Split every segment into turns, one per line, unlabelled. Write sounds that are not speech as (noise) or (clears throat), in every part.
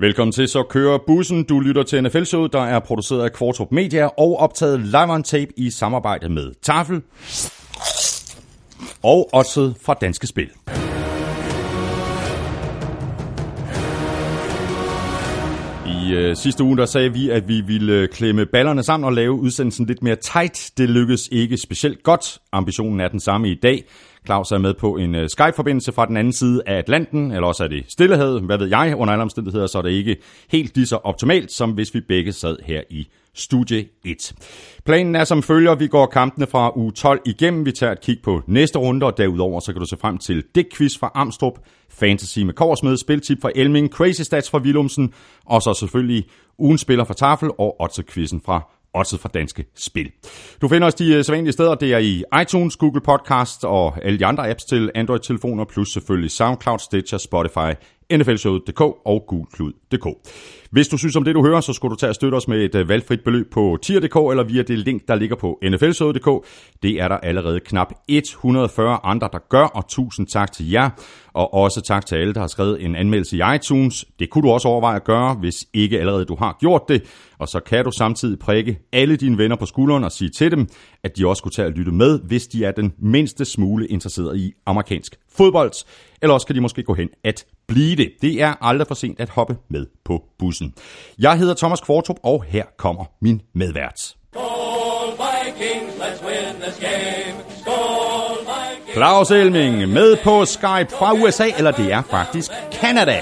Velkommen til Så kører bussen. Du lytter til NFL-showet, der er produceret af Kvartrup Media og optaget live on tape i samarbejde med Tafel og Odset fra Danske Spil. I øh, sidste uge der sagde vi, at vi ville øh, klemme ballerne sammen og lave udsendelsen lidt mere tight. Det lykkedes ikke specielt godt. Ambitionen er den samme i dag. Claus er med på en øh, Skype-forbindelse fra den anden side af Atlanten, eller også er det Stillehavet, hvad ved jeg, under alle omstændigheder, så er det ikke helt lige så optimalt, som hvis vi begge sad her i Studie 1. Planen er som følger, vi går kampene fra uge 12 igennem, vi tager et kig på næste runde, og derudover så kan du se frem til Dick Quiz fra Amstrup, Fantasy med Korsmed, Spiltip fra Elming, Crazy Stats fra Willumsen, og så selvfølgelig ugen spiller fra Tafel og Otze-quizzen fra også fra Danske Spil. Du finder os de øh, sædvanlige steder, det er i iTunes, Google Podcast og alle de andre apps til Android-telefoner, plus selvfølgelig SoundCloud, Stitcher, Spotify, nflshowet.dk og gulklud.dk. Hvis du synes om det, du hører, så skulle du tage og støtte os med et øh, valgfrit beløb på tier.dk eller via det link, der ligger på nflshowet.dk. Det er der allerede knap 140 andre, der gør, og tusind tak til jer. Og også tak til alle, der har skrevet en anmeldelse i iTunes. Det kunne du også overveje at gøre, hvis ikke allerede du har gjort det. Og så kan du samtidig prikke alle dine venner på skulderen og sige til dem, at de også kunne tage og lytte med, hvis de er den mindste smule interesseret i amerikansk fodbold. Eller også kan de måske gå hen at blive det. Det er aldrig for sent at hoppe med på bussen. Jeg hedder Thomas Kvartrup, og her kommer min medvært. Vikings, let's win this game. Vikings. Claus Elming med på Skype fra USA, eller det er faktisk Canada.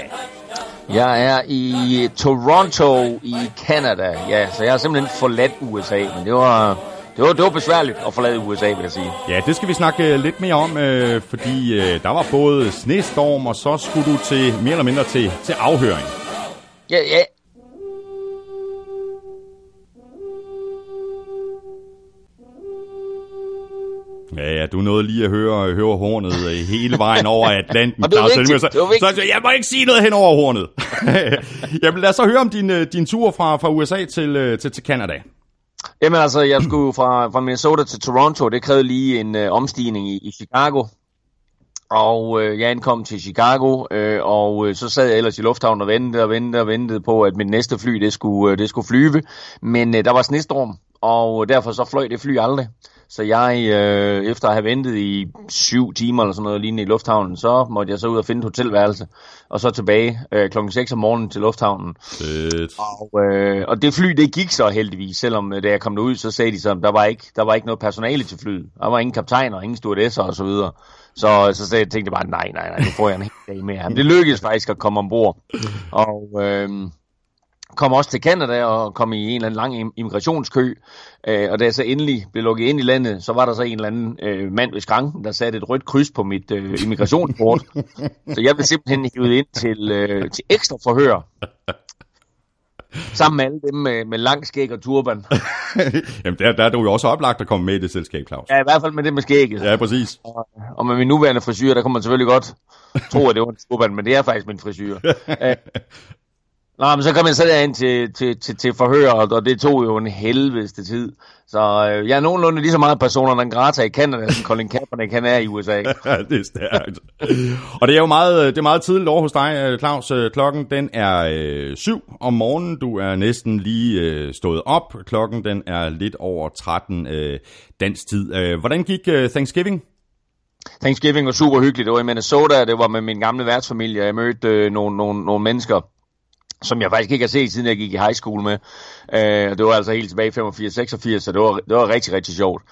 Jeg er i Toronto i Canada, ja, så jeg har simpelthen forladt USA, men det var, det var, det var besværligt at forlade USA, vil jeg sige.
Ja, det skal vi snakke øh, lidt mere om, øh, fordi øh, der var både snestorm, og så skulle du til mere eller mindre til, til afhøring.
Ja, ja.
Ja, ja, du nåede lige at høre, høre hornet hele vejen over (laughs) Atlanten.
og det var vigtigt, så,
det var vigtigt. Så, jeg må ikke sige noget hen over hornet. (laughs) Jamen lad os så høre om din, din tur fra, fra USA til, til, til Canada.
Jamen altså, jeg skulle (clears throat) fra, fra Minnesota til Toronto. Det krævede lige en øh, omstigning i, i Chicago. Og øh, jeg ankom til Chicago, øh, og øh, så sad jeg ellers i lufthavnen og ventede og ventede og ventede på, at mit næste fly det skulle, øh, det skulle flyve. Men øh, der var snestorm, og derfor så fløj det fly aldrig. Så jeg, øh, efter at have ventet i syv timer eller sådan noget lignende i lufthavnen, så måtte jeg så ud og finde et hotelværelse, og så tilbage øh, klokken 6 om morgenen til lufthavnen.
Fedt.
Og, øh, og det fly, det gik så heldigvis, selvom øh, da jeg kom ud, så sagde de så, der var ikke, der var ikke noget personale til flyet. Der var ingen kaptajner, ingen stewardesser og så videre. Så, så, så jeg tænkte bare, nej, nej, nej, nu får jeg en hel dag mere. Men det lykkedes faktisk at komme ombord. Og øh, kom også til Canada og kom i en eller anden lang immigrationskø. Øh, og da jeg så endelig blev lukket ind i landet, så var der så en eller anden øh, mand ved skranken, der satte et rødt kryds på mit øh, immigrationskort. (laughs) så jeg blev simpelthen hivet ind til, øh, til ekstra forhør. Sammen med alle dem med, med lang skæg og turban. (laughs)
Jamen, der, der er du jo også oplagt at komme med i det selskab, Claus.
Ja, i hvert fald med det med skægget.
Ja, præcis.
Og, og med min nuværende frisyr, der kunne man selvfølgelig godt tro, at det var en turban, men det er faktisk min frisyr. (laughs) Nå, men så kom jeg så derind til, til, til, til forhør, og det tog jo en helvedeste tid. Så øh, jeg er nogenlunde lige så meget personer, der Grata i Canada, som Colin Kaepernick kan er i USA. (laughs)
Ja, det er stærkt. og det er jo meget, det er meget tidligt over hos dig, øh, Claus. Øh, klokken den er øh, syv om morgenen. Du er næsten lige øh, stået op. Klokken den er lidt over 13 øh, dansk tid. Øh, hvordan gik øh, Thanksgiving?
Thanksgiving var super hyggeligt. Det var i Minnesota, det var med min gamle værtsfamilie. Jeg mødte øh, nogle, nogle, nogle mennesker, som jeg faktisk ikke har set, siden jeg gik i high school med. Øh, det var altså helt tilbage i 85-86, så det var, det var rigtig, rigtig sjovt.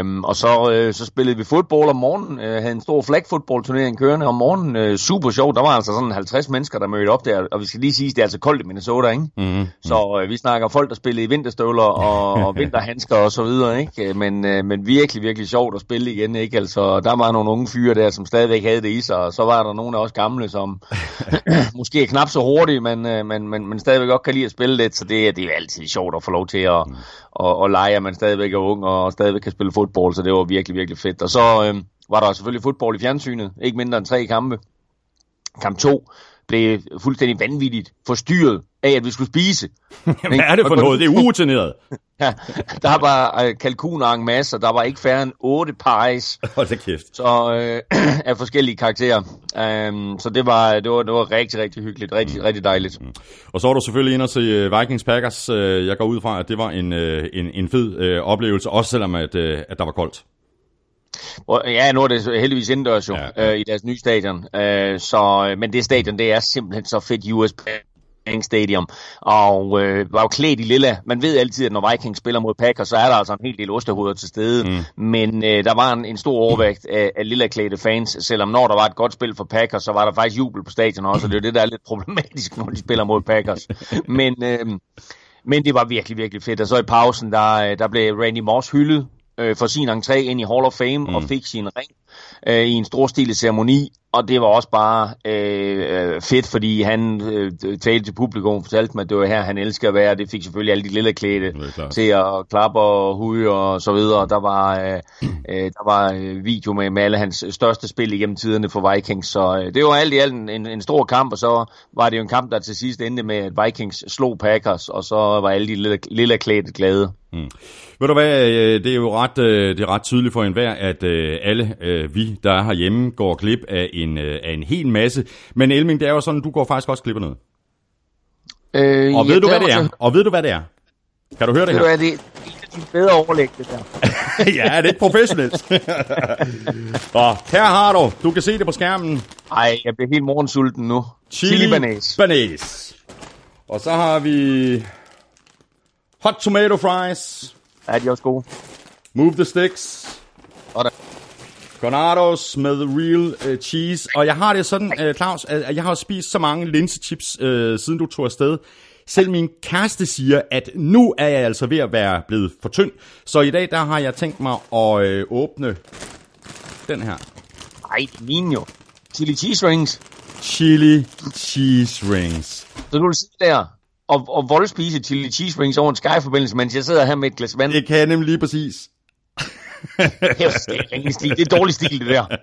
Um, og så, øh, så spillede vi fodbold om morgenen, øh, havde en stor flag football turnering kørende om morgenen, øh, super sjovt, der var altså sådan 50 mennesker, der mødte op der, og vi skal lige sige, det er altså koldt i Minnesota, ikke? Mm-hmm. Så øh, vi snakker folk, der spillede i vinterstøvler og, (laughs) og vinterhandsker og så videre, ikke? Men, øh, men virkelig, virkelig sjovt at spille igen, ikke? Altså, der var nogle unge fyre der, som stadigvæk havde det i sig, og så var der nogle af os gamle, som (laughs) måske er knap så hurtige, men, øh, men, men, men stadigvæk godt kan lide at spille lidt, så det, det er altid sjovt at få lov til at, mm og, og lege, at man stadigvæk er ung og stadigvæk kan spille fodbold, så det var virkelig, virkelig fedt. Og så øh, var der selvfølgelig fodbold i fjernsynet, ikke mindre end tre kampe. Kamp 2 blev fuldstændig vanvittigt forstyrret af, at vi skulle spise. (laughs)
Hvad er det for noget? Det er urutineret. (laughs)
ja, der var øh, kalkuner en masse, og der var ikke færre end otte pies. (laughs)
Hold da kæft.
Så øh, (clears throat) af forskellige karakterer. Um, så det var, det, var, det var rigtig, rigtig hyggeligt. Rigtig, mm. rigtig dejligt. Mm.
Og så var du selvfølgelig inde og se øh, Vikings Packers. Øh, jeg går ud fra, at det var en, øh, en, en fed oplevelse, også selvom at, at der var koldt.
Ja, nu er det heldigvis indendørs jo, ja, ja. Øh, i deres nye stadion. Uh, så, men det stadion, det er simpelthen så fedt US Bank Stadium, og øh, var jo klædt i lilla. Man ved altid, at når Vikings spiller mod Packers, så er der altså en hel del ostehoveder til stede. Mm. Men øh, der var en, en stor overvægt af, af lilla klædte fans, selvom når der var et godt spil for Packers, så var der faktisk jubel på stadion også, og det er det, der er lidt problematisk, når de spiller mod Packers. men, øh, men det var virkelig, virkelig fedt. Og så i pausen, der, der blev Randy Moss hyldet øh, for sin entré ind i Hall of Fame mm. og fik sin ring øh, i en storstilet ceremoni, og det var også bare øh, øh, fedt, fordi han øh, talte til publikum og fortalte mig, at det var her, han elsker at være. Det fik selvfølgelig alle de lille klæde til at klappe og hude og så videre. Der var, øh, (clears throat) øh, der var øh, video med, med alle hans største spil igennem tiderne for Vikings, så øh, det var alt i alt en, en, en stor kamp, og så var det jo en kamp, der til sidst endte med, at Vikings slog Packers, og så var alle de lille, lille klæde glade. Mm.
Ved du hvad, øh, det er jo ret, øh, det er ret tydeligt for enhver, at alle vi, der er herhjemme, går glip af en, af en hel masse. Men Elming, det er jo sådan, du går faktisk også glip af noget. Øh, og ved ja, du, hvad det er? Og ved du, hvad det er? Kan du høre det her?
Det er det, er bedre overlæg, det der. (laughs)
ja, det er ikke professionelt. (laughs) og her har du, du kan se det på skærmen.
Nej, jeg bliver helt morgensulten nu.
Chili, Chili banæs. banæs. Og så har vi hot tomato fries.
Ja, de er også gode.
Move the sticks. Cornados med real uh, cheese. Og jeg har det sådan, uh, Claus, at jeg har spist så mange linsechips, uh, siden du tog afsted. Selv min kæreste siger, at nu er jeg altså ved at være blevet for tynd. Så i dag, der har jeg tænkt mig at uh, åbne den her.
Ej, min jo. Chili cheese rings.
Chili cheese rings.
Så du vil sidde der og, og voldspise chili cheese rings over en skyforbindelse, mens jeg sidder her med et glas vand.
Det kan jeg nemlig lige præcis
det er ingen stil. Det er dårlig stil, det der. (laughs)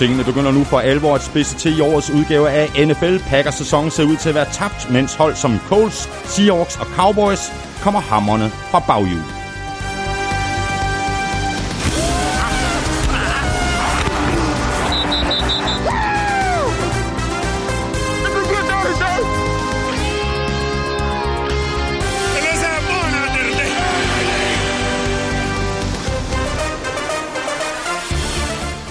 Tingene begynder nu for alvor at spidse til i årets udgave af NFL. Packers sæson ser ud til at være tabt, mens hold som Colts, Seahawks og Cowboys kommer hammerne fra baghjul.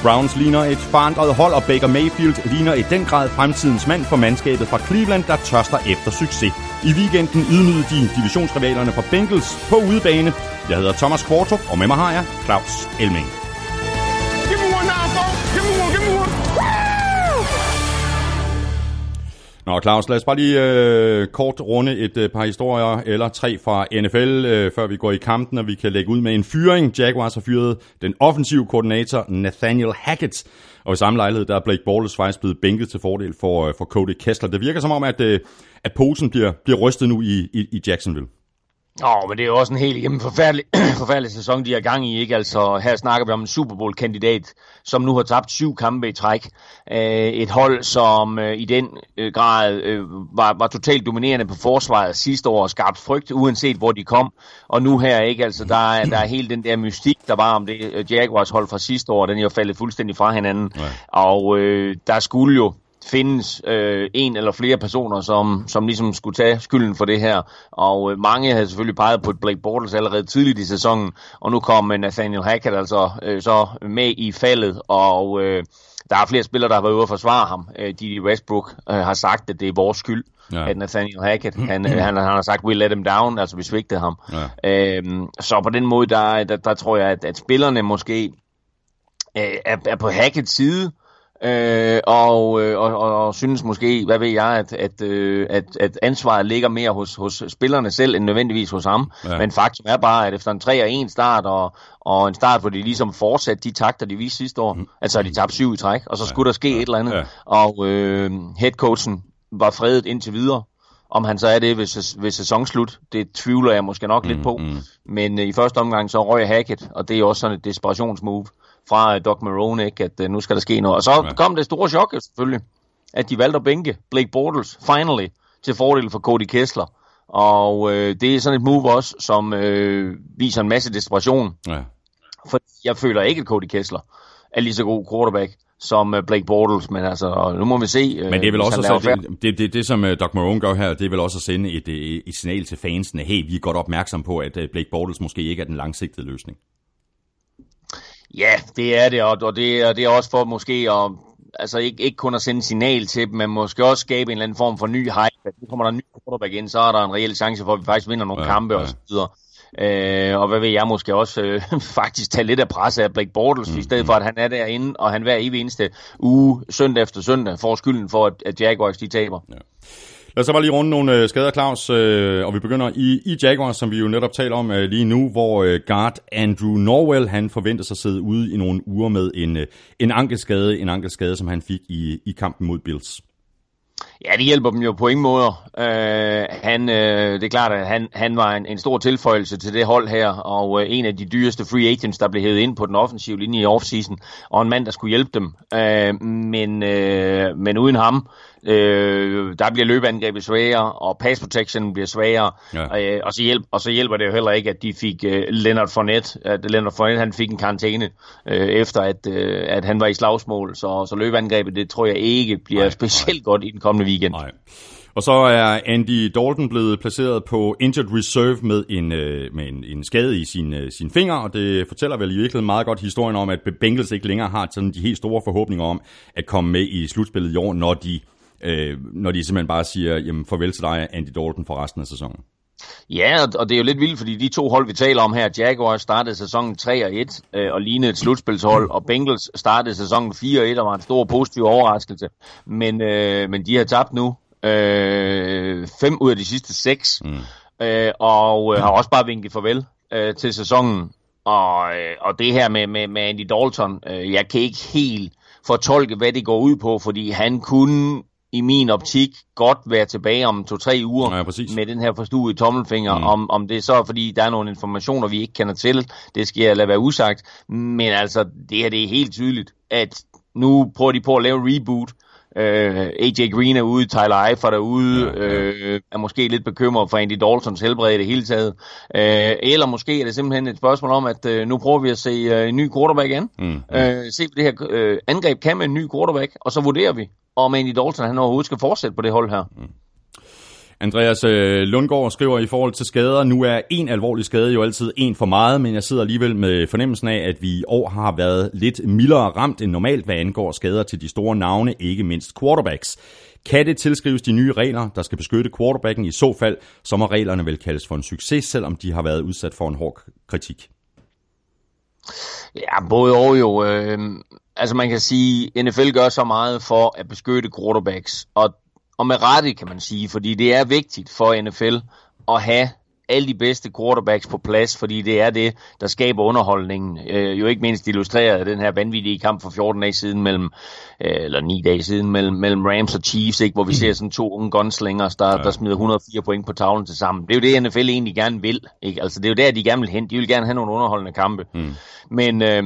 Browns ligner et forandret hold, og Baker Mayfield ligner i den grad fremtidens mand for mandskabet fra Cleveland, der tørster efter succes. I weekenden ydmygede de divisionsrivalerne fra Bengals på udebane. Jeg hedder Thomas Kvartrup, og med mig har jeg Claus Elming. Nå Claus, lad os bare lige øh, kort runde et øh, par historier eller tre fra NFL, øh, før vi går i kampen, og vi kan lægge ud med en fyring. Jaguars har fyret den offensive koordinator Nathaniel Hackett, og i samme lejlighed der er Blake Bortles faktisk blevet bænket til fordel for, øh, for Cody Kessler. Det virker som om, at, øh, at posen bliver, bliver rystet nu i, i, i Jacksonville.
Oh, men det er jo også en helt jamen, forfærdelig, (clears throat) forfærdelig sæson, de er gang i. ikke. Altså, her snakker vi om en Super Bowl-kandidat, som nu har tabt syv kampe i træk. Uh, et hold, som uh, i den uh, grad var, var totalt dominerende på forsvaret sidste år og skabt frygt, uanset hvor de kom. Og nu her, ikke? Altså, der er, der er hele den der mystik, der var om det Jaguars hold fra sidste år, den er jo faldet fuldstændig fra hinanden. Ja. Og uh, der skulle jo findes øh, en eller flere personer, som, som ligesom skulle tage skylden for det her. Og øh, mange havde selvfølgelig peget på et Blake Bortles allerede tidligt i sæsonen, og nu kom Nathaniel Hackett altså øh, så med i faldet, og øh, der er flere spillere, der har været ude at forsvare ham. Øh, Didi Westbrook øh, har sagt, at det er vores skyld, ja. at Nathaniel Hackett, han, han, han har sagt, we let him down, altså vi svigtede ham. Ja. Øh, så på den måde, der, der, der tror jeg, at, at spillerne måske øh, er, er på Hacketts side, Øh, og, øh, og, og, synes måske, hvad ved jeg, at, at, øh, at, at ansvaret ligger mere hos, hos spillerne selv, end nødvendigvis hos ham. Ja. Men faktum er bare, at efter en 3 og 1 start, og, og en start, hvor de ligesom fortsat de takter, de viste sidste år, mm. altså de tabte syv i træk, og så skulle ja. der ske ja. et eller andet. Ja. Og øh, headcoachen var fredet indtil videre. Om han så er det ved, ved sæsonslut, det tvivler jeg måske nok mm, lidt på. Mm. Men øh, i første omgang så røg Hackett, og det er også sådan et desperationsmove fra øh, Doc Marone, ikke, at øh, nu skal der ske noget. Og så ja. kom det store chok selvfølgelig, at de valgte at bænke Blake Bortles, finally, til fordel for Cody Kessler. Og øh, det er sådan et move også, som øh, viser en masse desperation. Ja. For jeg føler ikke, at Cody Kessler er lige så god quarterback som øh, Blake Bortles, men altså, nu må vi se.
Men det er vel også, så, det, det, det, det, som Doc Marone gør her, det er vel også at sende et, et signal til fansene, hey, vi er godt opmærksom på, at Blake Bortles måske ikke er den langsigtede løsning.
Ja, det er det, og det, og det er også for måske at altså ikke, ikke kun at sende signal til dem, men måske også skabe en eller anden form for ny hype. Nu kommer der en ny quarterback ind, så er der en reel chance for, at vi faktisk vinder nogle ja, kampe ja. og så videre. Øh, og hvad vil jeg måske også øh, (laughs) faktisk tage lidt af presset af Blake Bortles, mm, i stedet for at han er derinde, og han hver evig eneste uge, søndag efter søndag, får skylden for, at, at Jaguars de taber. Ja.
Lad os så bare lige runde nogle øh, skader, Claus, øh, og vi begynder i, i Jaguars, som vi jo netop taler om øh, lige nu, hvor øh, guard Andrew Norwell, han forventer sig at sidde ude i nogle uger med en, øh, en ankelskade, en ankelskade, som han fik i, i kampen mod Bills.
Ja, det hjælper dem jo på ingen måder. Øh, han, øh, det er klart, at han, han var en, en stor tilføjelse til det hold her, og øh, en af de dyreste free agents, der blev hævet ind på den offensive linje i offseason, og en mand, der skulle hjælpe dem. Øh, men, øh, men uden ham, Øh, der bliver løbeangrebet sværere, og pass protection bliver sværere, ja. øh, og, så hjælp, og så hjælper det jo heller ikke, at de fik øh, Leonard Fournette, at Leonard Fournette han fik en karantæne, øh, efter at, øh, at han var i slagsmål, så, så løbeangrebet, det tror jeg ikke bliver nej, specielt nej. godt i den kommende weekend. Nej.
Og så er Andy Dalton blevet placeret på injured reserve med en, øh, med en, en skade i sin, øh, sin finger, og det fortæller vel i virkeligheden meget godt historien om, at Bengals ikke længere har sådan de helt store forhåbninger om at komme med i slutspillet i år, når de øh, når de simpelthen bare siger, jamen farvel til dig, Andy Dalton, for resten af sæsonen.
Ja, og det er jo lidt vildt, fordi de to hold, vi taler om her, Jaguars startede sæsonen 3 og 1 øh, og lignede et slutspilshold, og Bengals startede sæsonen 4 og 1 og var en stor positiv overraskelse. Men, øh, men de har tabt nu øh, fem ud af de sidste seks, mm. øh, og øh, har også bare vinket farvel øh, til sæsonen. Og, øh, og det her med, med, med Andy Dalton, øh, jeg kan ikke helt fortolke, hvad det går ud på, fordi han kunne i min optik godt være tilbage om to-tre uger ja, med den her forstuede tommelfinger. Mm. Om, om det så er, fordi der er nogle informationer, vi ikke kender til, det skal jeg lade være usagt. Men altså, det her det er helt tydeligt, at nu prøver de på at lave reboot. Øh, AJ Green er ude, Tyler Eifert er ude. Uh, er måske lidt bekymret for Andy Daltons helbred i det hele taget. Uh, eller måske er det simpelthen et spørgsmål om, at uh, nu prøver vi at se uh, en ny quarterback igen. Mm, mm. Uh, se, hvad det her uh, angreb kan med en ny quarterback, og så vurderer vi, om Andy Dalton han overhovedet skal fortsætte på det hold her. Mm.
Andreas øh, Lundgaard skriver i forhold til skader, nu er en alvorlig skade jo altid en for meget, men jeg sidder alligevel med fornemmelsen af, at vi i år har været lidt mildere ramt end normalt, hvad angår skader til de store navne, ikke mindst quarterbacks. Kan det tilskrives de nye regler, der skal beskytte quarterbacken i så fald, så må reglerne vel kaldes for en succes, selvom de har været udsat for en hård kritik?
Ja, både og jo. Øh, altså man kan sige, NFL gør så meget for at beskytte quarterbacks, og, og med rette kan man sige, fordi det er vigtigt for NFL at have alle de bedste quarterbacks på plads, fordi det er det, der skaber underholdningen. Øh, jo ikke mindst illustreret af den her vanvittige kamp for 14 dage siden mellem, øh, eller 9 dage siden mellem, mellem Rams og Chiefs, ikke, hvor vi ser sådan to unge gunslingers, der, ja. der smider 104 point på tavlen til sammen. Det er jo det, NFL egentlig gerne vil. Ikke? Altså, det er jo der, de gerne vil hen. De vil gerne have nogle underholdende kampe. Mm. Men, øh,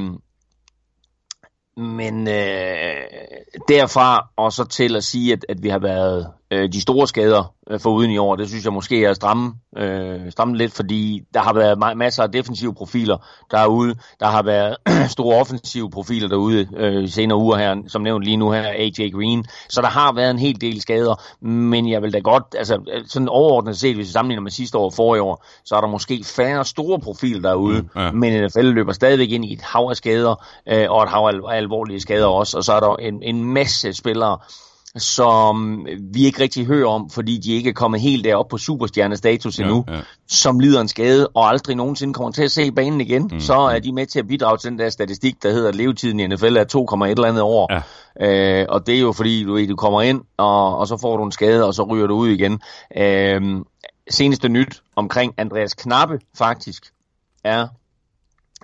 men øh, derfra og så til at sige, at, at vi har været øh, de store skader øh, for uden i år, det synes jeg måske er stramme, øh, stramme lidt, fordi der har været masser af defensive profiler derude. Der har været (clears throat) store offensive profiler derude øh, senere uger her, som nævnt lige nu her, AJ Green. Så der har været en hel del skader, men jeg vil da godt, altså sådan overordnet set, hvis vi sammenligner med sidste år og forrige år, så er der måske færre store profiler derude, mm, ja. men NFL løber stadigvæk ind i et hav af skader, øh, og et hav af alvorlige skader også, og så er der en, en masse spillere, som vi ikke rigtig hører om, fordi de ikke er kommet helt derop på superstjernestatus endnu, ja, ja. som lider en skade og aldrig nogensinde kommer til at se banen igen, mm, så er de med til at bidrage til den der statistik, der hedder, at levetiden i NFL er 2,1 eller andet år. Ja. Øh, og det er jo fordi, du, du kommer ind, og, og så får du en skade, og så ryger du ud igen. Øh, seneste nyt omkring Andreas Knappe faktisk, er,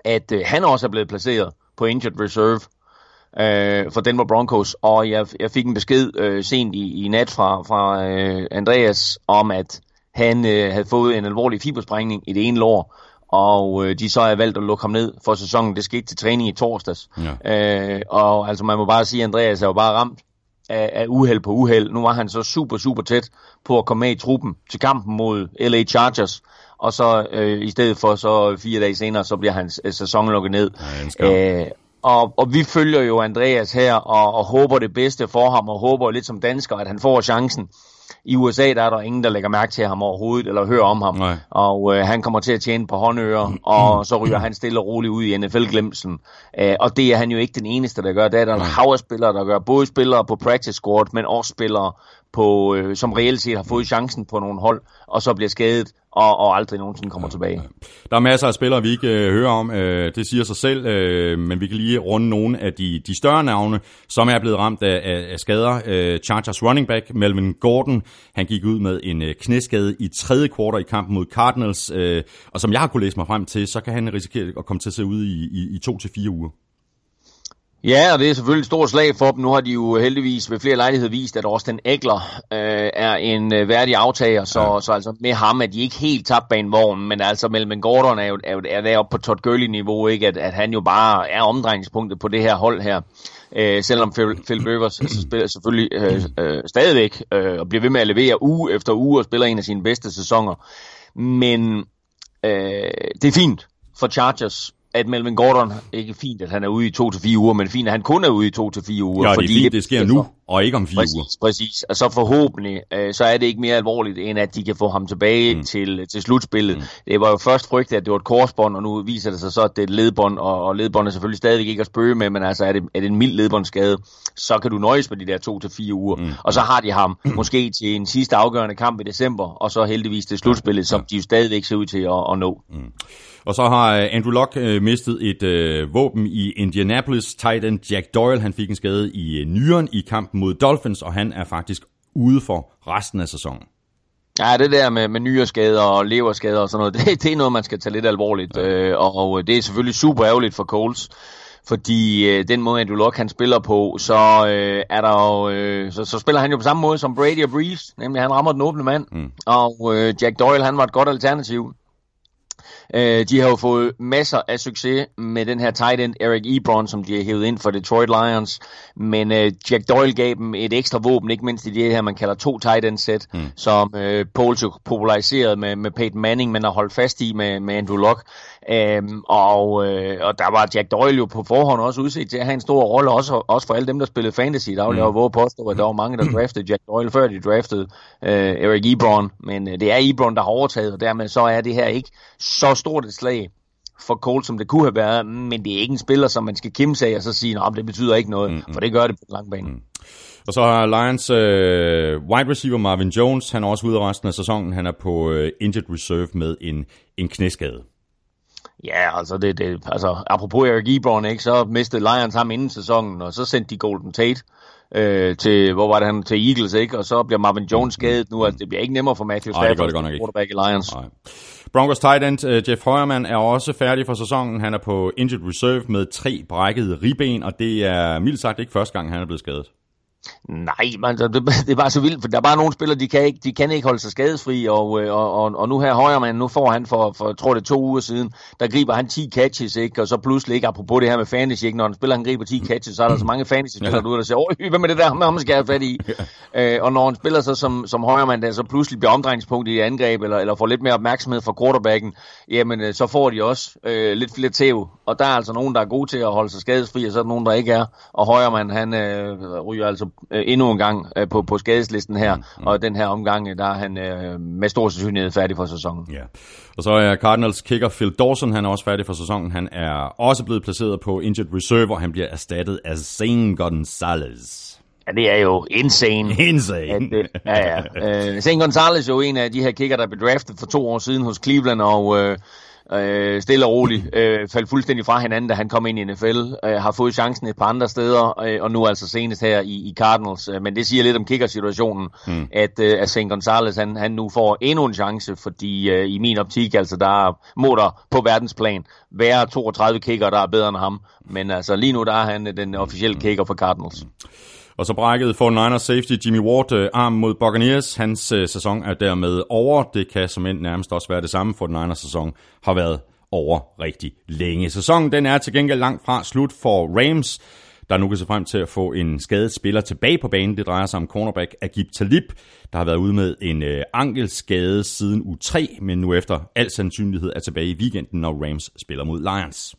at øh, han også er blevet placeret på injured reserve, øh, for Denver Broncos, og jeg, jeg fik en besked øh, sent i, i nat fra, fra øh, Andreas om, at han øh, havde fået en alvorlig fibersprængning i det ene lår, og øh, de så har valgt at lukke ham ned for sæsonen. Det skete til træning i torsdags. Ja. Øh, og altså man må bare sige, at Andreas er jo bare ramt af, af uheld på uheld. Nu var han så super, super tæt på at komme med i truppen til kampen mod LA Chargers, og så øh, i stedet for så fire dage senere, så bliver hans øh, sæson lukket ned. Ja, og, og vi følger jo Andreas her, og, og håber det bedste for ham, og håber lidt som dansker, at han får chancen. I USA der er der ingen, der lægger mærke til ham overhovedet, eller hører om ham. Nej. Og øh, han kommer til at tjene på håndører, og (clears throat) så ryger han stille og roligt ud i NFL-glemsen. Øh, og det er han jo ikke den eneste, der gør. Det er der en hav spillere, der gør. Både spillere på practice squad, men også spillere, på, øh, som reelt set har fået chancen på nogle hold, og så bliver skadet, og, og aldrig nogensinde kommer ja, tilbage.
Der er masser af spillere, vi ikke øh, hører om. Øh, det siger sig selv, øh, men vi kan lige runde nogle af de, de større navne, som er blevet ramt af, af, af skader. Øh, Chargers running back Melvin Gordon, han gik ud med en øh, knæskade i tredje kvartal i kampen mod Cardinals, øh, og som jeg har kunne læse mig frem til, så kan han risikere at komme til at se ud i, i, i to til fire uger.
Ja, og det er selvfølgelig et stort slag for dem. Nu har de jo heldigvis ved flere lejligheder vist, at Austin Eckler øh, er en øh, værdig aftager, så, ja. så altså med ham er de ikke helt tabt bag en vogn, men altså mellem Gordon er jo er, er deroppe på Todd Gurley-niveau, ikke? At, at han jo bare er omdrejningspunktet på det her hold her. Øh, selvom Phil, Phil Rivers (clears throat) altså, spiller selvfølgelig øh, øh, stadigvæk øh, og bliver ved med at levere uge efter uge og spiller en af sine bedste sæsoner. Men øh, det er fint for Chargers, at Melvin Gordon, ikke fint, at han er ude i to til fire uger, men fint, at han kun er ude i to til fire uger.
Ja, fordi det er fint, det sker nu, og ikke om fire
præcis,
uger.
Præcis, og så forhåbentlig, øh, så er det ikke mere alvorligt, end at de kan få ham tilbage mm. til, til slutspillet. Mm. Det var jo først frygtet, at det var et korsbånd, og nu viser det sig så, at det er et ledbånd, og, og ledbånd er selvfølgelig stadigvæk ikke at spøge med, men altså er det, er det en mild ledbåndsskade, så kan du nøjes med de der to til fire uger. Mm. Og så har de ham mm. måske til en sidste afgørende kamp i december, og så heldigvis til slutspillet, som de jo stadigvæk ser ud til at, at nå. Mm.
Og så har øh, Andrew Luck øh, mistet et øh, våben i Indianapolis. Tight end Jack Doyle, han fik en skade i øh, nyren i kampen mod Dolphins, og han er faktisk ude for resten af sæsonen.
Ja, det der med, med nyreskader og leverskader og sådan noget, (laughs) det, det er noget, man skal tage lidt alvorligt. Ja. Øh, og, og det er selvfølgelig super ærgerligt for Coles fordi øh, den måde Andrew Luck han spiller på, så øh, er der jo, øh, så, så spiller han jo på samme måde som Brady og Breeze, nemlig han rammer den åbne mand, mm. og øh, Jack Doyle han var et godt alternativ. Øh, de har jo fået masser af succes med den her tight end Eric Ebron, som de har hævet ind for Detroit Lions. Men øh, Jack Doyle gav dem et ekstra våben, ikke mindst i det her, man kalder to tight end sæt, mm. som øh, Poles populariseret med, med Peyton Manning, men har holdt fast i med, med Andrew Luck. Øhm, og, øh, og der var Jack Doyle jo på forhånd også udset til at have en stor rolle, også, også for alle dem, der spillede fantasy. Der var mm. jo påstå, at der var mange, der draftede Jack Doyle, før de draftede øh, Eric Ebron. Men øh, det er Ebron, der har overtaget, og dermed så er det her ikke så stort et slag for Cole, som det kunne have været, men det er ikke en spiller, som man skal kimse af og så sige, at det betyder ikke noget, mm, for det gør det på den lange bane. Mm.
Og så har Lions øh, wide receiver Marvin Jones, han er også ude resten af sæsonen, han er på øh, injured reserve med en, en knæskade.
Ja, altså, det, det, altså apropos Eric Ebron, ikke, så mistede Lions ham inden sæsonen, og så sendte de Golden Tate øh, til, hvor var det han, til Eagles, ikke? Og så bliver Marvin Jones skadet nu, altså det bliver ikke nemmere for Matthew Stafford,
Ej, det
quarterback i Lions.
Nej. Broncos tight end uh, Jeff Heuerman er også færdig for sæsonen. Han er på injured reserve med tre brækkede ribben, og det er mildt sagt ikke første gang, han er blevet skadet.
Nej, man, det, det er bare så vildt, for der er bare nogle spillere, de kan ikke, de kan ikke holde sig skadesfri, og, øh, og, og, og nu her højre man, nu får han for, for, tror det to uger siden, der griber han 10 catches, ikke? og så pludselig ikke, apropos det her med fantasy, ikke? når han spiller, han griber 10 catches, så er der så mange fantasy-spillere ja. der siger, åh, hvad med det der, med ham skal jeg have fat i? Ja. Øh, og når han spiller så som, som højre man, der så pludselig bliver omdrejningspunkt i angreb, eller, eller får lidt mere opmærksomhed fra quarterbacken, jamen øh, så får de også øh, lidt flere tæv, og der er altså nogen, der er gode til at holde sig skadesfri, og så er der nogen, der ikke er, og højre man, han øh, ryger altså øh, endnu en gang øh, på, på skadeslisten her, mm, mm. og den her omgang, der er han øh, med stor sandsynlighed færdig for sæsonen.
Ja. Og så er Cardinals kicker Phil Dawson, han er også færdig for sæsonen. Han er også bleblevet placeret på injured reserve, og han bliver erstattet af Zane Gonzalez.
Ja, det er jo insane.
Insane. At,
det, ja, ja. Uh, Zane Gonzalez er jo en af de her kicker, der blev draftet for to år siden hos Cleveland, og... Uh, øh, stille og roligt øh, faldt fuldstændig fra hinanden, da han kom ind i NFL, øh, har fået chancen et par andre steder, øh, og nu altså senest her i, i Cardinals. Øh, men det siger lidt om kicker-situationen, mm. at, øh, at St. Gonzalez han, han nu får endnu en chance, fordi øh, i min optik, altså der må der på verdensplan være 32 kicker, der er bedre end ham. Men altså lige nu der er han den officielle kicker for Cardinals. Mm.
Og så brækkede for Niners safety Jimmy Ward øh, arm mod Buccaneers. Hans øh, sæson er dermed over. Det kan som end nærmest også være det samme, for Niners sæson har været over rigtig længe. Sæsonen den er til gengæld langt fra slut for Rams, der nu kan se frem til at få en skadet spiller tilbage på banen. Det drejer sig om cornerback Agib Talib, der har været ude med en øh, ankelskade siden u 3, men nu efter al sandsynlighed er tilbage i weekenden, når Rams spiller mod Lions.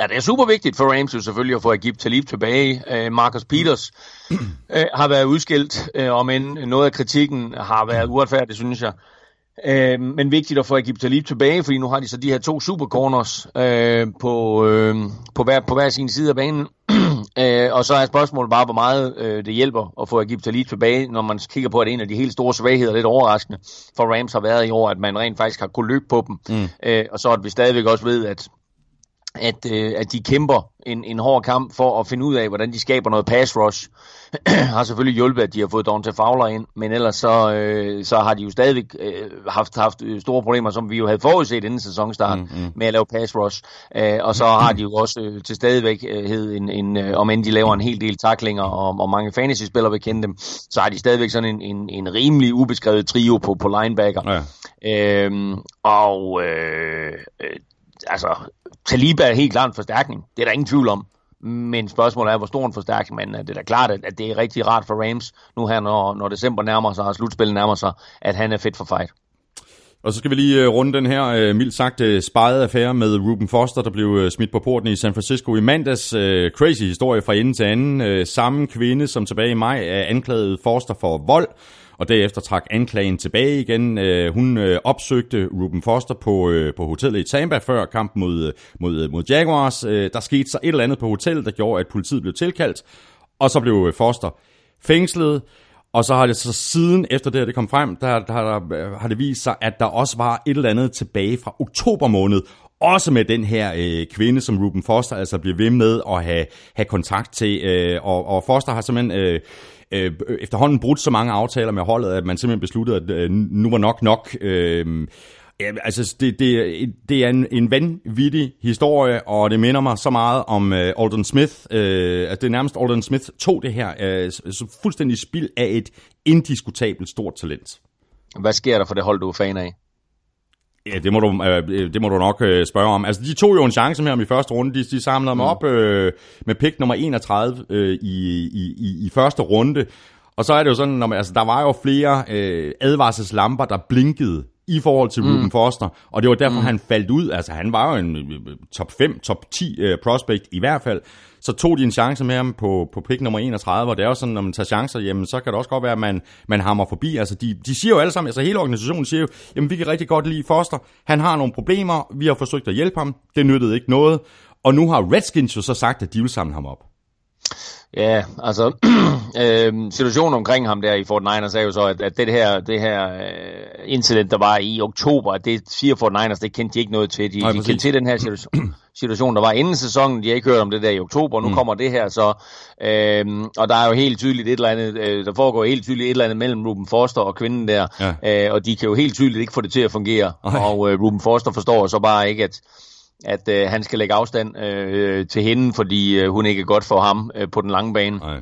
Ja, det er super vigtigt for Rams jo selvfølgelig at få Agib Talib tilbage. Uh, Marcus Peters uh, har været udskilt, uh, om end noget af kritikken har været uretfærdigt, synes jeg. Uh, men vigtigt at få Agib Talib tilbage, fordi nu har de så de her to super corners uh, på, uh, på, hver, på hver sin side af banen. (clears throat) og så er spørgsmålet bare, hvor meget det hjælper at få Agib Talib tilbage, når man kigger på, at en af de helt store svagheder, lidt overraskende for Rams har været i år, at man rent faktisk har kunnet løbe på dem. Mm. Og så at vi stadigvæk også ved, at at, øh, at de kæmper en, en hård kamp for at finde ud af, hvordan de skaber noget pass rush. (clears throat) har selvfølgelig hjulpet, at de har fået Dante Fowler ind, men ellers så, øh, så har de jo stadigvæk øh, haft, haft store problemer, som vi jo havde forudset inden sæsonstart, mm, mm. med at lave pass rush. Øh, og så har de jo også øh, til stadigvækhed, en, en, øh, om end de laver en hel del taklinger, og, og mange fantasy-spillere vil kende dem, så har de stadigvæk sådan en, en, en rimelig ubeskrevet trio på, på linebacker. Ja. Øh, og øh, øh altså, Taliba er helt klart en forstærkning. Det er der ingen tvivl om. Men spørgsmålet er, hvor stor en forstærkning, men øh, det er da klart, at det er rigtig rart for Rams, nu her, når, når december nærmer sig, og slutspillet nærmer sig, at han er fedt for fight.
Og så skal vi lige øh, runde den her, øh, mildt sagt, spejede affære med Ruben Foster, der blev smidt på porten i San Francisco i mandags. Crazy historie fra ende til anden. Samme kvinde, som tilbage i maj er anklaget Foster for vold, og derefter trak anklagen tilbage igen. Øh, hun øh, opsøgte Ruben Foster på, øh, på hotellet i Tampa før kampen mod, øh, mod, øh, mod Jaguars. Øh, der skete så et eller andet på hotellet, der gjorde, at politiet blev tilkaldt, og så blev øh, Foster fængslet. Og så har det så siden, efter det her det kom frem, der, der, der har det vist sig, at der også var et eller andet tilbage fra oktober måned, også med den her øh, kvinde, som Ruben Foster altså bliver ved med at have, have kontakt til. Øh, og, og Foster har simpelthen øh, øh, efterhånden brudt så mange aftaler med holdet, at man simpelthen besluttede, at øh, nu var nok nok. Øh, Ja, altså, det, det, det er en, en vanvittig historie, og det minder mig så meget om øh, Alden Smith. Øh, altså, det er nærmest Alden Smith tog det her øh, så fuldstændig spild af et indiskutabelt stort talent.
Hvad sker der for det hold, du er fan af?
Ja, det må du, øh, det må du nok øh, spørge om. Altså, de tog jo en chance med ham i første runde. De, de samlede mm. mig op øh, med pick nummer 31 øh, i, i, i, i første runde. Og så er det jo sådan, når man, altså, der var jo flere øh, advarselslamper, der blinkede i forhold til mm. Ruben Foster, og det var derfor, mm. han faldt ud. Altså, han var jo en øh, top 5, top 10 uh, øh, prospect i hvert fald. Så tog de en chance med ham på, på pick nummer 31, og det er jo sådan, når man tager chancer, jamen, så kan det også godt være, at man, man hammer forbi. Altså, de, de siger jo alle sammen, altså hele organisationen siger jo, jamen, vi kan rigtig godt lide Foster. Han har nogle problemer, vi har forsøgt at hjælpe ham, det nyttede ikke noget. Og nu har Redskins jo så sagt, at de vil samle ham op.
Ja, altså (clears throat) øh, situationen omkring ham der i Fort Niners er jo så, at, at det her, det her uh, incident, der var i oktober, at det siger Fort Niners, det kendte de ikke noget til. De, Nej, de kendte til den her situation, (clears throat) situation, der var inden sæsonen. De har ikke hørt om det der i oktober, nu mm. kommer det her så. Øh, og der er jo helt tydeligt et eller andet, øh, der foregår helt tydeligt et eller andet mellem Ruben Foster og kvinden der. Ja. Øh, og de kan jo helt tydeligt ikke få det til at fungere. Ej. Og øh, Ruben Foster forstår så bare ikke, at at øh, han skal lægge afstand øh, til hende, fordi øh, hun ikke er godt for ham øh, på den lange bane. Nej.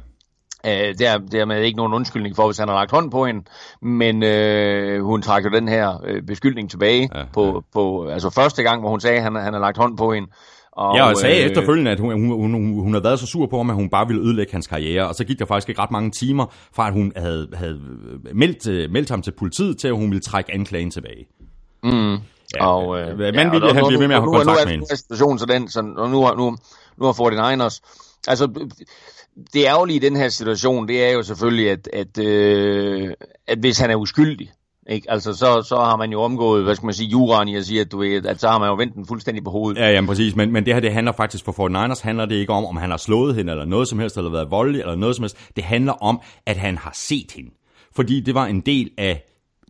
Øh, der, dermed ikke nogen undskyldning for, hvis han har lagt hånd på hende, men øh, hun trækker den her øh, beskyldning tilbage ja, på, ja. på altså første gang, hvor hun sagde, at han, han har lagt hånd på hende.
Og, ja, og sagde øh, efterfølgende, at hun, hun, hun, hun havde været så sur på ham, at hun bare ville ødelægge hans karriere. Og så gik der faktisk ikke ret mange timer fra, at hun havde, havde meldt, øh, meldt ham til politiet, til at hun ville trække anklagen tilbage.
Mm. Ja, og, øh, ja, han bliver ved med at have kontakt med. Nu er situationen så den, så, nu har, nu, nu har 49ers, altså det ærgerlige i den her situation, det er jo selvfølgelig, at, at, øh, at hvis han er uskyldig, ikke? Altså, så, så har man jo omgået, hvad skal man sige, juraen i at sige, at, du ved, at så har man jo vendt den fuldstændig på hovedet.
Ja, ja, præcis. Men, men det her, det handler faktisk for 49ers, handler det ikke om, om han har slået hende, eller noget som helst, eller været voldelig, eller noget som helst. Det handler om, at han har set hende. Fordi det var en del af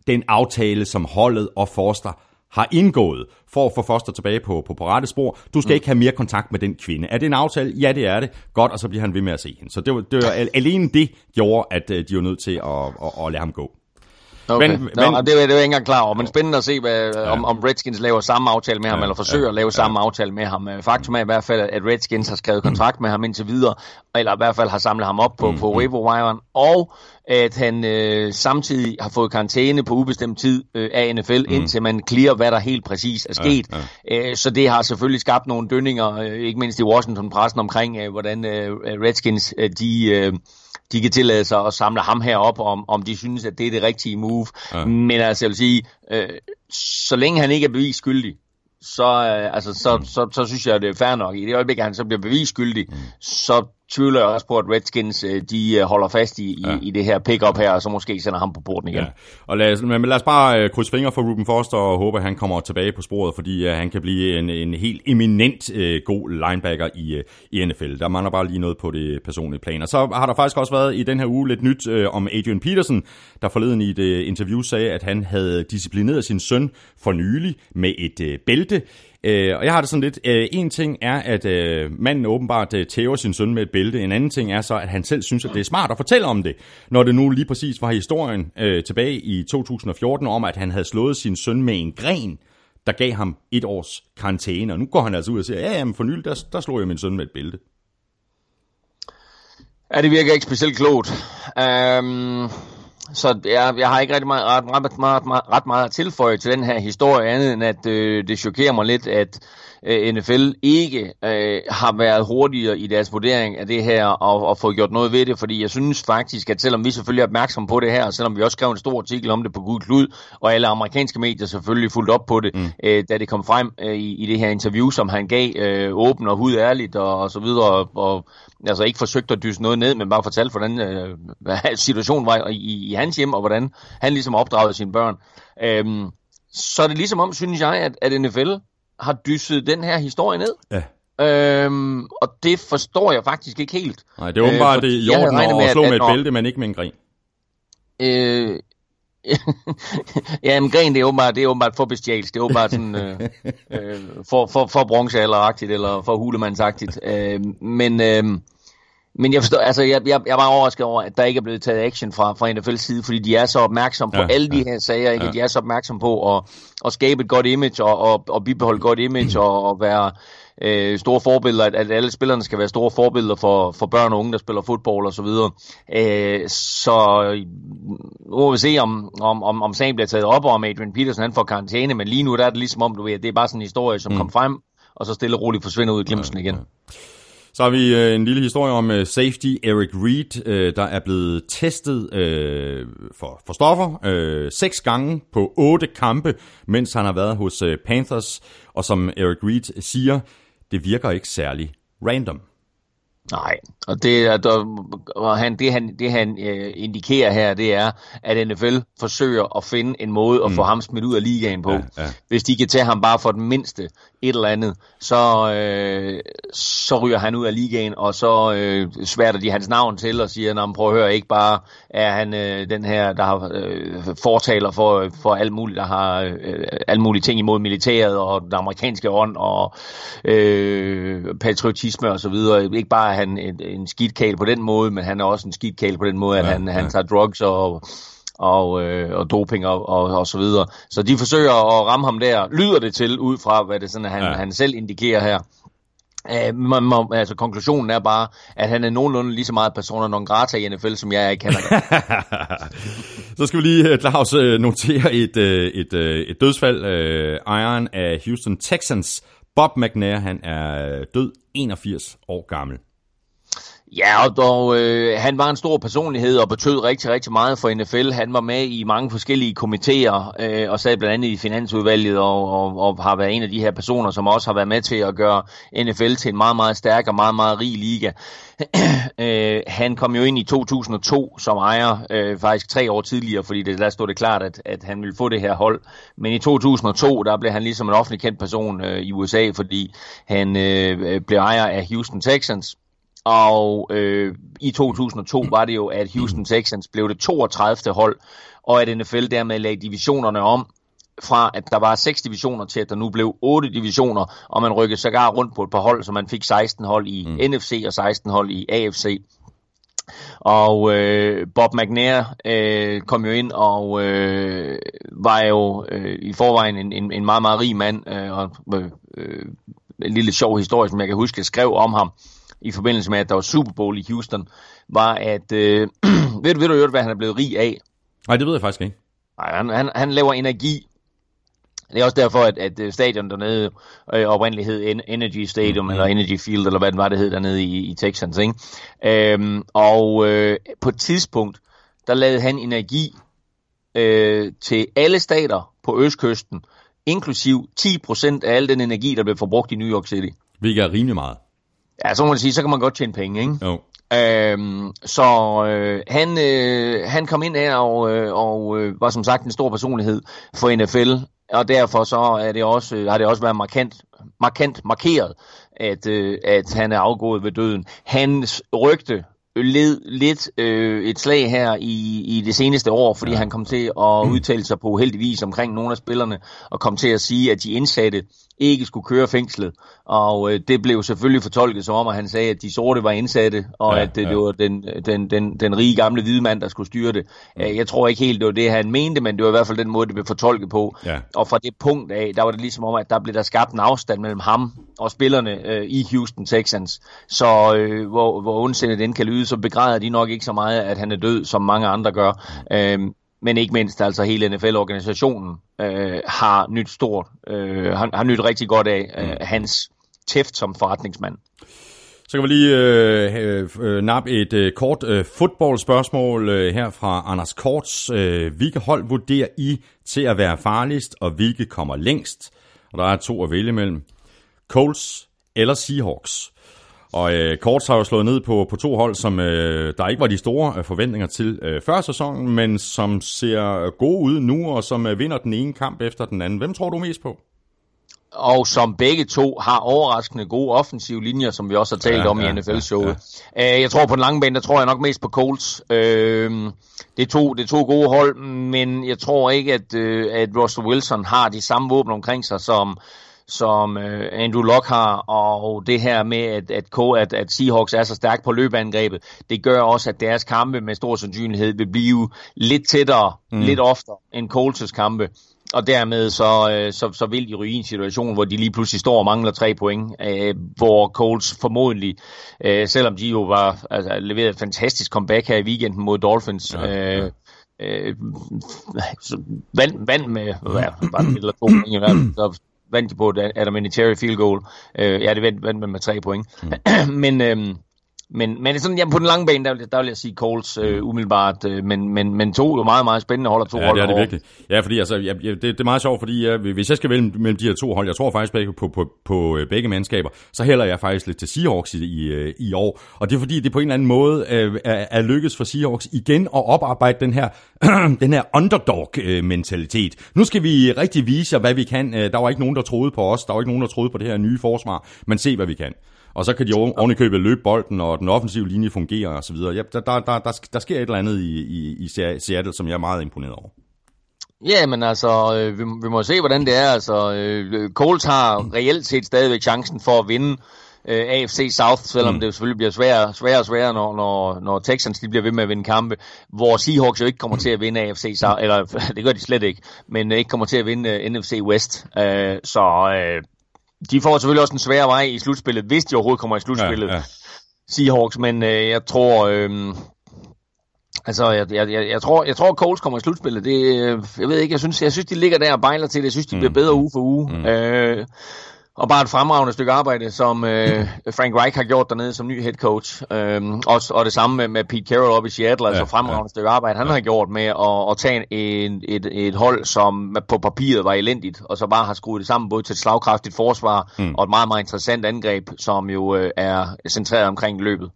den aftale, som holdet og Forster har indgået for at få Foster tilbage på, på, på rette spor. Du skal mm. ikke have mere kontakt med den kvinde. Er det en aftale? Ja, det er det. Godt, og så bliver han ved med at se hende. Så det var, det var alene det gjorde, at øh, de var nødt til at, at, at lade ham gå.
Okay. Men, Nå, men, det, det var jeg ikke engang klar over, men spændende at se, hvad, ja. om, om Redskins laver samme aftale med ham, ja, eller forsøger ja, at lave ja. samme aftale med ham. Faktum er i hvert fald, at Redskins har skrevet kontrakt med ham indtil videre, eller i hvert fald har samlet ham op på, mm, på mm. waiver wiren, og at han øh, samtidig har fået karantæne på ubestemt tid øh, af NFL, mm. indtil man clear, hvad der helt præcis er sket. Ja, ja. Øh, så det har selvfølgelig skabt nogle dønninger, øh, ikke mindst i Washington-pressen omkring, øh, hvordan øh, Redskins øh, de... Øh, de kan tillade sig at samle ham her op, om, om de synes, at det er det rigtige move. Ja. Men altså, jeg vil sige, øh, så længe han ikke er bevist skyldig, så, øh, altså, så, mm. så, så, så synes jeg, det er fair nok. I det øjeblik, at han så bliver bevist skyldig, mm. så tvivler jeg også på, at Redskins øh, de øh, holder fast i, ja. i, i det her pick-up her, og så måske sender ham på porten igen. Ja.
Og lad os, men lad os bare uh, krydse fingre for Ruben Foster og håbe, at han kommer tilbage på sporet, fordi uh, han kan blive en, en helt eminent uh, god linebacker i, uh, i NFL. Der mangler bare lige noget på det personlige plan. Og så har der faktisk også været i den her uge lidt nyt uh, om Adrian Peterson, der forleden i et uh, interview sagde, at han havde disciplineret sin søn for nylig med et uh, bælte. Øh, og jeg har det sådan lidt, øh, en ting er, at øh, manden åbenbart øh, tæver sin søn med et bælte. En anden ting er så, at han selv synes, at det er smart at fortælle om det. Når det nu lige præcis var historien øh, tilbage i 2014 om, at han havde slået sin søn med en gren, der gav ham et års karantæne. Og nu går han altså ud og siger, ja, jamen for nylig, der, der slog jeg min søn med et bælte.
Ja, det virker ikke specielt klogt. Um, så jeg, jeg har ikke rigtig meget, ret, ret, ret, ret, ret meget at tilføje til den her historie, andet end at øh, det chokerer mig lidt, at øh, NFL ikke øh, har været hurtigere i deres vurdering af det her og, og få gjort noget ved det, fordi jeg synes faktisk, at selvom vi selvfølgelig er opmærksom på det her, og selvom vi også skrev en stor artikel om det på Gud Klud, og alle amerikanske medier selvfølgelig fulgt op på det, mm. øh, da det kom frem øh, i, i det her interview, som han gav øh, åben og hud ærligt og, og så videre, og, og altså ikke forsøgt at dyse noget ned, men bare fortalt, hvordan øh, (laughs) situationen var i, i hans hjem, og hvordan han ligesom opdragede sine børn. Øhm, så er det ligesom om, synes jeg, at, at NFL har dysset den her historie ned. Ja. Øhm, og det forstår jeg faktisk ikke helt.
Nej, det er åbenbart øh, det i orden at, at slå med et bælte, men ikke med en gren.
Øh, (laughs) ja, en gren, det er åbenbart, det er åbenbart for bestialsk. Det er åbenbart sådan, øh, (laughs) øh, for, for, for bronzealderagtigt, eller for hulemandsagtigt. Øh, men, øh, men jeg forstår, altså jeg, jeg, jeg var overrasket over, at der ikke er blevet taget action fra, fra NFL's side, fordi de er så opmærksomme på ja, alle de her sager, ikke? Ja. de er så opmærksomme på at, at skabe et godt image, og, og, og bibeholde et godt image, og, og være øh, store forbilleder, at, at alle spillerne skal være store forbilleder for, for børn og unge, der spiller fodbold og så videre. Øh, så nu må vi se, om, om, om, om sagen bliver taget op, og om Adrian Peterson han får karantæne, men lige nu der er det ligesom om, du ved, det er bare sådan en historie, som mm. kom frem, og så stille og roligt forsvinder ud i glemsen igen. Ja, ja.
Så har vi øh, en lille historie om øh, safety Eric Reed, øh, der er blevet testet for, for stoffer seks gange på otte kampe, mens han har været hos Panthers. Og som Eric Reed siger, det virker ikke særlig random.
Nej, og det, der, han, det han, det han øh, indikerer her, det er, at NFL forsøger at finde en måde at mm. få ham smidt ud af ligaen på. Ja, ja. Hvis de kan tage ham bare for den mindste et eller andet, så, øh, så ryger han ud af ligaen, og så øh, sværter de hans navn til og siger, når prøv at høre, ikke bare er han øh, den her, der har øh, fortaler for, for alt muligt, der har øh, alt mulige ting imod militæret og den amerikanske ånd og øh, patriotisme og så videre. Ikke bare er han en, en skidtkale på den måde, men han er også en skidtkale på den måde, at ja, han, ja. han tager drugs og og, øh, og doping og, og, og så videre. Så de forsøger at ramme ham der, lyder det til, ud fra hvad det sådan, han, ja. han selv indikerer her. Uh, man, man, altså konklusionen er bare, at han er nogenlunde lige så meget persona non grata i NFL, som jeg er i Canada. (laughs)
så skal vi lige, øh, Claus, øh, notere et, et, et, dødsfald. Iron af Houston Texans. Bob McNair, han er død 81 år gammel.
Ja, og dog, øh, han var en stor personlighed og betød rigtig, rigtig meget for NFL. Han var med i mange forskellige komitéer øh, og sad blandt andet i Finansudvalget og, og, og har været en af de her personer, som også har været med til at gøre NFL til en meget, meget stærk og meget, meget rig liga. (clears throat) øh, han kom jo ind i 2002 som ejer, øh, faktisk tre år tidligere, fordi det, der stod det klart, at, at han ville få det her hold. Men i 2002, der blev han ligesom en offentlig kendt person øh, i USA, fordi han øh, blev ejer af Houston Texans og øh, i 2002 var det jo, at Houston Texans blev det 32. hold, og at NFL dermed lagde divisionerne om, fra at der var seks divisioner til at der nu blev otte divisioner, og man rykkede sågar rundt på et par hold, så man fik 16 hold i mm. NFC og 16 hold i AFC. Og øh, Bob McNair øh, kom jo ind og øh, var jo øh, i forvejen en, en, en meget, meget rig mand. Øh, og øh, en lille sjov historie, som jeg kan huske, jeg skrev om ham i forbindelse med, at der var Super Bowl i Houston, var at, øh, (clears throat) ved, du, ved du jo, hvad han er blevet rig af?
Nej, det ved jeg faktisk ikke.
Nej, han, han, han laver energi det er også derfor, at, at øh, stadion dernede øh, oprindeligt hed Energy Stadium, mm. eller Energy Field, eller hvad det var, det hed dernede i, i Texans. Ikke? Øhm, og øh, på et tidspunkt, der lavede han energi øh, til alle stater på østkysten, inklusiv 10% af al den energi, der blev forbrugt i New York City.
Hvilket er rimelig meget.
Ja, så må man sige, så kan man godt tjene penge, ikke?
Jo.
Øhm, så øh, han, øh, han kom ind her og, øh, og øh, var som sagt en stor personlighed for NFL, og derfor så er det også, har det også været markant, markant markeret, at, øh, at han er afgået ved døden. Hans rygte led lidt øh, et slag her i, i det seneste år, fordi ja. han kom til at udtale sig på uheldigvis omkring nogle af spillerne, og kom til at sige, at de indsatte ikke skulle køre fængslet. Og øh, det blev selvfølgelig fortolket som om, at han sagde, at de sorte var indsatte, og ja, at øh, ja. det var den, den, den, den rige gamle hvide mand, der skulle styre det. Mm. Jeg tror ikke helt, det var det, han mente, men det var i hvert fald den måde, det blev fortolket på. Ja. Og fra det punkt af, der var det ligesom om, at der blev der skabt en afstand mellem ham og spillerne øh, i Houston Texans. Så øh, hvor, hvor ondsindet den kan lyde, så begræder de nok ikke så meget, at han er død, som mange andre gør. Mm. Men ikke mindst altså hele NFL-organisationen øh, har nyt stort, øh, har, har nyt rigtig godt af øh, mm. hans tæft som forretningsmand.
Så kan vi lige øh, øh, nappe et øh, kort øh, fodboldspørgsmål øh, her fra Anders Korts. Øh, hvilke hold vurderer I til at være farligst, og hvilke kommer længst? Og der er to at vælge mellem. Colts eller Seahawks. Og øh, Korts har jo slået ned på, på to hold, som øh, der ikke var de store øh, forventninger til øh, før sæsonen, men som ser gode ud nu, og som øh, vinder den ene kamp efter den anden. Hvem tror du mest på?
og som begge to har overraskende gode offensive linjer, som vi også har talt ja, om ja, i NFL-showet. Ja, ja. Øh, jeg tror på den lange bane, der tror jeg nok mest på Colts. Øh, det, er to, det er to gode hold, men jeg tror ikke, at, øh, at Russell Wilson har de samme våben omkring sig, som, som øh, Andrew Locke har, og det her med, at, at, at, at Seahawks er så stærk på løbeangrebet, det gør også, at deres kampe med stor sandsynlighed vil blive lidt tættere, mm. lidt oftere end Colts' kampe. Og dermed så, øh, så, så vil de ryge i en situation, hvor de lige pludselig står og mangler tre point, øh, hvor Colts formodentlig, øh, selvom de jo var altså, leveret et fantastisk comeback her i weekenden mod Dolphins, ja, ja. Øh, øh, vand, vand med hvad, bare eller to point i hvert fald, så vandt på et Adam Vinatieri field goal. Øh, ja, det vandt, vandt man med tre point. Mm. (clears throat) men, øh, men, men sådan, jamen, på den lange bane, der, der vil jeg sige Coles øh, umiddelbart, øh, men, men, men to er meget, meget spændende hold, og to
ja,
hold.
Det er det virkelig. Ja, fordi altså, ja, det, det er meget sjovt, fordi ja, hvis jeg skal vælge mellem de her to hold, jeg tror faktisk begge på, på, på øh, begge mandskaber, så hælder jeg faktisk lidt til Seahawks i, i, øh, i år. Og det er fordi, det på en eller anden måde øh, er, er lykkedes for Seahawks igen at oparbejde den her, (clears throat) den her underdog-mentalitet. Nu skal vi rigtig vise jer, hvad vi kan. Der var ikke nogen, der troede på os. Der var ikke nogen, der troede på det her nye forsvar. Men se, hvad vi kan. Og så kan de ovenikøbet løbe bolden, og den offensive linje fungerer osv. Ja, der, der, der, der, der sker et eller andet i, i, i Seattle, som jeg er meget imponeret over.
Ja, men altså, øh, vi, vi må se, hvordan det er. Altså, øh, Colts har reelt set stadigvæk chancen for at vinde øh, AFC South, selvom mm. det selvfølgelig bliver sværere, sværere og sværere, når, når, når Texans de bliver ved med at vinde kampe, hvor Seahawks jo ikke kommer til at vinde AFC South, eller (laughs) det gør de slet ikke, men ikke kommer til at vinde uh, NFC West. Uh, så uh, de får selvfølgelig også en svær vej i slutspillet, hvis de overhovedet kommer i slutspillet. Ja, ja. Seahawks, men øh, jeg tror... Øh, Altså, jeg, jeg, jeg, jeg, tror, jeg tror, Coles kommer i slutspillet. Det, øh, jeg ved ikke, jeg synes, jeg synes, de ligger der og bejler til det. Jeg synes, de bliver mm. bedre uge for uge. Mm. Øh, og bare et fremragende stykke arbejde, som øh, (clears throat) Frank Reich har gjort dernede som ny head coach. Øhm, også, og det samme med, med Pete Carroll op i Seattle, altså ja, altså fremragende ja. stykke arbejde, han ja. har gjort med at, at tage en, et, et hold, som på papiret var elendigt, og så bare har skruet det sammen både til et slagkraftigt forsvar mm. og et meget, meget interessant angreb, som jo øh, er centreret omkring løbet.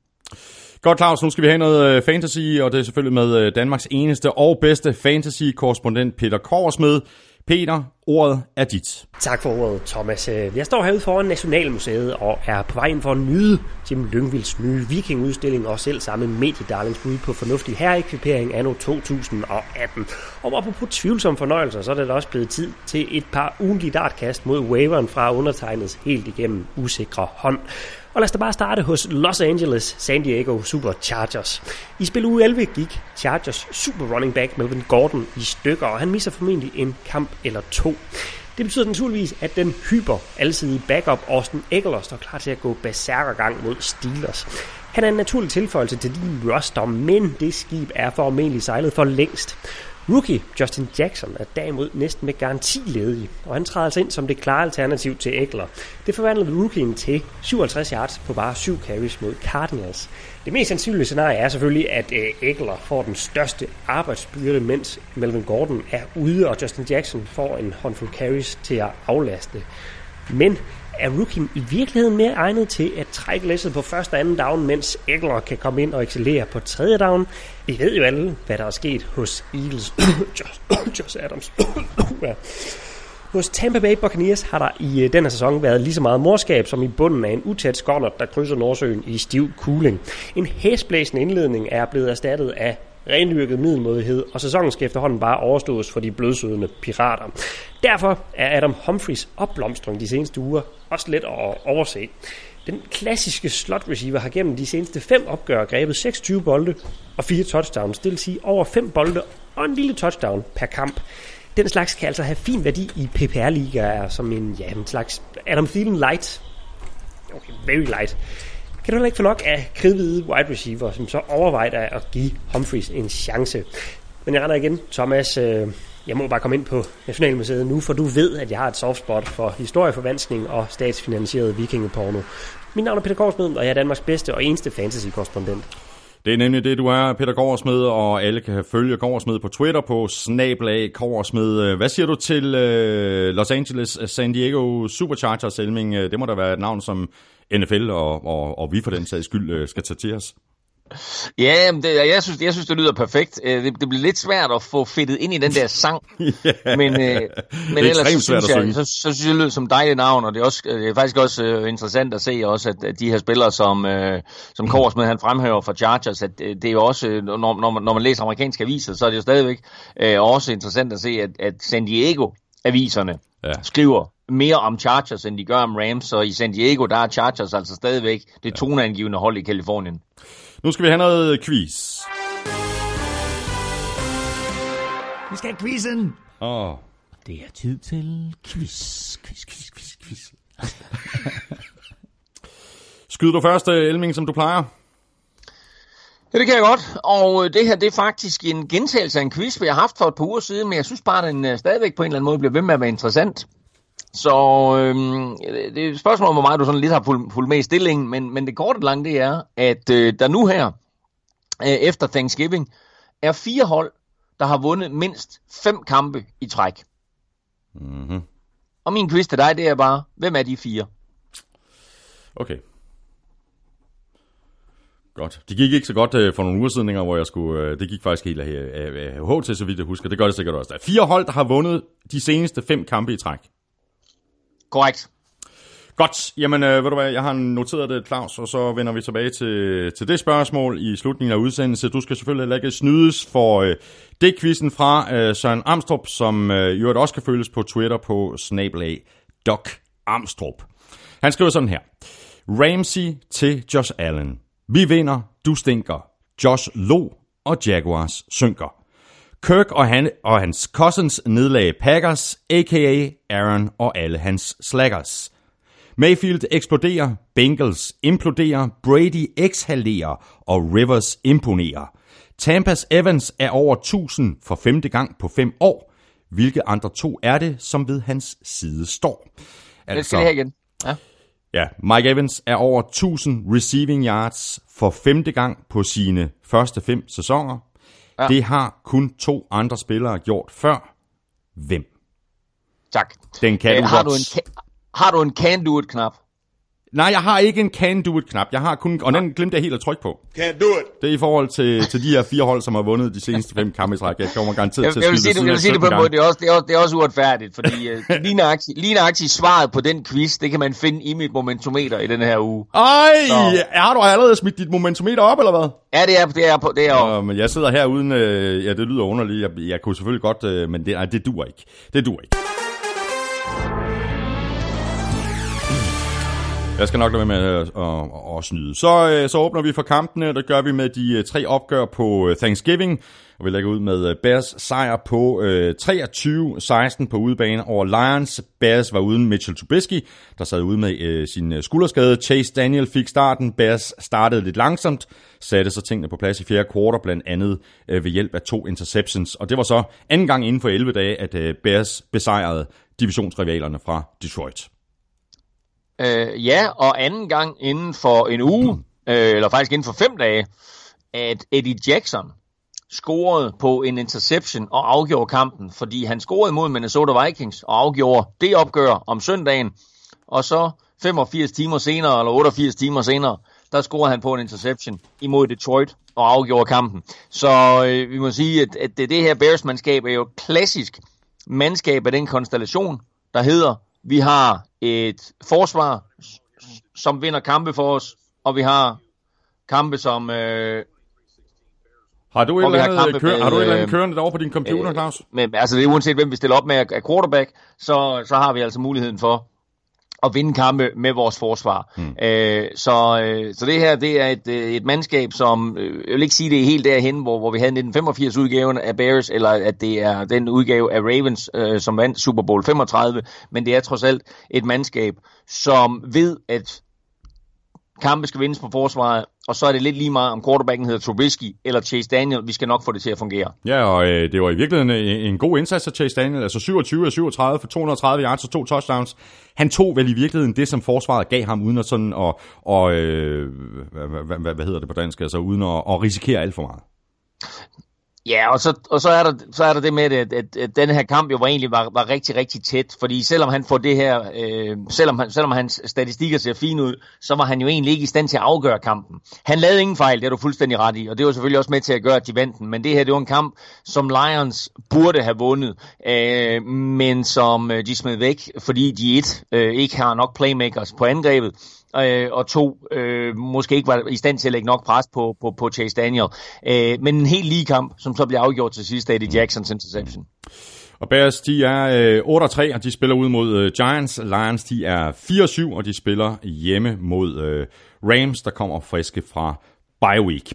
Godt, Claus. Nu skal vi have noget øh, fantasy, og det er selvfølgelig med øh, Danmarks eneste og bedste fantasy-korrespondent Peter Kors med. Peter, ordet er dit.
Tak for ordet, Thomas. Øh, jeg står herude foran Nationalmuseet og er på vej ind for at nyde Jim Lyngvilds nye vikingudstilling og selv samme mediedarlingsbud på fornuftig herrekvipering anno 2018. Og på tvivlsom fornøjelser, så er det da også blevet tid til et par ugentlige dartkast mod waveren fra undertegnets helt igennem usikre hånd. Og lad os da bare starte hos Los Angeles San Diego Superchargers. I spil uge 11 gik Chargers super running back Melvin Gordon i stykker, og han misser formentlig en kamp eller to. Det betyder naturligvis, at den hyper alsidige backup Austin Eckler står klar til at gå gang mod Steelers. Han er en naturlig tilføjelse til din roster, men det skib er formentlig sejlet for længst. Rookie Justin Jackson er derimod næsten med garanti ledig, og han træder altså ind som det klare alternativ til Eckler. Det forvandlede rookien til 57 yards på bare 7 carries mod Cardinals. Det mest sandsynlige scenarie er selvfølgelig, at øh, Eckler får den største arbejdsbyrde, mens Melvin Gordon er ude, og Justin Jackson får en håndfuld carries til at aflaste. Men er Rookie i virkeligheden mere egnet til at trække læsset på første og anden down, mens Eckler kan komme ind og excellere på tredje down? Vi ved jo alle, hvad der er sket hos Eagles. (coughs) Josh, (coughs) Josh Adams. (coughs) Hos Tampa Bay Buccaneers har der i øh, denne sæson været lige så meget morskab som i bunden af en utæt skåndert, der krydser Nordsøen i stiv cooling. En hæsblæsende indledning er blevet erstattet af rendyrket middelmodighed, og sæsonen skal efterhånden bare overstås for de blødsødende pirater. Derfor er Adam Humphries opblomstring de seneste uger også let at overse. Den klassiske slot receiver har gennem de seneste fem opgør grebet 26 bolde og fire touchdowns, det vil sige over fem bolde og en lille touchdown per kamp. Den slags kan altså have fin værdi i PPR-ligaer som en, ja, en slags Adam Thielen light. Okay, very light kan du heller ikke få nok af kridhvide wide receiver, som så overvejer at give Humphreys en chance. Men jeg render igen, Thomas. Øh, jeg må bare komme ind på Nationalmuseet nu, for du ved, at jeg har et soft spot for historieforvanskning og statsfinansieret vikingeporno. Mit navn er Peter Korsmed, og jeg er Danmarks bedste og eneste fantasy-korrespondent.
Det er nemlig det, du er, Peter Gårdsmed, og alle kan følge Gårdsmed på Twitter på snablag Gårdsmed. Hvad siger du til øh, Los Angeles San Diego Superchargers, Elming? Det må da være et navn, som NFL og, og, og vi for den sags skyld øh, skal tage til os.
Ja, det, jeg, synes, jeg synes, det lyder perfekt. Øh, det, det bliver lidt svært at få fedtet ind i den der sang. (laughs) yeah. Men, øh, men ellers så synes, jeg, så, så synes jeg, det lyder som dejligt navn, og det er, også, det er faktisk også uh, interessant at se også, at, at de her spillere, som, uh, som Korsmed han fremhæver for Chargers, at uh, det er jo også, når, når, man, når man læser amerikanske aviser, så er det jo stadigvæk uh, også interessant at se, at, at San Diego aviserne ja. skriver mere om Chargers, end de gør om Rams, og i San Diego, der er Chargers altså stadigvæk det toneangivende hold i Kalifornien.
Nu skal vi have noget quiz.
Vi skal have quizzen.
Åh. Oh.
Det er tid til quiz, quiz, quiz, quiz, quiz. (laughs)
Skyder du først, Elming, som du plejer?
Ja, det kan jeg godt. Og øh, det her, det er faktisk en gentagelse af en quiz, vi har haft for et par uger siden, men jeg synes bare, at den øh, stadigvæk på en eller anden måde bliver ved med at være interessant. Så øhm, det er et spørgsmål, hvor meget du sådan lidt har fulgt fuld med i stillingen, men, men det korte lange, det er, at øh, der nu her, øh, efter Thanksgiving, er fire hold, der har vundet mindst fem kampe i træk.
Mm-hmm.
Og min quiz til dig, det er bare, hvem er de fire?
Okay. Godt. Det gik ikke så godt øh, for nogle uger siden, hvor jeg skulle... Øh, det gik faktisk helt af, af, af H til, så vidt jeg husker. Det gør det sikkert også. Der er fire hold, der har vundet de seneste fem kampe i træk.
Korrekt.
Godt, jamen øh, ved du hvad, jeg har noteret det, Claus, og så vender vi tilbage til, til det spørgsmål i slutningen af udsendelsen. Du skal selvfølgelig ikke snydes for øh, det quizzen fra øh, Søren Amstrup, som øh, i øvrigt også kan følges på Twitter på snabelag Doc Amstrup. Han skriver sådan her. Ramsey til Josh Allen. Vi vinder, du stinker. Josh Lo og Jaguars synker. Kirk og, han, og hans cousins nedlagde Packers, a.k.a. Aaron og alle hans slackers. Mayfield eksploderer, Bengals imploderer, Brady exhalerer og Rivers imponerer. Tampas Evans er over 1000 for femte gang på fem år. Hvilke andre to er det, som ved hans side står?
Altså, det skal igen. Ja.
Ja, Mike Evans er over 1000 receiving yards for femte gang på sine første fem sæsoner. Ja. Det har kun to andre spillere gjort før. Hvem?
Tak.
Den kan
øh,
du
har,
godt.
du en, har du en can do it knap?
Nej, jeg har ikke en can do it knap. Jeg har kun, og den glemte jeg helt at trykke på.
Can't do it.
Det er i forhold til, til de her fire hold, som har vundet de seneste fem kampe i træk. Jeg kommer garanteret
Jeg,
til at
jeg vil
skyde
sige, det,
ved
jeg vil sige det på en
17
måde, det er også, det er også, det er også uretfærdigt, fordi uh, lige, nøjagtigt, lige nøjagtigt svaret på den quiz, det kan man finde i mit momentometer i den her uge.
Ej,
Så.
har du allerede smidt dit momentometer op, eller hvad?
Ja, det er, det er, på, det er.
Uh, men jeg sidder her uden, øh, ja, det lyder underligt. Jeg, jeg kunne selvfølgelig godt, øh, men det, nej, det duer ikke. Det duer ikke. Jeg skal nok lade være med at, at, at, at snyde. Så, øh, så åbner vi for kampene, Der gør vi med de øh, tre opgør på øh, Thanksgiving. Og vi lægger ud med Bears sejr på øh, 23-16 på udebane over Lions. Bears var uden Mitchell Trubisky, der sad ude med øh, sin skulderskade. Chase Daniel fik starten. Bears startede lidt langsomt, satte så tingene på plads i fjerde kvartal, blandt andet øh, ved hjælp af to interceptions. Og det var så anden gang inden for 11 dage, at øh, Bears besejrede divisionsrivalerne fra Detroit.
Øh, ja, og anden gang inden for en uge, (clears throat) øh, eller faktisk inden for fem dage, at Eddie Jackson scorede på en interception og afgjorde kampen, fordi han scorede mod Minnesota Vikings og afgjorde det opgør om søndagen, og så 85 timer senere, eller 88 timer senere, der scorede han på en interception imod Detroit og afgjorde kampen. Så øh, vi må sige, at, at det, det her Bears-mandskab er jo et klassisk mandskab af den konstellation, der hedder, vi har et forsvar, som vinder kampe for os, og vi har kampe, som... Øh,
Har du et eller andet, kør,
med,
har du et eller andet
øh,
kørende derovre på din computer, Claus?
med, altså det er uanset hvem vi stiller op med af quarterback, så, så har vi altså muligheden for at vinde kampe med vores forsvar. Mm. Øh, så, øh, så det her, det er et, øh, et mandskab, som, øh, jeg vil ikke sige, det er helt derhen, hvor, hvor vi havde 1985 udgaven af Bears, eller at det er den udgave af Ravens, øh, som vandt Super Bowl 35, men det er trods alt et mandskab, som ved, at kampe skal vindes på forsvaret, og så er det lidt lige meget, om quarterbacken hedder Trubisky eller Chase Daniel. Vi skal nok få det til at fungere.
Ja, og øh, det var i virkeligheden øh, en, en god indsats af Chase Daniel, altså 27 af 37 for 230 yards og to touchdowns. Han tog vel i virkeligheden det, som forsvaret gav ham, uden at sådan, og, og øh, hvad, hvad, hvad, hvad hedder det på dansk, altså uden at, at risikere alt for meget.
Ja, og så, og så, er, der, så er der det med, at, at, at den her kamp jo var egentlig var, var rigtig, rigtig tæt. Fordi selvom han får det her, øh, selvom, han, selvom hans statistikker ser fine ud, så var han jo egentlig ikke i stand til at afgøre kampen. Han lavede ingen fejl, det er du fuldstændig ret i, og det var selvfølgelig også med til at gøre, at de vandt den. Men det her, det var en kamp, som Lions burde have vundet, øh, men som øh, de smed væk, fordi de et, øh, ikke har nok playmakers på angrebet, øh, og to øh, måske ikke var i stand til at lægge nok pres på, på, på Chase Daniel. Øh, men en helt lige kamp, som så bliver afgjort til sidst af Eddie Jacksons interception.
Og Bears, de er øh, 8-3, og de spiller ud mod øh, Giants. Lions, de er 4-7, og de spiller hjemme mod øh, Rams, der kommer friske fra bye week.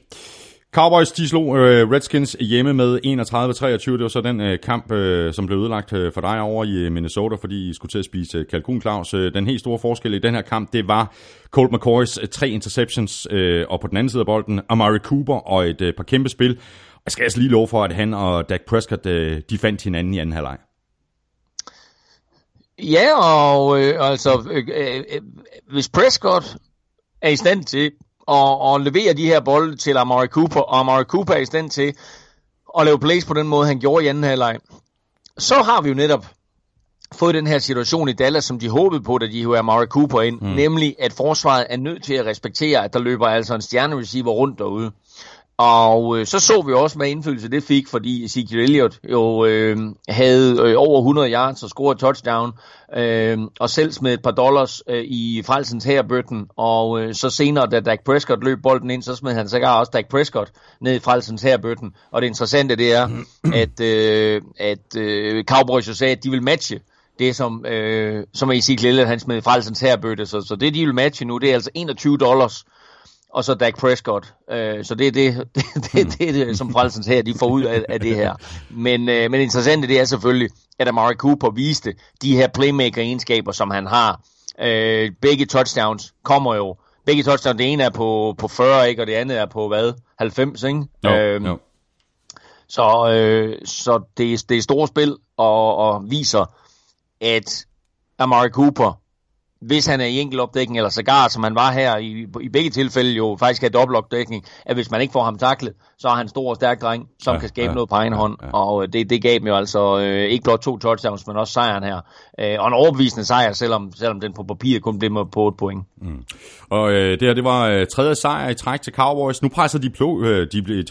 Cowboys, de slog øh, Redskins hjemme med 31-23. Det var så den øh, kamp, øh, som blev udlagt øh, for dig over i øh, Minnesota, fordi I skulle til at spise øh, kalkun, Claus. Øh, den helt store forskel i den her kamp, det var Colt McCoys øh, tre interceptions, øh, og på den anden side af bolden, Amari Cooper og et øh, par kæmpe spil. Jeg skal altså lige love for, at han og Dak Prescott, øh, de fandt hinanden i anden halvleg.
Ja, og øh, altså, øh, øh, øh hvis Prescott er i stand til at, at levere de her bolde til Amari Cooper, og Amari Cooper er i stand til at lave plays på den måde, han gjorde i anden halvleg, så har vi jo netop fået den her situation i Dallas, som de håbede på, da de havde Amari Cooper ind, mm. nemlig at forsvaret er nødt til at respektere, at der løber altså en stjernereceiver rundt derude. Og øh, så så vi også, hvad indflydelse det fik, fordi Ezekiel Elliott jo øh, havde øh, over 100 yards og scoret touchdown, øh, og selv smed et par dollars øh, i frelsens hærbøtten, og øh, så senere, da Dak Prescott løb bolden ind, så smed han sågar også Dak Prescott ned i frelsens hærbøtten. Og det interessante det er, (clears throat) at, øh, at øh, Cowboys jo sagde, at de vil matche det, som, øh, som Ezekiel Elliott han smed i frelsens hærbøtte. Så, så det, de vil matche nu, det er altså 21 dollars, og så Dak Prescott. Øh, så det er det, (laughs) det, det, det, det, som frelsens her, de får ud af, af det her. Men, øh, men interessant det er selvfølgelig, at Amari Cooper viste de her playmaker-egenskaber, som han har. Øh, begge touchdowns kommer jo. Begge touchdowns, det ene er på, på 40, ikke, og det andet er på hvad? 90, ikke?
Jo,
Øhm,
jo.
Så, øh, så det, er- det er store spil, og, og viser, at Amari Cooper hvis han er i enkeltopdækning, eller sågar, som han var her i, i begge tilfælde jo faktisk er dobbeltopdækning, at hvis man ikke får ham taklet, så er han stor og stærk dreng, som ja, kan skabe ja, noget på egen ja, hånd. Ja. Og øh, det, det gav dem jo altså øh, ikke blot to touchdowns, men også sejren her. Øh, og en overbevisende sejr, selvom, selvom den på papir kun blev med på et point. Mm.
Og øh, det her, det var øh, tredje sejr i træk til Cowboys. Nu presser de, plo, øh, de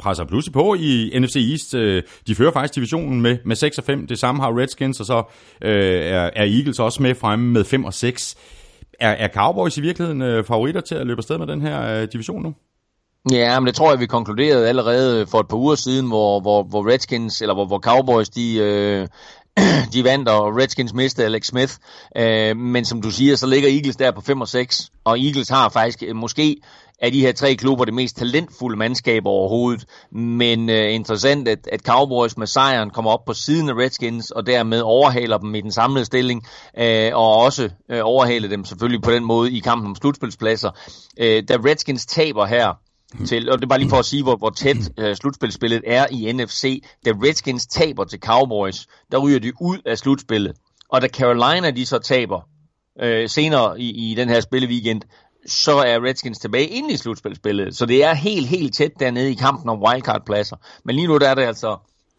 presser pludselig på i NFC East. Øh, de fører faktisk divisionen med, med 6 og 5. Det samme har Redskins, og så øh, er, er Eagles også med fremme med 5 og 6. Er, er Cowboys i virkeligheden øh, favoritter til at løbe afsted med den her øh, division nu?
Ja, men det tror jeg, vi konkluderede allerede for et par uger siden, hvor, hvor, hvor Redskins, eller hvor, hvor Cowboys, de, øh, (clears throat) de vandt, og Redskins mistede Alex Smith. Øh, men som du siger, så ligger Eagles der på 5 og 6, og Eagles har faktisk øh, måske af de her tre klubber det mest talentfulde mandskab overhovedet. Men øh, interessant, at, at Cowboys med sejren kommer op på siden af Redskins, og dermed overhaler dem i den samlede stilling, øh, og også øh, overhaler dem selvfølgelig på den måde i kampen om slutspilspladser. Øh, da Redskins taber her, til, og det er bare lige for at sige, hvor, hvor tæt øh, slutspilspillet er i NFC. Da Redskins taber til Cowboys, der ryger de ud af slutspillet. Og da Carolina de så taber øh, senere i, i den her spilleweekend, så er Redskins tilbage inde i slutspilspillet. Så det er helt, helt tæt dernede i kampen om wildcard-pladser. Men lige nu der er det altså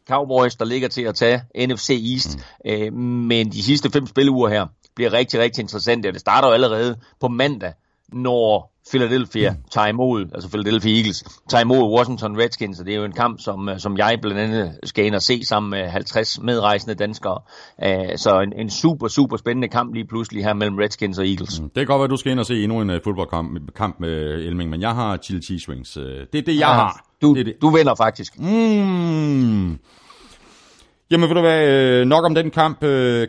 Cowboys, der ligger til at tage NFC East. Mm. Uh, men de sidste fem spilleuger her bliver rigtig, rigtig interessante. Og det starter jo allerede på mandag, når Philadelphia tager imod, altså Philadelphia Eagles, tager imod Washington Redskins, og det er jo en kamp, som, øh, som jeg blandt andet skal ind og se sammen med 50 medrejsende danskere. Uh, så en, en super, super spændende kamp lige pludselig her mellem Redskins og Eagles. Mm.
Det kan godt være, at du skal ind og se endnu en uh, fodboldkamp kamp med Elming, men jeg har chili cheese wings. Det er det, jeg ja, har.
Du,
det er det.
du vinder faktisk.
Mm. Jamen, vil du være nok om den kamp.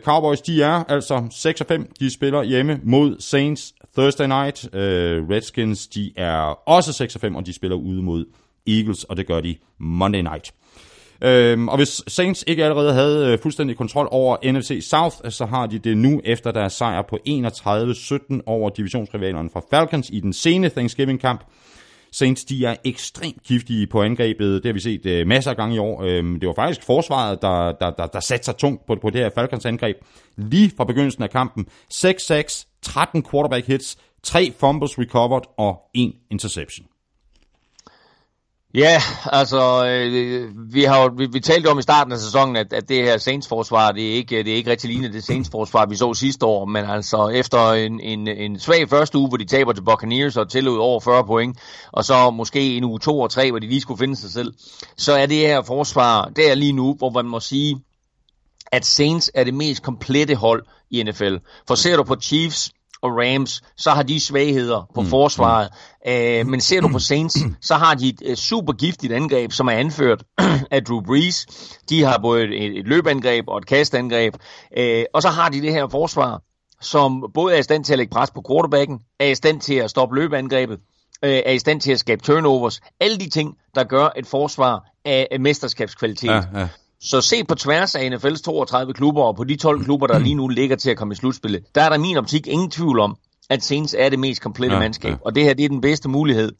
Cowboys, de er altså 6 5. De spiller hjemme mod Saints Thursday night. Øh, Redskins, de er også 6 5, og de spiller ude mod Eagles, og det gør de Monday night. Øhm, og hvis Saints ikke allerede havde øh, fuldstændig kontrol over NFC South, så har de det nu efter deres sejr på 31-17 over divisionsrivalerne fra Falcons i den sene Thanksgiving-kamp. Saints de er ekstremt giftige på angrebet. Det har vi set øh, masser af gange i år. Øhm, det var faktisk forsvaret, der, der, der, der satte sig tungt på, på det her Falcons angreb. Lige fra begyndelsen af kampen. 6-6, 13 quarterback hits, 3 fumbles recovered og 1 interception.
Ja, altså, øh, vi har vi, vi talte om i starten af sæsonen, at, at det her Saints-forsvar, det er ikke, det er ikke rigtig lignende det Saints-forsvar, vi så sidste år, men altså efter en, en, en svag første uge, hvor de taber til Buccaneers og tillod over 40 point, og så måske en uge 2 og 3, hvor de lige skulle finde sig selv, så er det her forsvar, det er lige nu, hvor man må sige, at Saints er det mest komplette hold i NFL. For ser du på Chiefs, og Rams, så har de svagheder på mm. forsvaret. Mm. Uh, men ser du på Saints, så har de et uh, super giftigt angreb, som er anført (clears throat) af Drew Brees. De har både et, et løbeangreb og et kastangreb. Uh, og så har de det her forsvar, som både er i stand til at lægge pres på quarterbacken, er i stand til at stoppe løbeangrebet, er i stand til at skabe turnovers. Alle de ting, der gør et forsvar af mesterskabskvalitet. Ja, ja. Så se på tværs af NFL's 32 klubber, og på de 12 klubber, der lige nu ligger til at komme i slutspillet, der er der min optik ingen tvivl om, at Saints er det mest komplette ja, mandskab. Ja. Og det her det er den bedste mulighed,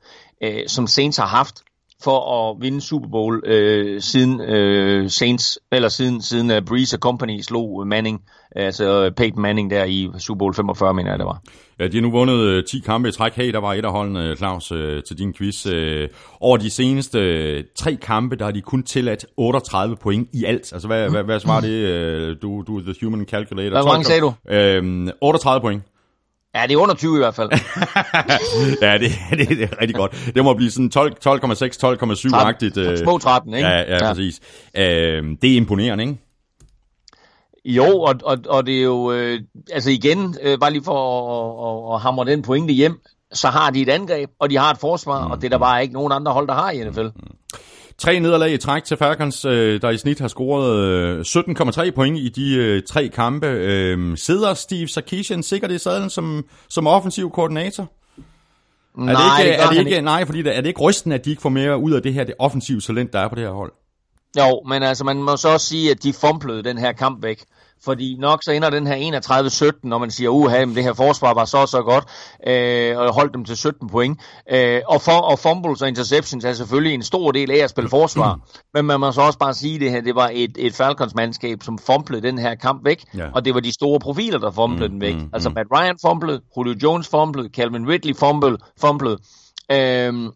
øh, som Saints har haft for at vinde Super Bowl øh, siden øh, Saints eller siden siden uh, Breeze Company slog Manning, altså Peyton Manning der i Super Bowl 45, mener jeg det var.
Ja, de har nu vundet 10 kampe i træk. Hey, der var et af holdene, Claus, til din quiz. Over de seneste tre kampe, der har de kun tilladt 38 point i alt. Altså, hvad, hvad, hvad svarer det? Du, du er the human calculator.
Hvor mange sagde du?
Øhm, 38 point.
Ja, det er under 20 i hvert fald. (laughs)
ja, det, (laughs) det, det er rigtig godt. Det må blive sådan 12,6-12,7-agtigt.
Små 13, ikke?
Ja, ja, ja. præcis. Øh, det er imponerende, ikke?
Jo, og, og, og det er jo, øh, altså igen, øh, bare lige for at, at, at hamre den pointe hjem, så har de et angreb, og de har et forsvar, mm. og det er der bare ikke nogen andre hold, der har i NFL. Mm.
Tre nederlag i træk til Falcons, øh, der i snit har scoret 17,3 øh, point i de øh, tre kampe. Sidder Steve Sarkisian sikkert i sadlen som, som offensiv koordinator?
Nej,
er det ikke,
det
er det ikke, nej, fordi det, er det ikke rysten, at de ikke får mere ud af det her det offensive talent, der er på det her hold?
Jo, men altså man må så også sige, at de fumblede den her kamp væk. Fordi nok så ender den her 31-17, når man siger, uha, det her forsvar var så så godt, øh, og holdt dem til 17 point. Øh, og, for, og fumbles og interceptions er selvfølgelig en stor del af at spille forsvar. Mm. (clears throat) Men man må så også bare sige, det her, det var et, et Falcons-mandskab, som fumblede den her kamp væk, ja. og det var de store profiler, der fumblede mm, den væk. Mm, altså Matt Ryan fumblede, Julio Jones fumblede, Calvin Ridley fumblede, fumblede. Øhm,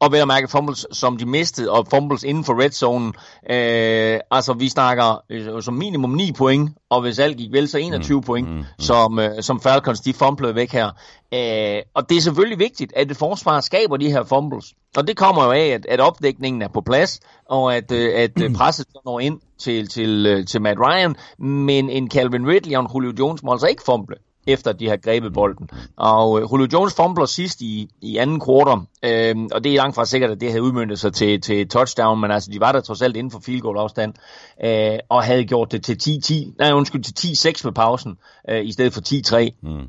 og vel at mærke fumbles, som de mistede, og fumbles inden for red zone. Øh, altså, vi snakker øh, som minimum 9 point, og hvis alt gik vel, så 21 mm, point, mm, mm. Som, øh, som Falcons, de fumblede væk her. Øh, og det er selvfølgelig vigtigt, at et forsvar skaber de her fumbles. Og det kommer jo af, at, at opdækningen er på plads, og at, øh, at øh, presset når ind til, til, øh, til Matt Ryan, men en Calvin Ridley og en Julio Jones må altså ikke fumble efter de har grebet bolden. Og øh, Julio Jones fumbler sidst i, i anden kvartal, øh, og det er langt fra sikkert, at det havde udmyndtet sig til, til touchdown, men altså de var der trods alt inden for field goal afstand, øh, og havde gjort det til 10-10, nej undskyld, til 10-6 med pausen, øh, i stedet for 10-3. Mm.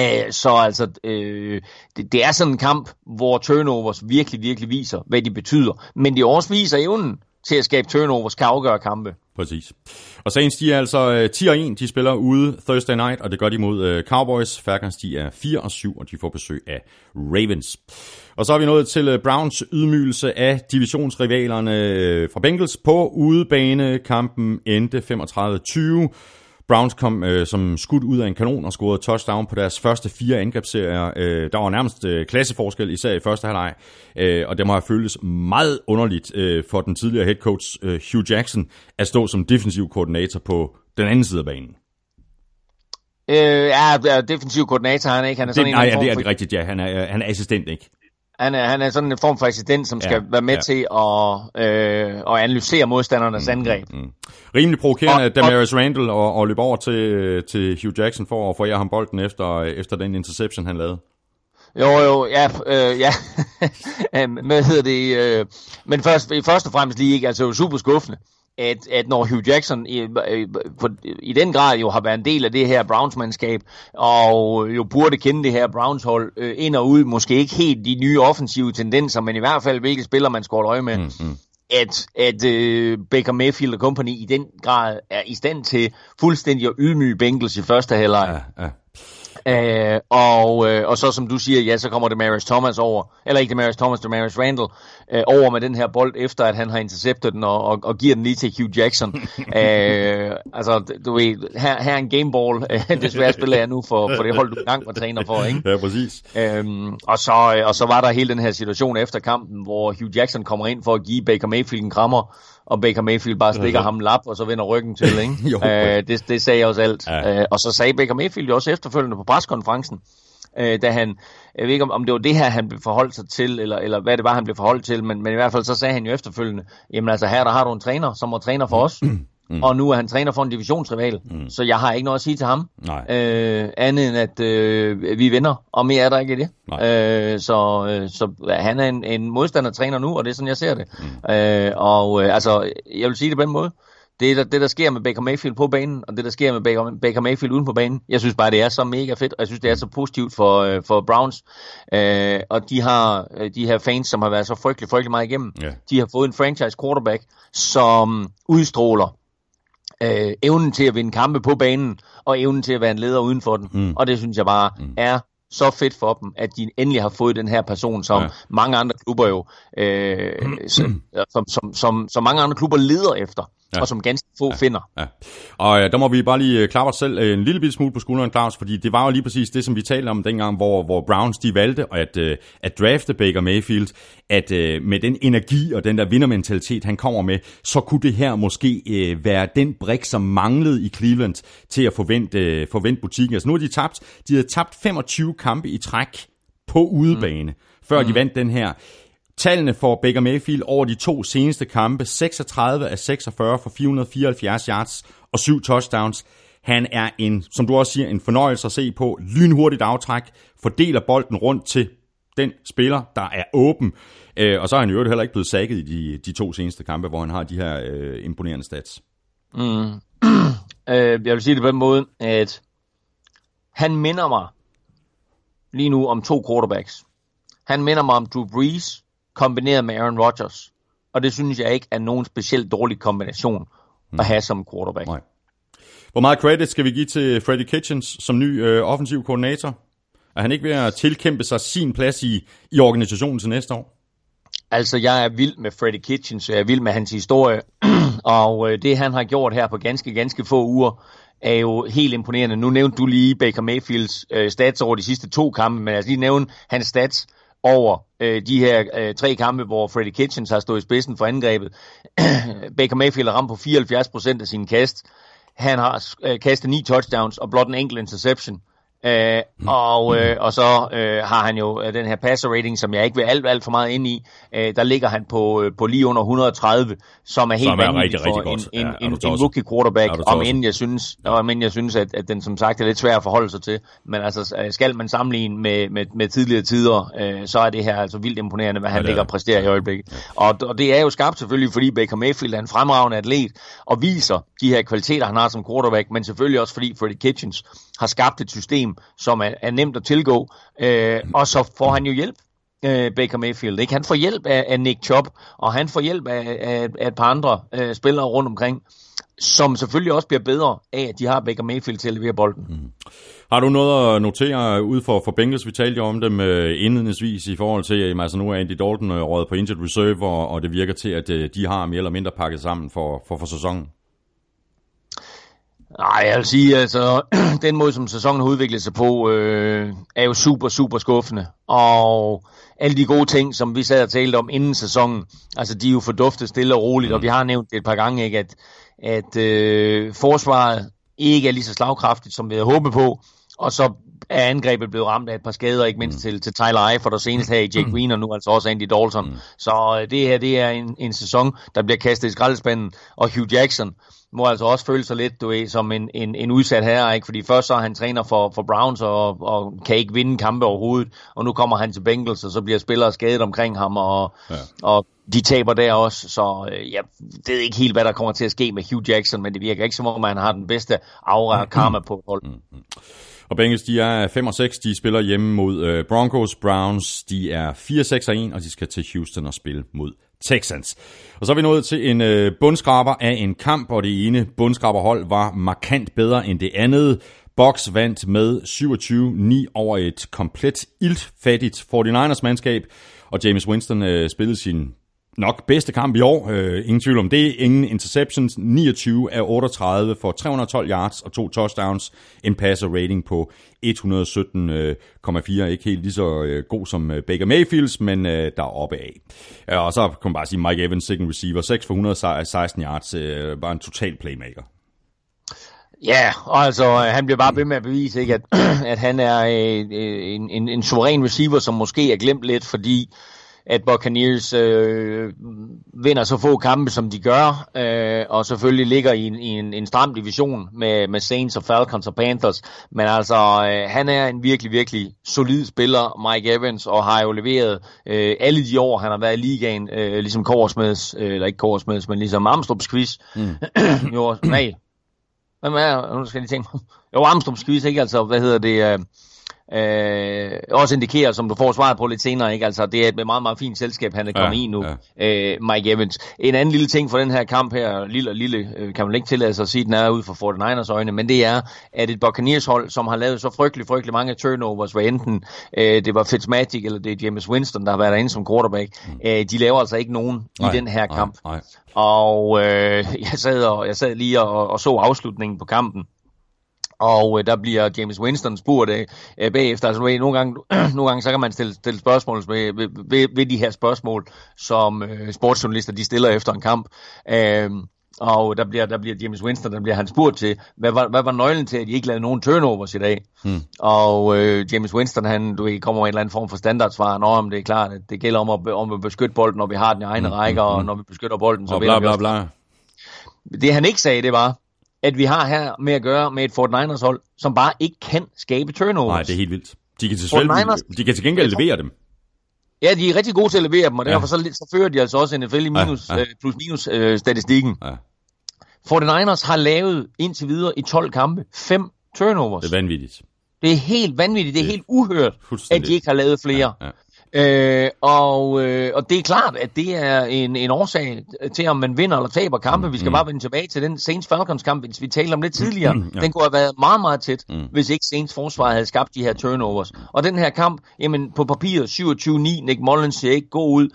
Uh, så altså, uh, det, det er sådan en kamp, hvor turnovers virkelig, virkelig viser, hvad de betyder. Men de også viser evnen til at skabe turnovers, kan afgøre kampe.
Præcis. Og Saints, de er altså øh, 10 og 1, de spiller ude Thursday night, og det gør de mod øh, Cowboys. Falcons, de er 4 og 7, og de får besøg af Ravens. Og så er vi nået til øh, Browns ydmygelse af divisionsrivalerne fra Bengals på udebane. Kampen endte 35-20. Browns kom øh, som skudt ud af en kanon og scorede touchdown på deres første fire angrebsserier. Øh, der var nærmest øh, klasseforskel, især i første halvleg, øh, og det må have føltes meget underligt øh, for den tidligere head coach øh, Hugh Jackson at stå som defensiv koordinator på den anden side af banen.
Øh, ja, defensiv koordinator han er ikke. Han er sådan
det,
en
nej, ja, det er det rigtigt, ja. Han er, han er assistent, ikke?
Han er, han er sådan en form for assistent, som skal ja, være med ja. til at, øh, at analysere modstandernes mm, angreb. Mm, mm.
Rimelig provokerende, at Damaris Randall og, og løbe over til, til Hugh Jackson for at jer ham bolden efter, efter den interception, han lavede.
Jo, jo, ja, øh, ja. (laughs) Hvad hedder det? Øh, men først, først og fremmest lige ikke, altså super skuffende at, at når Hugh Jackson i, i den grad jo har været en del af det her Browns-mandskab, og jo burde kende det her Browns-hold øh, ind og ud, måske ikke helt de nye offensive tendenser, men i hvert fald hvilke spillere man skal holde øje med, mm-hmm. at, at øh, Baker Mayfield og company i den grad er i stand til fuldstændig at ydmyge Bengals i første halvleg. Ja, ja. Øh, og, øh, og så som du siger, ja, så kommer det Maris Thomas over, eller ikke det Maris Thomas, det Maris Randall, øh, over med den her bold, efter at han har interceptet den, og, og, og giver den lige til Hugh Jackson. (laughs) øh, altså, du ved, her, her er en gameball, desværre spiller jeg nu for, for det hold, du engang var træner for, ikke?
Ja, præcis.
Øhm, og, så, øh, og så var der hele den her situation efter kampen, hvor Hugh Jackson kommer ind for at give Baker Mayfield en krammer, og Baker Mayfield bare stikker ham lap, og så vender ryggen til, ikke? (laughs) jo, uh, det, det sagde jeg også alt. Ja. Uh, og så sagde Baker Mayfield jo også efterfølgende på preskonferencen, uh, da han, jeg ved ikke om, om det var det her, han blev forholdt sig til, eller, eller hvad det var, han blev forholdt til, men, men i hvert fald så sagde han jo efterfølgende, jamen altså her der har du en træner, som må træner for os, (clears throat) Mm. Og nu er han træner for en divisionsrival, mm. så jeg har ikke noget at sige til ham. Nej. Øh, andet end at øh, vi vinder, og mere er der ikke i det. Øh, så øh, så han er en, en modstandertræner nu, og det er sådan, jeg ser det. Mm. Øh, og øh, altså, jeg vil sige det på den måde det, der, det, der sker med Baker Mayfield på banen, og det, der sker med Baker, Baker Mayfield uden på banen, jeg synes bare, det er så mega fedt, og jeg synes, det er så positivt for, øh, for Browns. Øh, og de har øh, de her fans, som har været så frygtelig, frygtelig meget igennem, yeah. de har fået en franchise quarterback, som udstråler øh, evnen til at vinde kampe på banen, og evnen til at være en leder uden for den. Mm. Og det synes jeg bare mm. er så fedt for dem, at de endelig har fået den her person, som ja. mange andre klubber jo, øh, som, som, som, som mange andre klubber leder efter ja. og som ganske få ja. finder. Ja.
Og ja, der må vi bare lige øh, klappe os selv øh, en lille smule på skulderen, Claus, fordi det var jo lige præcis det, som vi talte om dengang, hvor, hvor Browns de valgte at, øh, at drafte Baker Mayfield, at med den energi og den der vindermentalitet, han kommer med, så kunne det her måske være den brik, som manglede i Cleveland til at forvente, forvente butikken. Altså nu har de tabt, de havde tabt 25 kampe i træk på udebane, mm. før mm. de vandt den her. Tallene for Baker Mayfield over de to seneste kampe, 36 af 46 for 474 yards og syv touchdowns. Han er en, som du også siger, en fornøjelse at se på. Lynhurtigt aftræk, fordeler bolden rundt til den spiller, der er åben. Øh, og så er han jo heller ikke blevet sækket i de, de to seneste kampe, hvor han har de her øh, imponerende stats.
Mm. (clears throat) øh, jeg vil sige det på den måde, at han minder mig lige nu om to quarterbacks. Han minder mig om Drew Brees, kombineret med Aaron Rodgers. Og det synes jeg ikke er nogen specielt dårlig kombination mm. at have som quarterback. Nej.
Hvor meget credit skal vi give til Freddie Kitchens som ny øh, offensiv koordinator? Er han ikke ved at tilkæmpe sig sin plads i, i organisationen til næste år?
Altså, jeg er vild med Freddie Kitchens, jeg er vild med hans historie, (clears throat) og øh, det han har gjort her på ganske, ganske få uger, er jo helt imponerende. Nu nævnte du lige Baker Mayfields øh, stats over de sidste to kampe, men altså lige nævne hans stats over øh, de her øh, tre kampe, hvor Freddie Kitchens har stået i spidsen for angrebet. (clears throat) Baker Mayfield har ramt på 74% af sine kast. Han har øh, kastet ni touchdowns og blot en enkelt interception. Øh, og, øh, og så øh, har han jo øh, den her passer rating, som jeg ikke vil alt, alt for meget ind i. Øh, der ligger han på, øh, på lige under 130, som er helt
Som er rigtig,
for
rigtig
en, en,
Ja,
en, rookie quarterback.
Er
Om end jeg synes, om end jeg synes at, at den som sagt er lidt svær at forholde sig til. Men altså, øh, skal man sammenligne med, med, med tidligere tider, øh, så er det her altså vildt imponerende, hvad han
er
ligger og præsterer i øjeblikket. Og, og det er jo skabt selvfølgelig, fordi Baker Mayfield er en fremragende atlet, og viser de her kvaliteter, han har som quarterback, men selvfølgelig også fordi Freddie Kitchens har skabt et system, som er, er nemt at tilgå, øh, og så får han jo hjælp øh, Baker Mayfield. Ikke? Han får hjælp af, af Nick Chubb, og han får hjælp af, af, af et par andre øh, spillere rundt omkring, som selvfølgelig også bliver bedre af, at de har Baker Mayfield til at levere bolden. Mm.
Har du noget at notere ud for, for Bengals? Vi talte jo om dem øh, indledningsvis i forhold til, at altså nu er Andy Dalton øh, rådet på injured reserve, og, og det virker til, at øh, de har mere eller mindre pakket sammen for, for, for sæsonen.
Nej, jeg vil sige, altså, (clears throat) den måde, som sæsonen har udviklet sig på, øh, er jo super, super skuffende. Og alle de gode ting, som vi sad og talte om inden sæsonen, altså de er jo forduftet stille og roligt, mm. og vi har nævnt det et par gange, ikke, at, at øh, forsvaret ikke er lige så slagkraftigt, som vi havde håbet på, og så er angrebet blevet ramt af et par skader, ikke mindst mm. til, til Tyler Eifert, og senest her i Jake Green, og nu altså også Andy Dalton. Mm. Så øh, det her, det er en, en sæson, der bliver kastet i skraldespanden, og Hugh Jackson må altså også føle sig lidt, du ved, som en, en, en udsat herre, ikke? Fordi først så er han træner for, for Browns, og, og kan ikke vinde kampe overhovedet, og nu kommer han til Bengals, og så bliver spillere skadet omkring ham, og, ja. og de taber der også, så øh, jeg ved ikke helt, hvad der kommer til at ske med Hugh Jackson, men det virker ikke som om, han har den bedste aura og karma på hold.
Og Bengals, de er 5 og 6, de spiller hjemme mod øh, Broncos. Browns, de er 4, 6 og 1, og de skal til Houston og spille mod Texans. Og så er vi nået til en øh, bundskraber af en kamp, og det ene bundskraberhold var markant bedre end det andet. Box vandt med 27-9 over et komplet iltfattigt 49ers-mandskab, og James Winston øh, spillede sin nok bedste kamp i år. Øh, ingen tvivl om det. Ingen interceptions. 29 af 38 for 312 yards og to touchdowns. En passer rating på 117,4. Ikke helt lige så øh, god som øh, Baker Mayfields, men øh, der er oppe af. Øh, og så kan man bare sige Mike Evans, second receiver. 6 for 116 yards. Øh, bare en total playmaker.
Ja, og altså øh, han bliver bare ved med at bevise, ikke, at, (clears throat) at han er øh, en, en, en suveræn receiver, som måske er glemt lidt, fordi at Buccaneers øh, vinder så få kampe, som de gør, øh, og selvfølgelig ligger i en, i en, en stram division med, med Saints og Falcons og Panthers. Men altså, øh, han er en virkelig, virkelig solid spiller, Mike Evans, og har jo leveret øh, alle de år, han har været i ligaen, øh, ligesom Korsmeds, øh, eller ikke Korsmeds, men ligesom Amstrup's quiz. Mm. (clears throat) jo, nej, Hvem er Nu skal jeg lige tænke Jo, Armstrong's quiz, ikke? Altså, hvad hedder det? Øh, øh, også indikerer, som du får svaret på lidt senere, ikke? Altså, det er et meget, meget fint selskab, han er kommet
Ja,
i nu,
ja.
øh, Mike Evans. En anden lille ting for den her kamp her, lille og lille, øh, kan man ikke tillade sig at sige, den er ud fra 49ers øjne, men det er, at et Buccaneers hold, som har lavet så frygtelig, frygtelig mange turnovers, hvad enten øh, det var Fitzmagic, eller det er James Winston, der har været derinde som quarterback, øh, de laver altså ikke nogen i den her kamp.
Nej, nej.
Og øh, (laughs) jeg, sad og, jeg sad lige og, og så afslutningen på kampen. Og øh, der bliver James Winston spurgt af, øh, bagefter. Altså, nogle, gange, (clears throat) nogle gange så kan man stille, stille spørgsmål ved, ved, ved, ved de her spørgsmål, som øh, sportsjournalister de stiller efter en kamp. Øh, og der bliver, der bliver James Winston, der bliver han spurgt til, hvad var, hvad var nøglen til, at I ikke lavede nogen turnovers i dag? Hmm. Og øh, James Winston, han du ved, kommer med en eller anden form for standardsvar, når om det er klart, at det gælder om at, om at beskytte bolden, når vi har den i egne hmm. rækker, og når vi beskytter bolden, så
Og bla bla bla.
Det han ikke sagde, det var, at vi har her med at gøre med et Fort Niners hold, som bare ikke kan skabe turnovers.
Nej, det er helt vildt. De kan til, selv,
49ers
de kan til gengæld levere dem.
Ja, de er rigtig gode til at levere dem, og
Ja.
derfor så, så fører de altså også NFL i minus,
Ja,
ja,
ja.
ja. plus minus øh, statistikken.
Ja,
49ers har lavet indtil videre i 12 kampe fem turnovers.
det er vanvittigt.
Det er helt vanvittigt, det er
Det er
helt uhørt, at de ikke har lavet flere.
Ja,
Øh, og, øh, og det er klart, at det er en, en årsag til, om man vinder eller taber kampe. Vi skal
Mm.
bare vende tilbage til den Saints Falcons kamp, vi talte om lidt tidligere.
Ja.
Den kunne have været meget, meget tæt,
Mm.
hvis ikke Saints forsvar havde skabt de her turnovers. Og den her kamp, jamen på papiret 27-9, Nick Mullins ser ikke god ud,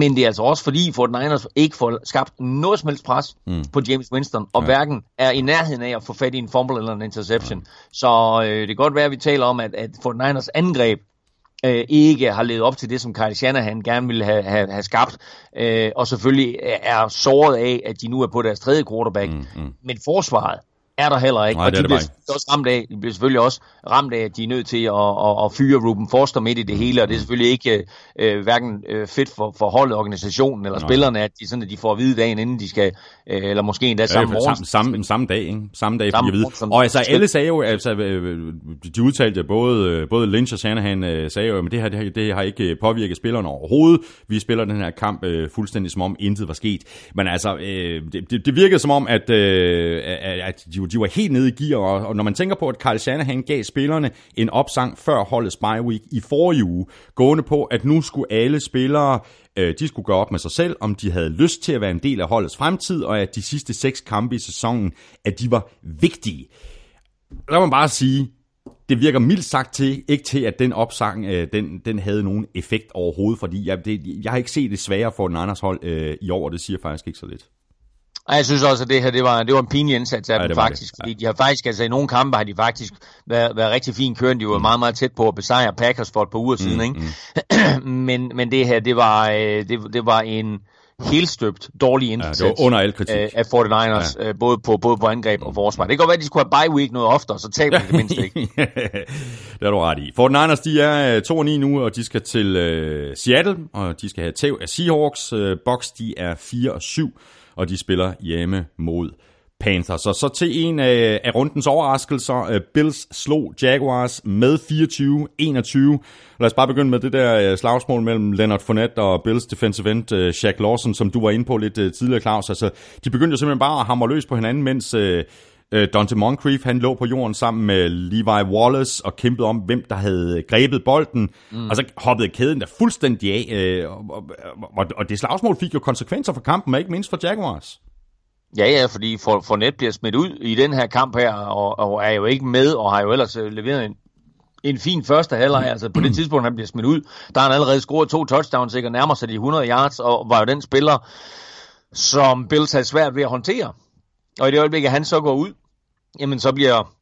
men det er altså også fordi Fort Niners ikke får skabt noget som helst pres
Mm.
på James Winston, og
Ja.
hverken er i nærheden af at få fat i en fumble eller en interception. Så øh, det kan godt være, at vi taler om, at, at Fort Niners angreb øh, ikke har levet op til det, som Kyle Shanahan gerne ville have, have, have skabt, øh, og selvfølgelig er såret af, at de nu er på deres tredje quarterback.
Mm, mm.
Men forsvaret er der heller ikke,
Nej,
og de
det
bliver også ramt af, de bliver selvfølgelig også ramt af, at de er nødt til at, at, at fyre Ruben Foster midt i det hele, og det er selvfølgelig ikke øh, hverken øh, fedt for, for holdet, organisationen eller
Nej.
spillerne, at de, sådan, at de får at vide dagen inden de skal, eller måske endda samme
Ja,
morgen.
samme, samme, samme dag, ikke? Samme dag,
Samme
fik jeg
som-
Og altså, alle sagde jo, altså, øh, de udtalte både, øh, både Lynch og Shanahan øh, sagde jo, at det her, det, her, det har ikke øh, påvirket spillerne overhovedet. Vi spiller den her kamp øh, fuldstændig som om intet var sket. Men altså, øh, det, det, virkede som om, at, øh, at de, de var helt nede i gear, og, og når man tænker på, at Kyle Shanahan gav spillerne en opsang før holdets bye week i forrige uge, gående på, at nu skulle alle spillere øh, de skulle gøre op med sig selv, om de havde lyst til at være en del af holdets fremtid, og at de sidste seks kampe i sæsonen, at de var vigtige. Lad mig bare sige, det virker mildt sagt til, ikke til, at den opsang, øh, den, den havde nogen effekt overhovedet, fordi jeg, det, jeg har ikke set det sværere for den andres hold øh, i år, og det siger faktisk ikke så lidt.
Og jeg synes også, at det her det var, det var en pinlig indsats af
Ja,
dem faktisk.
det, ja.
Fordi de har faktisk, altså i nogle kampe har de faktisk været, været rigtig fint kørende. De var meget, meget tæt på at besejre Packers for et par uger siden. Ikke? (clears throat) men, men det her, det var, øh, det, det var en helstøbt dårlig
Ja,
indsats.
det var under al kritik.
øh, af 49ers, ja. øh, både, på, både på angreb og forsvar. Det kan godt være, at de skulle have bye week noget oftere, så taber de det mindst ikke. (laughs)
det har du ret i. 49ers, de er 2 9 nu, og de skal til øh, Seattle, og de skal have tæv af Seahawks. Øh, Bucks, de er 4 og de spiller hjemme mod Panthers. Så, så til en af, af rundens overraskelser. Øh, Bills slog Jaguars med 24-21. Lad os bare begynde med det der øh, slagsmål mellem Leonard Fournette og Bills defensive end øh, Shaq Lawson, som du var inde på lidt tidligere, Claus. Altså, de begyndte jo simpelthen bare at hamre løs på hinanden, mens... Øh, Dante Moncrief, han lå på jorden sammen med Levi Wallace og kæmpede om, hvem der havde grebet bolden. Mm. Og så hoppede kæden der fuldstændig af. Øh, og, og, det slagsmål fik jo konsekvenser for kampen, og ikke mindst for Jaguars.
Ja, ja, fordi for, for net bliver smidt ud i den her kamp her, og, og er jo ikke med, og har jo ellers øh, leveret en, en fin første halvleg. Altså på det tidspunkt, han bliver smidt ud, der har han allerede scoret to touchdowns, ikke, og nærmer sig de 100 yards, og var jo den spiller, som Bills havde svært ved at håndtere. Og i det øjeblik, at han så går ud, jamen så bliver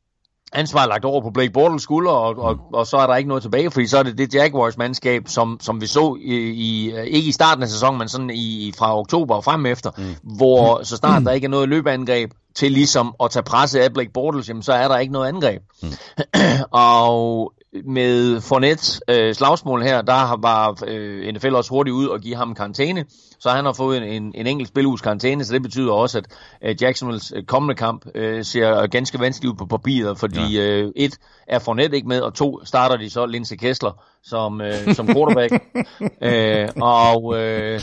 ansvaret lagt over på Blake Bortles skulder, og, og, og så er der ikke noget tilbage, fordi så er det det Jaguars-mandskab, som, som vi så i, i, ikke i starten af sæsonen, men sådan i, fra oktober og frem efter, mm. hvor så snart der ikke er noget løbeangreb til ligesom at tage presset af Blake Bortles, jamen så er der ikke noget angreb. Mm. (clears throat) og med Fournette øh, slagsmål her, der var øh, NFL også hurtigt ud og give ham karantæne, så han har fået en, en, en enkelt spiluges karantæne, så det betyder også, at øh, Jacksonville's øh, kommende kamp øh, ser ganske vanskeligt ud på papiret, fordi ja. øh, et er Fournette ikke med, og to starter de så Lindsey Kessler som, øh, som quarterback. (laughs) øh, og øh,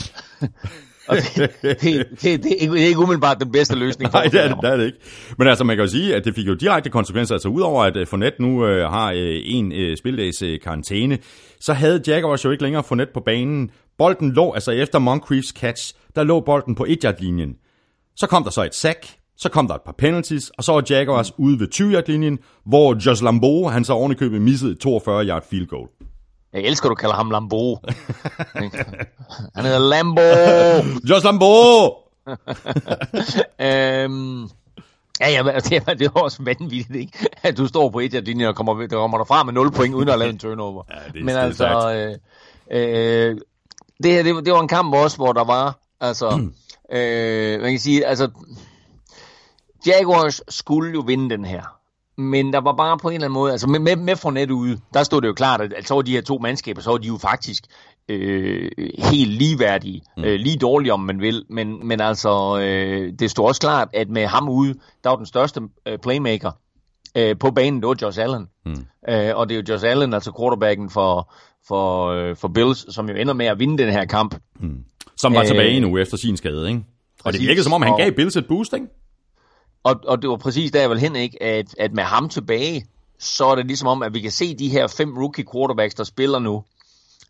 og det, det, det, det, er ikke, det er ikke umiddelbart den bedste løsning.
Nej, det er det, det er det ikke. Men altså, man kan jo sige, at det fik jo direkte konsekvenser. Altså, udover at Fournette nu øh, har øh, en øh, spildags øh, karantæne, så havde Jaguars jo ikke længere Fournette på banen. Bolden lå, altså efter Moncriefs catch, der lå bolden på 1-yard-linjen. Så kom der så et sack, så kom der et par penalties, og så var Jaguars ude ved 20-yard-linjen, hvor Josh Lambeau, han så ovenikøbet missede et 42-yard field goal.
Jeg elsker, du kalder ham Lambo. (laughs) Han hedder Lambo.
Josh Lambeau! (laughs)
øhm, ja, ja, det, er- det er også vanvittigt, ikke? At du står på et af linjen og kommer, der kommer derfra med 0 point, uden at lave en turnover.
Ja, det er
men altså, øh, øh, det her, det, var- det var en kamp også, hvor der var, altså, øh, man kan sige, altså, Jaguars skulle jo vinde den her. Men der var bare på en eller anden måde, altså med, med, med Fournette ude, der stod det jo klart, at, at så var de her to mandskaber, så var de jo faktisk øh, helt ligeværdige, mm. øh, lige dårlige om man vil, men, men altså, øh, det stod også klart, at med ham ude, der var den største øh, playmaker øh, på banen, det var Josh Allen.
Mm.
Øh, og det er jo Josh Allen, altså quarterbacken for, for, øh, for Bills, som jo ender med at vinde den her kamp.
Som var
Øh,
tilbage nu efter sin skade, ikke? Og det
præcis.
virkede som om, han
Og-
gav Bills et boost, ikke?
Og, og det var præcis der, jeg vil hen, ikke? At, at med ham tilbage, så er det ligesom om, at vi kan se de her fem rookie quarterbacks, der spiller nu,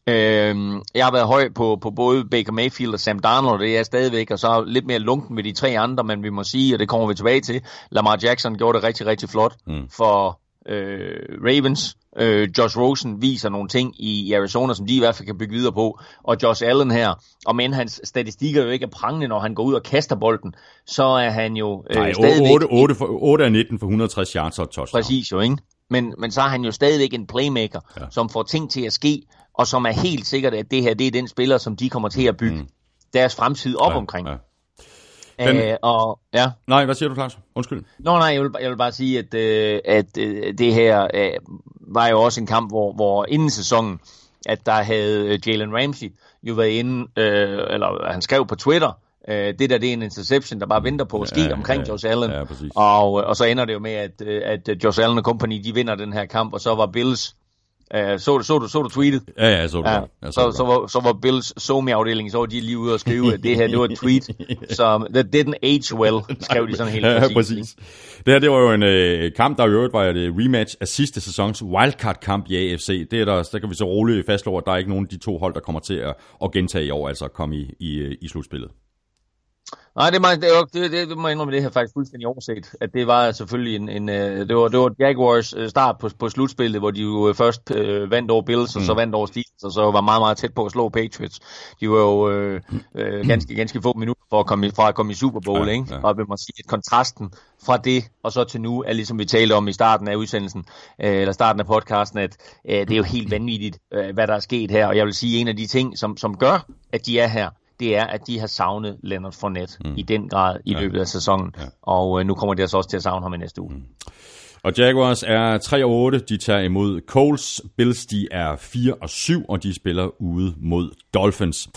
Øh, jeg har været høj på, på både Baker Mayfield og Sam Darnold, det er jeg stadigvæk, og så lidt mere lunken med de tre andre, men vi må sige, og det kommer vi tilbage til, Lamar Jackson gjorde det rigtig, rigtig flot mm. for øh, Ravens. Øh, Josh Rosen viser nogle ting i Arizona, som de i hvert fald kan bygge videre på. Og Josh Allen her, og men hans statistikker jo ikke er prangende, når han går ud og kaster bolden, så er han jo øh,
Nej,
stadigvæk...
8, 8, 8 af 19 for 160 yards og touchdown.
Præcis jo, ikke? Men, men så er han jo stadigvæk en playmaker, ja. som får ting til at ske, og som er helt sikkert, at det her det er den spiller, som de kommer til at bygge mm. deres fremtid op ja, omkring. Ja. Den... Æh, og, ja.
Nej, hvad siger du, Claus? Undskyld.
Nå, nej, jeg vil, jeg vil bare sige, at, øh, at øh, det her øh, var jo også en kamp, hvor, hvor inden sæsonen, at der havde øh, Jalen Ramsey jo været inde, øh, eller han skrev på Twitter, øh, det der det er en interception, der bare venter på at ske ja, omkring ja, Josh Allen. Ja, og, og så ender det jo med, at, øh, at Josh Allen og company, de vinder den her kamp, og så var Bills Uh, så, så, du, så du tweetet?
Ja, ja, så det. Ja,
jeg så, så, så, var, så var Bills somi-afdeling, så var de lige ude og skrive, at det her, det var et tweet, som that didn't age well, skrev de sådan helt (laughs)
ja,
præcis.
præcis. Det her, det var jo en øh, kamp, der i øvrigt var et rematch af sidste sæsons wildcard-kamp i AFC. Det er der, der kan vi så roligt fastslå, at der er ikke nogen af de to hold, der kommer til at, at gentage i år, altså at komme i, i, i slutspillet.
Nej, det, det, det, det, det må jeg indrømme, det her faktisk fuldstændig overset. At det var selvfølgelig en, en øh, det, var, det var Jaguars øh, start på, på slutspillet, hvor de jo øh, først øh, vandt over Bills, mm. og så vandt over Steelers, og så var meget, meget tæt på at slå Patriots. De var jo øh, øh, ganske, ganske få minutter for at komme i, fra at komme i Super Bowl, ja, ikke? Ja. Og vi må sige, at kontrasten fra det og så til nu, er ligesom vi talte om i starten af udsendelsen, øh, eller starten af podcasten, at øh, det er jo helt vanvittigt, øh, hvad der er sket her. Og jeg vil sige, en af de ting, som, som gør, at de er her, det er, at de har savnet Leonard Fournette mm. i den grad i ja. løbet af sæsonen. Ja. Og øh, nu kommer de altså også til at savne ham i næste uge. Mm.
Og Jaguars er 3 og 8, de tager imod Coles. Bills, de er 4 og 7, og de spiller ude mod Dolphins.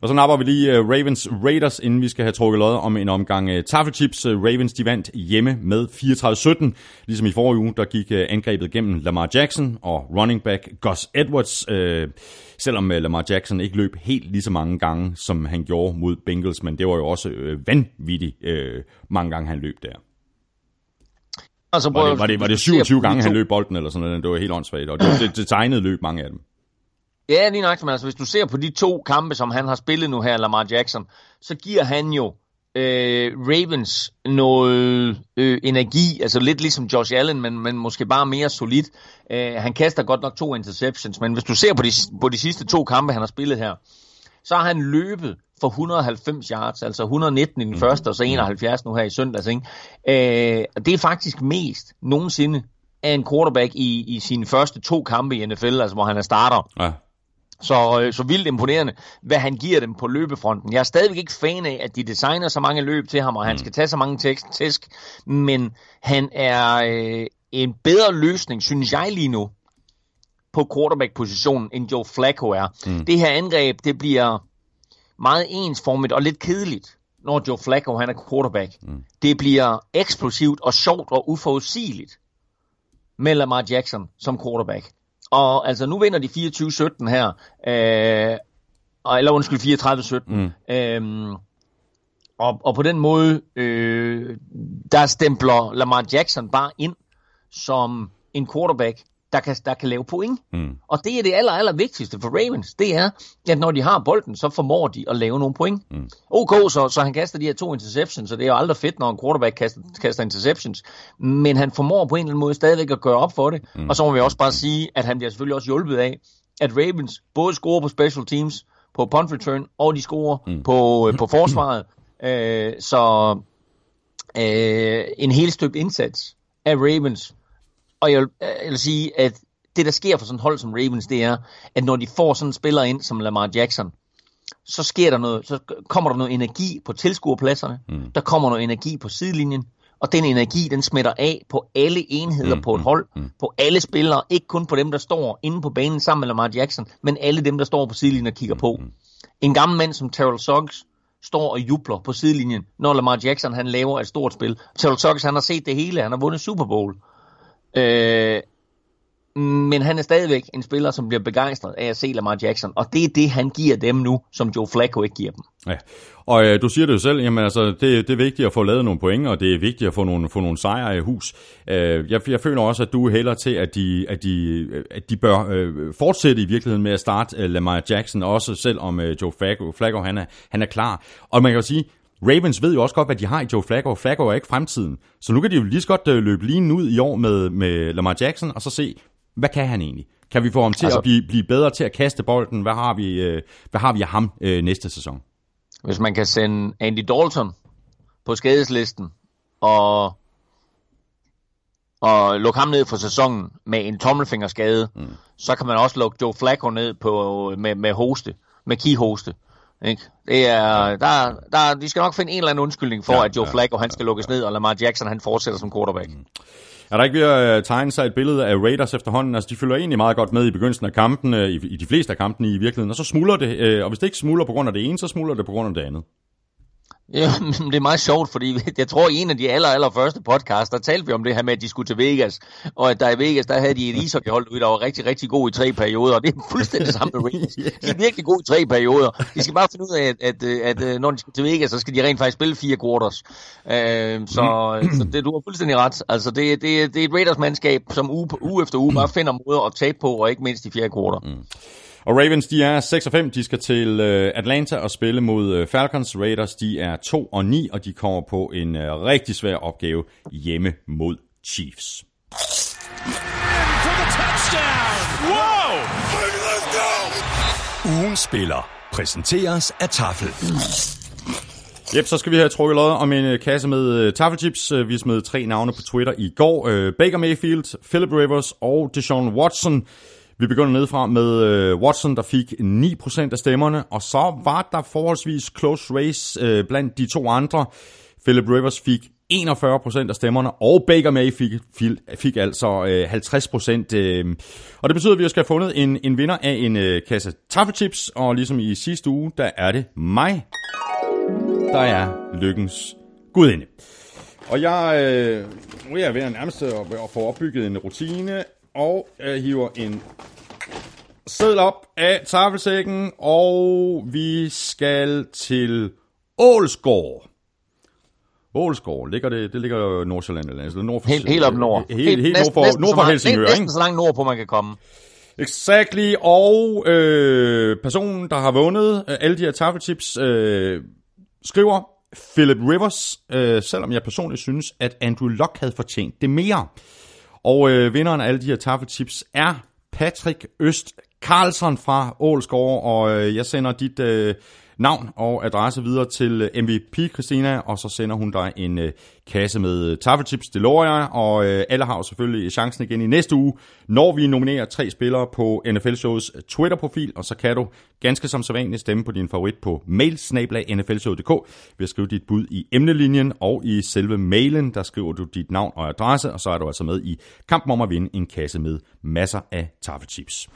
Og så napper vi lige uh, Ravens Raiders, inden vi skal have trukket lod om en omgang uh, taffelchips. Uh, Ravens de vandt hjemme med 34-17. Ligesom i forrige uge, der gik uh, angrebet gennem Lamar Jackson og running back Gus Edwards. Uh, selvom uh, Lamar Jackson ikke løb helt lige så mange gange, som han gjorde mod Bengals, men det var jo også uh, vanvittigt uh, mange gange, han løb der. Altså, var, det, var, det, var det 27 gange, han løb bolden, eller sådan noget? Det var helt åndssvagt, og det, det, det tegnede løb mange af dem.
Ja, lige nok, men altså, hvis du ser på de to kampe, som han har spillet nu her, Lamar Jackson, så giver han jo øh, Ravens noget øh, energi, altså lidt ligesom Josh Allen, men, men måske bare mere solidt. Øh, han kaster godt nok to interceptions, men hvis du ser på de, på de sidste to kampe, han har spillet her, så har han løbet for 190 yards, altså 119 i den mm. første, og så 71 nu her i søndags. Ikke? Øh, det er faktisk mest nogensinde af en quarterback i, i sine første to kampe i NFL, altså hvor han er starter. Ja. Så, øh, så vildt imponerende, hvad han giver dem på løbefronten. Jeg er stadigvæk ikke fan af, at de designer så mange løb til ham, og han mm. skal tage så mange tæsk, men han er øh, en bedre løsning, synes jeg lige nu, på quarterback-positionen, end Joe Flacco er. Mm. Det her angreb, det bliver meget ensformigt og lidt kedeligt, når Joe Flacco han er quarterback. Mm. Det bliver eksplosivt og sjovt og uforudsigeligt med Lamar Jackson som quarterback. Og altså, nu vinder de 24-17 her. Øh, eller undskyld, 34-17. Mm. Øhm, og, og på den måde, øh, der stempler Lamar Jackson bare ind som en quarterback, der kan, der kan lave point. Mm. Og det er det aller, aller vigtigste for Ravens, det er, at når de har bolden, så formår de at lave nogle point. Mm. OK, så, så han kaster de her to interceptions, så det er jo aldrig fedt, når en quarterback kaster, kaster interceptions, men han formår på en eller anden måde stadigvæk at gøre op for det. Mm. Og så må vi også bare sige, at han bliver selvfølgelig også hjulpet af, at Ravens både scorer på special teams, på punt return, og de scorer mm. på, øh, på forsvaret. (clears throat) øh, så øh, en helt stykke indsats af Ravens og jeg vil, jeg vil sige, at det, der sker for sådan et hold som Ravens, det er, at når de får sådan en spiller ind som Lamar Jackson, så sker der noget, så kommer der noget energi på tilskuerpladserne, mm. der kommer noget energi på sidelinjen, og den energi, den smitter af på alle enheder mm, på et mm, hold, mm. på alle spillere, ikke kun på dem, der står inde på banen sammen med Lamar Jackson, men alle dem, der står på sidelinjen og kigger mm, på. Mm. En gammel mand som Terrell Suggs står og jubler på sidelinjen, når Lamar Jackson han laver et stort spil. Terrell Suggs, han har set det hele, han har vundet Super Bowl. Øh, Men han er stadigvæk en spiller, som bliver begejstret af at se Lamar Jackson, og det er det, han giver dem nu, som Joe Flacco ikke giver dem.
Ja, og øh, du siger det jo selv, jamen altså, det, det er vigtigt at få lavet nogle point, og det er vigtigt at få nogle, få nogle sejre i hus. Øh, jeg, jeg føler også, at du hælder til, at de, at de, at de bør øh, fortsætte i virkeligheden med at starte øh, Lamar Jackson, også selvom øh, Joe Flacco, Flacco han, er, han er klar. Og man kan jo sige, Ravens ved jo også godt, hvad de har i Joe Flacco. Flacco er ikke fremtiden. Så nu kan de jo lige så godt øh, løbe lige ud i år med, med Lamar Jackson, og så se, hvad kan han egentlig? Kan vi få ham til altså, at blive, blive bedre til at kaste bolden? Hvad har vi, øh, hvad har vi af ham øh, næste sæson?
Hvis man kan sende Andy Dalton på skadeslisten og, og lukke ham ned for sæsonen med en tommelfingerskade, mm. så kan man også lukke Joe Flacco ned på, med, med hoste, med keyhoste. Ikke? Det er, der, der, de skal nok finde en eller anden undskyldning for, ja, at Joe ja, Flacco han skal lukkes ned, og Lamar Jackson han fortsætter som quarterback. Mm.
Er der ikke ved at øh, tegne sig et billede af Raiders efterhånden? Altså, de følger egentlig meget godt med i begyndelsen af kampen, i, i de fleste af kampene i virkeligheden, og så smuldrer det, øh, og hvis det ikke smuldrer på grund af det ene, så smuldrer det på grund af det andet.
Ja, (laughs) det er meget sjovt, fordi (laughs) jeg tror, i en af de aller, aller første podcasts, der talte vi om det her med, at de skulle til Vegas, og at der i Vegas, der havde de et ishockeyhold der var rigtig, rigtig god i tre perioder, og det er fuldstændig samme med Raiders. (laughs) De er virkelig gode i tre perioder. De skal bare finde ud af, at, at, at, at når de skal til Vegas, så skal de rent faktisk spille fire quarters. Uh, så, mm. så det, du har fuldstændig ret. Altså, det, det, det er et Raiders-mandskab, som uge, uge efter uge bare finder måder at tabe på, og ikke mindst i fjerde quarter. Mm.
Og Ravens, de er 6 og 5. De skal til øh, Atlanta og spille mod øh, Falcons. Raiders, de er 2 og 9, og de kommer på en øh, rigtig svær opgave hjemme mod Chiefs.
Ugen spiller præsenteres af Tafel.
Yep, så skal vi have trukket lod om en kasse med taffelchips. Vi smed tre navne på Twitter i går. Baker Mayfield, Philip Rivers og Deshaun Watson. Vi begynder nedefra med øh, Watson, der fik 9% af stemmerne, og så var der forholdsvis close race øh, blandt de to andre. Philip Rivers fik 41% af stemmerne, og Baker Mayfield fik, fik altså øh, 50%. Øh, og det betyder, at vi skal have fundet en, en vinder af en øh, kasse taffelchips, og ligesom i sidste uge, der er det mig, der er lykkens gudinde. Og jeg, øh, nu er jeg ved at nærmest at få opbygget en rutine, og jeg hiver en seddel op af tafelsækken, og vi skal til Ålsgård. Ålsgård, ligger det, det ligger i Nordsjælland, eller altså nord
for, helt, helt op nord.
Helt, helt, helt nord for, nord for Helsingør,
ikke? Næsten så langt nord på, man kan komme.
Exactly, og øh, personen, der har vundet øh, alle de her tafelchips, øh, skriver Philip Rivers, øh, selvom jeg personligt synes, at Andrew Luck havde fortjent det mere. Og øh, vinderen af alle de her taffelchips er Patrick Øst Carlson fra Ålsgaard, og øh, jeg sender dit øh, navn og adresse videre til øh, MVP Christina, og så sender hun dig en øh, kasse med øh, taffelchips, det lover jeg, og øh, alle har jo selvfølgelig chancen igen i næste uge, når vi nominerer tre spillere på NFL Shows øh, Twitter-profil, og så kan du ganske som sædvanligt stemme på din favorit på mail nflshow.dk ved at skrive dit bud i emnelinjen, og i selve mailen, der skriver du dit navn og adresse, og så er du altså med i kampen om at vinde en kasse med masser af taffelchips.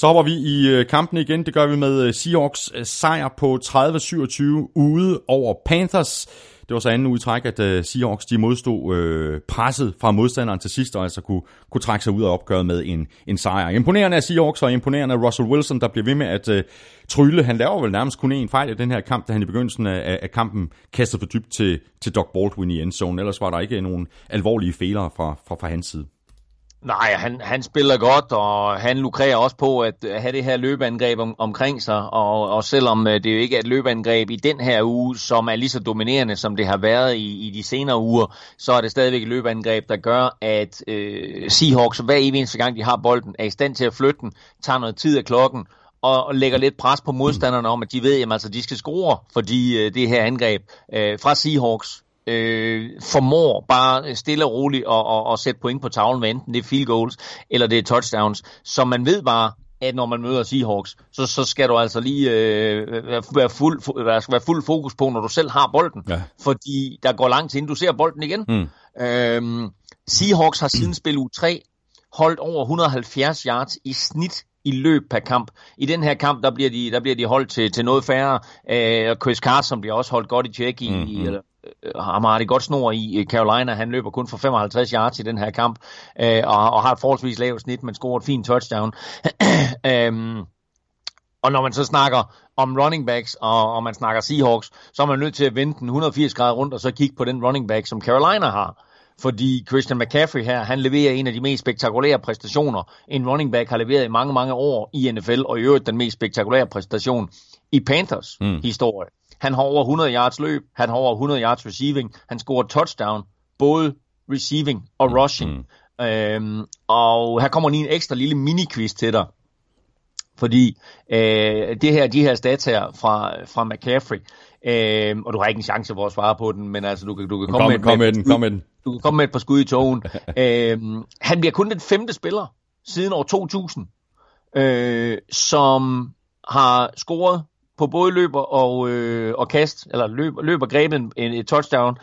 Så hopper vi i øh, kampen igen. Det gør vi med øh, Seahawks øh, sejr på 30-27 ude over Panthers. Det var så anden uge i træk, at Seahawks de modstod øh, presset fra modstanderen til sidst, og altså kunne, kunne trække sig ud af opgøret med en, en sejr. Imponerende af Seahawks og imponerende af Russell Wilson, der bliver ved med at øh, trylle. Han laver vel nærmest kun én fejl i den her kamp, da han i begyndelsen af, af kampen kastede for dybt til, til Doc Baldwin i endzone. Ellers var der ikke nogen alvorlige fejler fra, fra, fra hans side.
Nej, han, han spiller godt, og han lukrerer også på at have det her løbeangreb om, omkring sig, og, og selvom øh, det jo ikke er et løbeangreb i den her uge, som er lige så dominerende, som det har været i, i de senere uger, så er det stadigvæk et løbeangreb, der gør, at øh, Seahawks hver eneste gang, de har bolden, er i stand til at flytte den, tager noget tid af klokken, og, og lægger lidt pres på modstanderne om, at de ved, at altså, de skal score, fordi øh, det her angreb øh, fra Seahawks øh, formår bare stille og roligt at, at, at sætte point på tavlen, hvad enten det er field goals eller det er touchdowns, så man ved bare, at når man møder Seahawks, så, så skal du altså lige øh, være, fuld, være, være fuld fokus på, når du selv har bolden. Ja. Fordi der går lang tid, inden du ser bolden igen. Mm. Øhm, Seahawks har siden spil u 3 holdt over 170 yards i snit i løb per kamp. I den her kamp, der bliver de, der bliver de holdt til, til noget færre, øh, og Chris Carson bliver også holdt godt i tjek i, mm-hmm. i, øh, ham har det godt snor i Carolina. Han løber kun for 55 yards i den her kamp, øh, og, og har et forholdsvis lavt snit, men scorer et fint touchdown. (clears throat) øhm, og når man så snakker om running backs, og, og man snakker Seahawks, så er man nødt til at vende den 180 grader rundt, og så kigge på den running back, som Carolina har. Fordi Christian McCaffrey her, han leverer en af de mest spektakulære præstationer, en running back har leveret i mange, mange år i NFL, og i øvrigt den mest spektakulære præstation i Panthers mm. historie. Han har over 100 yards løb, han har over 100 yards receiving, han scorer touchdown, både receiving og rushing. Mm. Øhm, og her kommer lige en ekstra lille mini-quiz til dig. Fordi øh, det her, de her stats her fra, fra McCaffrey, øh, og du har ikke en chance for at svare på den, men altså du kan, du kan komme,
kom, med, med, den, kom med den.
Du kan komme med et par skud i togen. (laughs) øh, han bliver kun den femte spiller siden år 2000, øh, som har scoret på både løber og, øh, og kast, eller løb, løber grebet en, et touchdown,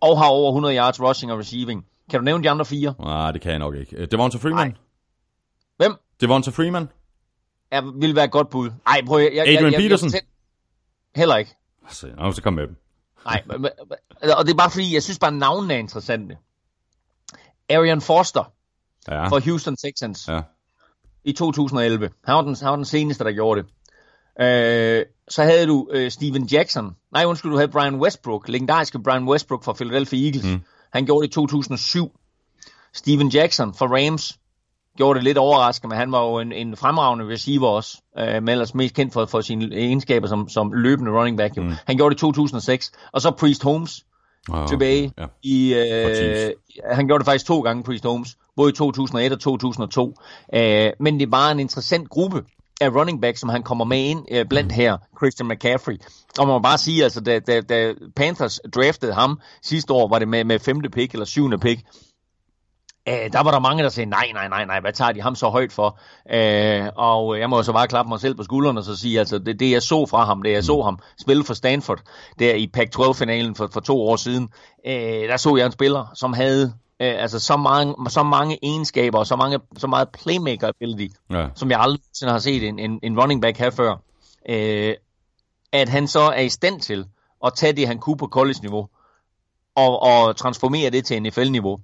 og har over 100 yards rushing og receiving. Kan du nævne de andre fire?
Nej, det kan jeg nok ikke. Devonta Freeman? Nej.
Hvem?
Devonta Freeman?
Ja, vil være et godt bud. Ej, prøv jeg, jeg,
Adrian
jeg, jeg,
Peterson?
Jeg, heller ikke.
Altså, nå, så kom med dem.
Nej, og det er bare fordi, jeg synes bare, navnene er interessante. Arian Foster ja. for Houston Texans ja. i 2011. Han var, den, han var den seneste, der gjorde det. Øh, så havde du øh, Steven Jackson. Nej, undskyld, du havde Brian Westbrook, legendariske Brian Westbrook fra Philadelphia Eagles. Mm. Han gjorde det i 2007. Steven Jackson fra Rams gjorde det lidt overraskende, men han var jo en, en fremragende receiver også, øh, men ellers mest kendt for, for sine egenskaber som, som løbende running back. Jo. Mm. Han gjorde det i 2006. Og så Priest Holmes oh, tilbage ja. i... Øh, han gjorde det faktisk to gange, Priest Holmes, både i 2001 og 2002. Øh, men det er bare en interessant gruppe af running back, som han kommer med ind øh, blandt her, Christian McCaffrey. Og man må bare sige, altså, da, da, da Panthers draftede ham sidste år, var det med, med femte pick eller syvende pick, Øh, der var der mange, der sagde, nej, nej, nej, nej, hvad tager de ham så højt for? Øh, og jeg må så bare klappe mig selv på skuldrene og så sige, altså det, det jeg så fra ham, det jeg så mm. ham spille for Stanford, der i Pac-12-finalen for, for to år siden, øh, der så jeg en spiller, som havde øh, altså så mange, så mange egenskaber og så, mange, så meget playmaker ability, ja. som jeg aldrig har set en, en, en running back her før. Øh, at han så er i stand til at tage det, han kunne på college-niveau, og, og transformere det til NFL-niveau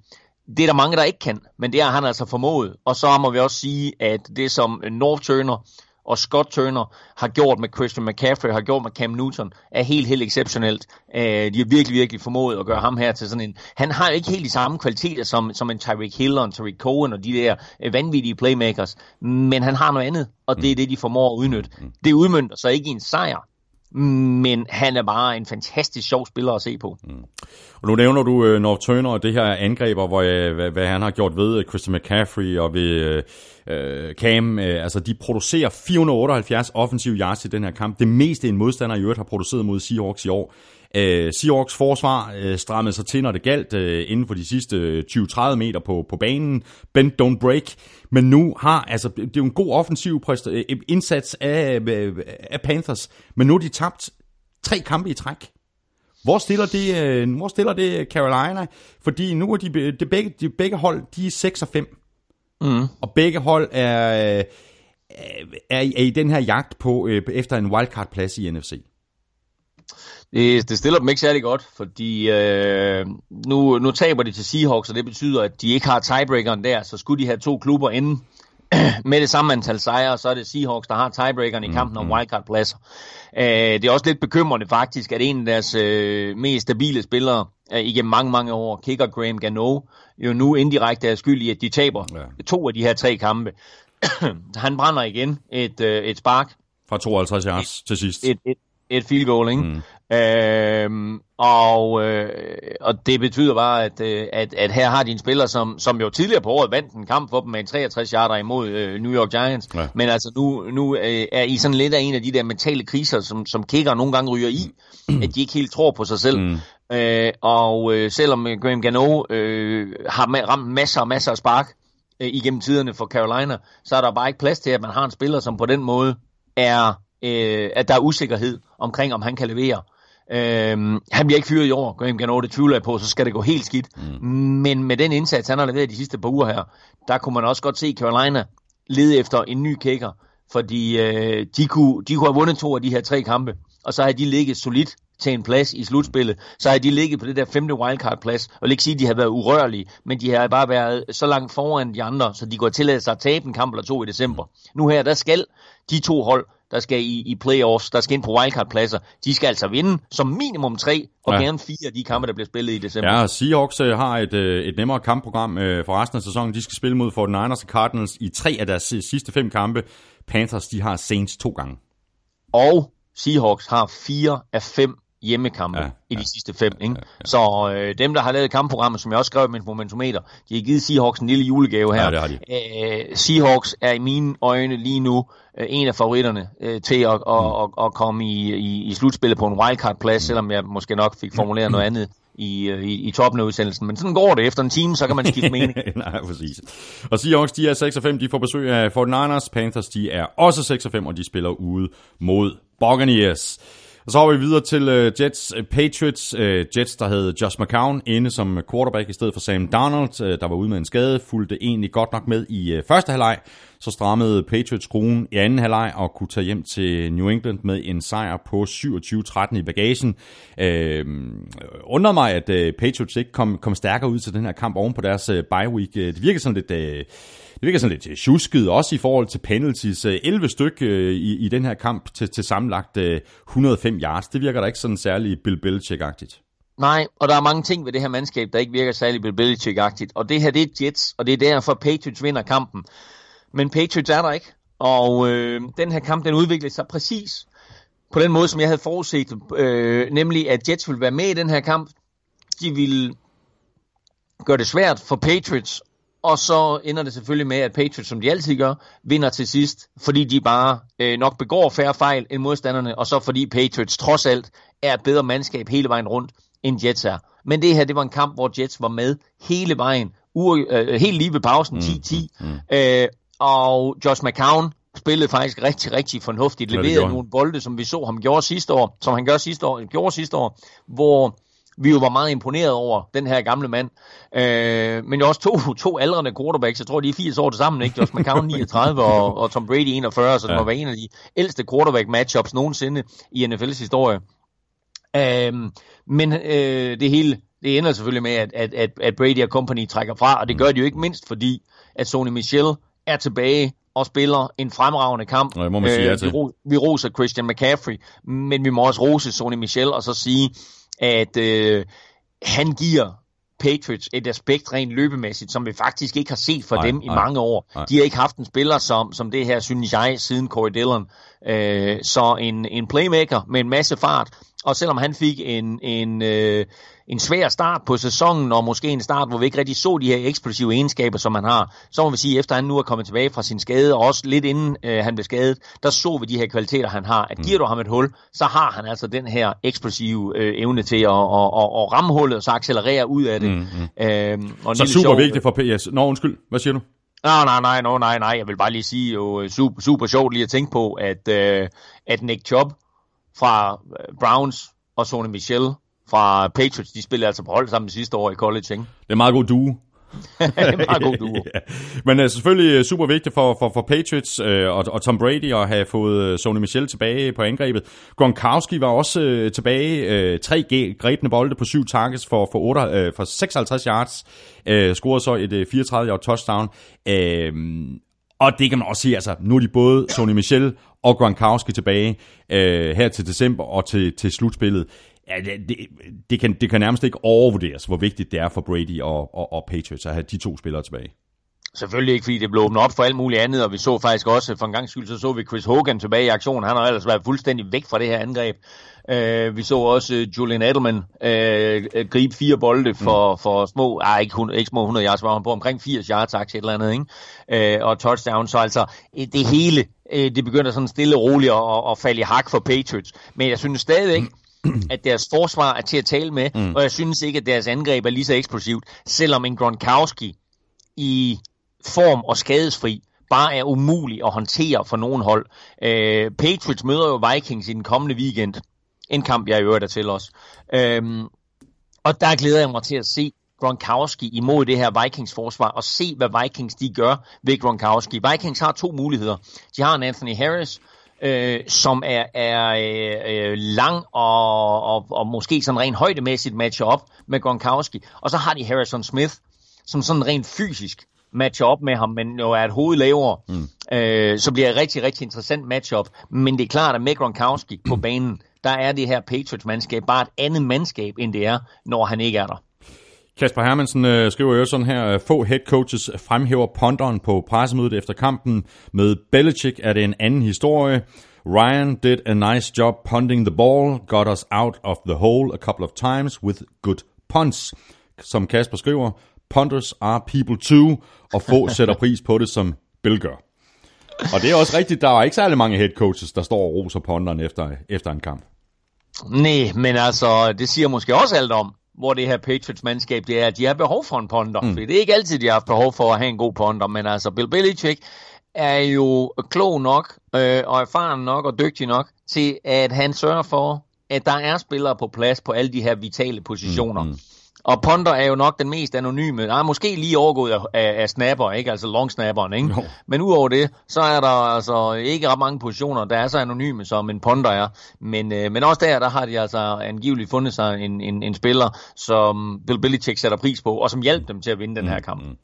det er der mange, der ikke kan, men det har han altså formået. Og så må vi også sige, at det som North Turner og Scott Turner har gjort med Christian McCaffrey, har gjort med Cam Newton, er helt, helt exceptionelt. Uh, de har virkelig, virkelig formået at gøre ham her til sådan en... Han har ikke helt de samme kvaliteter som, som en Tyreek Hill og en Tyreek Cohen og de der uh, vanvittige playmakers, men han har noget andet, og det er det, de formår at udnytte. Det udmyndter sig ikke i en sejr, men han er bare en fantastisk sjov spiller at se på. Mm.
Og nu nævner du øh, uh, North Turner og det her angreber, hvor, uh, hvad, hvad han har gjort ved uh, Christian McCaffrey og ved uh, Cam. Uh, altså, de producerer 478 offensive yards i den her kamp. Det meste en modstander i øvrigt har produceret mod Seahawks i år. Uh, Seahawks forsvar uh, strammede sig til, når det galt uh, inden for de sidste 20-30 meter på, på banen. Bend don't break. Men nu har, altså, det er jo en god offensiv indsats af, af Panthers, men nu har de tabt tre kampe i træk. Hvor stiller det, øh, hvor stiller det Carolina? Fordi nu er de, de, begge, de begge hold, de er 6 og 5. Mm. Og begge hold er, er, er, er i den her jagt på øh, efter en wildcard-plads i NFC.
Det, det stiller dem ikke særlig godt, fordi øh, nu, nu taber de til Seahawks, og det betyder, at de ikke har tiebreakeren der, så skulle de have to klubber inden (clears throat) med det samme antal sejre, så er det Seahawks, der har tiebreakeren i mm, kampen om wildcard-pladser. Øh, det er også lidt bekymrende faktisk, at en af deres øh, mest stabile spillere øh, igennem mange, mange år, kicker Graham Gano, jo nu indirekte er skyld i, at de taber ja. to af de her tre kampe. (clears throat) Han brænder igen et, øh, et spark.
Fra 52 yards til sidst.
Et, et, et field goal, ikke? Mm. Øhm, og, øh, og det betyder bare, at, øh, at, at her har de en spiller, som, som jo tidligere på året vandt en kamp for dem med en 63 yarder imod øh, New York Giants, ja. men altså nu, nu øh, er I sådan lidt af en af de der mentale kriser, som, som kicker nogle gange ryger i, mm. at de ikke helt tror på sig selv. Mm. Øh, og øh, selvom Graham Gano øh, har ramt masser og masser af spark øh, igennem tiderne for Carolina, så er der bare ikke plads til, at man har en spiller, som på den måde er, øh, at der er usikkerhed omkring, om han kan levere. Øhm, han bliver ikke fyret i år, Graham Gano, det tvivler jeg på, så skal det gå helt skidt. Mm. Men med den indsats, han har leveret de sidste par uger her, der kunne man også godt se Carolina lede efter en ny kicker, fordi øh, de, kunne, de kunne have vundet to af de her tre kampe, og så har de ligget solidt til en plads i slutspillet, så har de ligget på det der femte wildcard-plads. Og vil ikke sige, at de har været urørlige, men de har bare været så langt foran de andre, så de går til sig at tabe en kamp eller to i december. Nu her, der skal de to hold, der skal i, i playoffs, der skal ind på wildcard-pladser, de skal altså vinde som minimum tre, og ja. gerne fire af de kampe, der bliver spillet i december.
Ja, Seahawks øh, har et, øh, et nemmere kampprogram øh, for resten af sæsonen. De skal spille mod 49ers og Cardinals i tre af deres sidste fem kampe. Panthers, de har Saints to gange.
Og Seahawks har fire af fem hjemmekampe ja, i de ja, sidste fem. Ikke? Ja, ja. Så øh, dem, der har lavet kampprogrammet, som jeg også skrev i min momentometer, de har givet Seahawks en lille julegave her. Ja,
det har de.
Æh, Seahawks er i mine øjne lige nu øh, en af favoritterne øh, til at, mm. at, at, at komme i, i, i slutspillet på en wildcard-plads, mm. selvom jeg måske nok fik formuleret noget (laughs) andet i, øh, i, i toppen af udsendelsen. Men sådan går det. Efter en time, så kan man (laughs) skifte mening. (laughs)
Nej, præcis. Og Seahawks, de er 6 og 5. De får besøg af 49ers. Panthers, de er også 6 og 5, og de spiller ude mod Buccaneers. Og så har vi videre til uh, Jets uh, Patriots. Uh, Jets, der havde Josh McCown inde som quarterback i stedet for Sam Donald, uh, der var ude med en skade, fulgte egentlig godt nok med i uh, første halvleg. Så strammede Patriots skruen i anden halvleg og kunne tage hjem til New England med en sejr på 27-13 i bagagen. Uh, undrer mig, at uh, Patriots ikke kom, kom stærkere ud til den her kamp oven på deres uh, bye week. Det virker sådan lidt... Uh, det virker sådan lidt øh, tjusket, også i forhold til penalties. Øh, 11 styk øh, i, i den her kamp til, til sammenlagt 105 yards. Det virker da ikke sådan særlig Bill Belichick-agtigt.
Nej, og der er mange ting ved det her mandskab, der ikke virker særlig Bill Belichick-agtigt. Og det her, det er Jets, og det er derfor Patriots vinder kampen. Men Patriots er der ikke, og øh, den her kamp, den udviklede sig præcis på den måde, som jeg havde forudset, øh, nemlig at Jets ville være med i den her kamp. De ville gøre det svært for Patriots og så ender det selvfølgelig med, at Patriots, som de altid gør, vinder til sidst, fordi de bare øh, nok begår færre fejl end modstanderne, og så fordi Patriots trods alt er et bedre mandskab hele vejen rundt, end Jets er. Men det her, det var en kamp, hvor Jets var med hele vejen, ur, øh, helt lige ved pausen, 10-10, mm, mm, mm. øh, og Josh McCown spillede faktisk rigtig, rigtig fornuftigt, leverede nogle bolde, som vi så ham gjorde sidste år, som han gør sidste år, gjorde sidste år, hvor vi jo var meget imponeret over den her gamle mand. Øh, men jo også to, (laughs) to aldrende quarterbacks, jeg tror, de er 80 år til sammen, ikke? Josh McCown (laughs) 39 og, og Tom Brady 41, så det ja. må være en af de ældste quarterback matchups nogensinde i NFL's historie. Øh, men øh, det hele, det ender selvfølgelig med, at, at, at, at Brady og company trækker fra, og det gør de jo ikke mindst, fordi at Sony Michel er tilbage og spiller en fremragende kamp.
Nå, må man sige,
øh, vi, ro, vi roser Christian McCaffrey, men vi må også rose Sony Michel og så sige, at øh, han giver Patriots et aspekt rent løbemæssigt, som vi faktisk ikke har set fra dem i nej, mange år. Nej. De har ikke haft en spiller som, som det her, synes jeg, siden Corey Dillon. Øh, så en, en playmaker med en masse fart, og selvom han fik en, en, øh, en svær start på sæsonen, og måske en start, hvor vi ikke rigtig så de her eksplosive egenskaber, som han har, så må vi sige, efter han nu er kommet tilbage fra sin skade, og også lidt inden øh, han blev skadet, der så vi de her kvaliteter, han har. At giver du ham et hul, så har han altså den her eksplosive øh, evne til at, at, at, at ramme hullet, og så accelerere ud af det. Mm,
mm. Øhm, og så super sjov, vigtigt for PS. Nå, undskyld. Hvad siger du?
Nej, nej, nej, no, nej, nej. Jeg vil bare lige sige, jo super, super sjovt lige at tænke på, at, øh, at Nick Chubb fra øh, Browns og Sony Michel fra Patriots, de spillede altså på hold sammen sidste år i college, ikke?
Det er meget god duo. (laughs)
det er meget god duo. (laughs)
ja. Men uh, selvfølgelig super vigtigt for, for, for Patriots uh, og, og Tom Brady at have fået Sony Michel tilbage på angrebet. Gronkowski var også uh, tilbage. Uh, tre grebne bolde på syv targets for, for, 8, uh, for 56 yards. Uh, scorede så et uh, 34 yard touchdown. Uh, og det kan man også sige, altså nu er de både Sony Michel og Gronkowski tilbage uh, her til december og til, til slutspillet. Ja, det, det, kan, det kan nærmest ikke overvurderes, hvor vigtigt det er for Brady og, og, og Patriots at have de to spillere tilbage.
Selvfølgelig ikke, fordi det blev åbnet op for alt muligt andet, og vi så faktisk også, for en gang skyld, så så vi Chris Hogan tilbage i aktion. Han har ellers været fuldstændig væk fra det her angreb. Uh, vi så også uh, Julian Edelman uh, gribe fire bolde for, mm. for små, ah, ikke, ikke små 100 yards, var han på omkring 80 yards, et eller andet, ikke? Uh, og touchdown, så altså det hele, uh, det begynder sådan stille og roligt at, at falde i hak for Patriots. Men jeg synes stadigvæk, mm (clears throat) at deres forsvar er til at tale med, mm. og jeg synes ikke, at deres angreb er lige så eksplosivt, selvom en Gronkowski i form og skadesfri bare er umulig at håndtere for nogen hold. Øh, Patriots møder jo Vikings i den kommende weekend. En kamp, jeg i øvrigt er til os. Øh, og der glæder jeg mig til at se Gronkowski imod det her Vikings forsvar og se, hvad Vikings de gør ved Gronkowski. Vikings har to muligheder. De har en Anthony Harris, øh, som er, er øh, lang og, og, og måske sådan rent højdemæssigt matcher op med Gronkowski. Og så har de Harrison Smith, som sådan rent fysisk matcher op med ham, men jo er et hoved lavere. Mm. Øh, så bliver det et rigtig, rigtig interessant matchup. Men det er klart, at med Gronkowski på banen, der er det her Patriots-mandskab bare et andet mandskab, end det er, når han ikke er der.
Kasper Hermansen øh, skriver jo sådan her, få head coaches fremhæver ponderen på pressemødet efter kampen. Med Belichick er det en anden historie. Ryan did a nice job punting the ball, got us out of the hole a couple of times with good punts. Som Kasper skriver, punters are people too, og få (laughs) sætter pris på det, som Bill gør. Og det er også rigtigt, der er ikke særlig mange head coaches, der står og roser ponderen efter, efter en kamp.
Nej, men altså, det siger måske også alt om, hvor det her Patriots-mandskab, det er, at de har behov for en ponder. Mm. For det er ikke altid, de har haft behov for at have en god ponder, men altså Bill Belichick er jo klog nok, øh, og erfaren nok, og dygtig nok, til at han sørger for, at der er spillere på plads på alle de her vitale positioner. Mm, mm. Og Ponder er jo nok den mest anonyme. Nej, måske lige overgået af, af, af snapper, ikke? Altså long snapperen, ikke? No. Men udover det, så er der altså ikke ret mange positioner, der er så anonyme, som en Ponder er. Men, øh, men også der, der har de altså angiveligt fundet sig en, en, en spiller, som Bill Belichick sætter pris på, og som hjælper dem til at vinde den her kamp. Mm.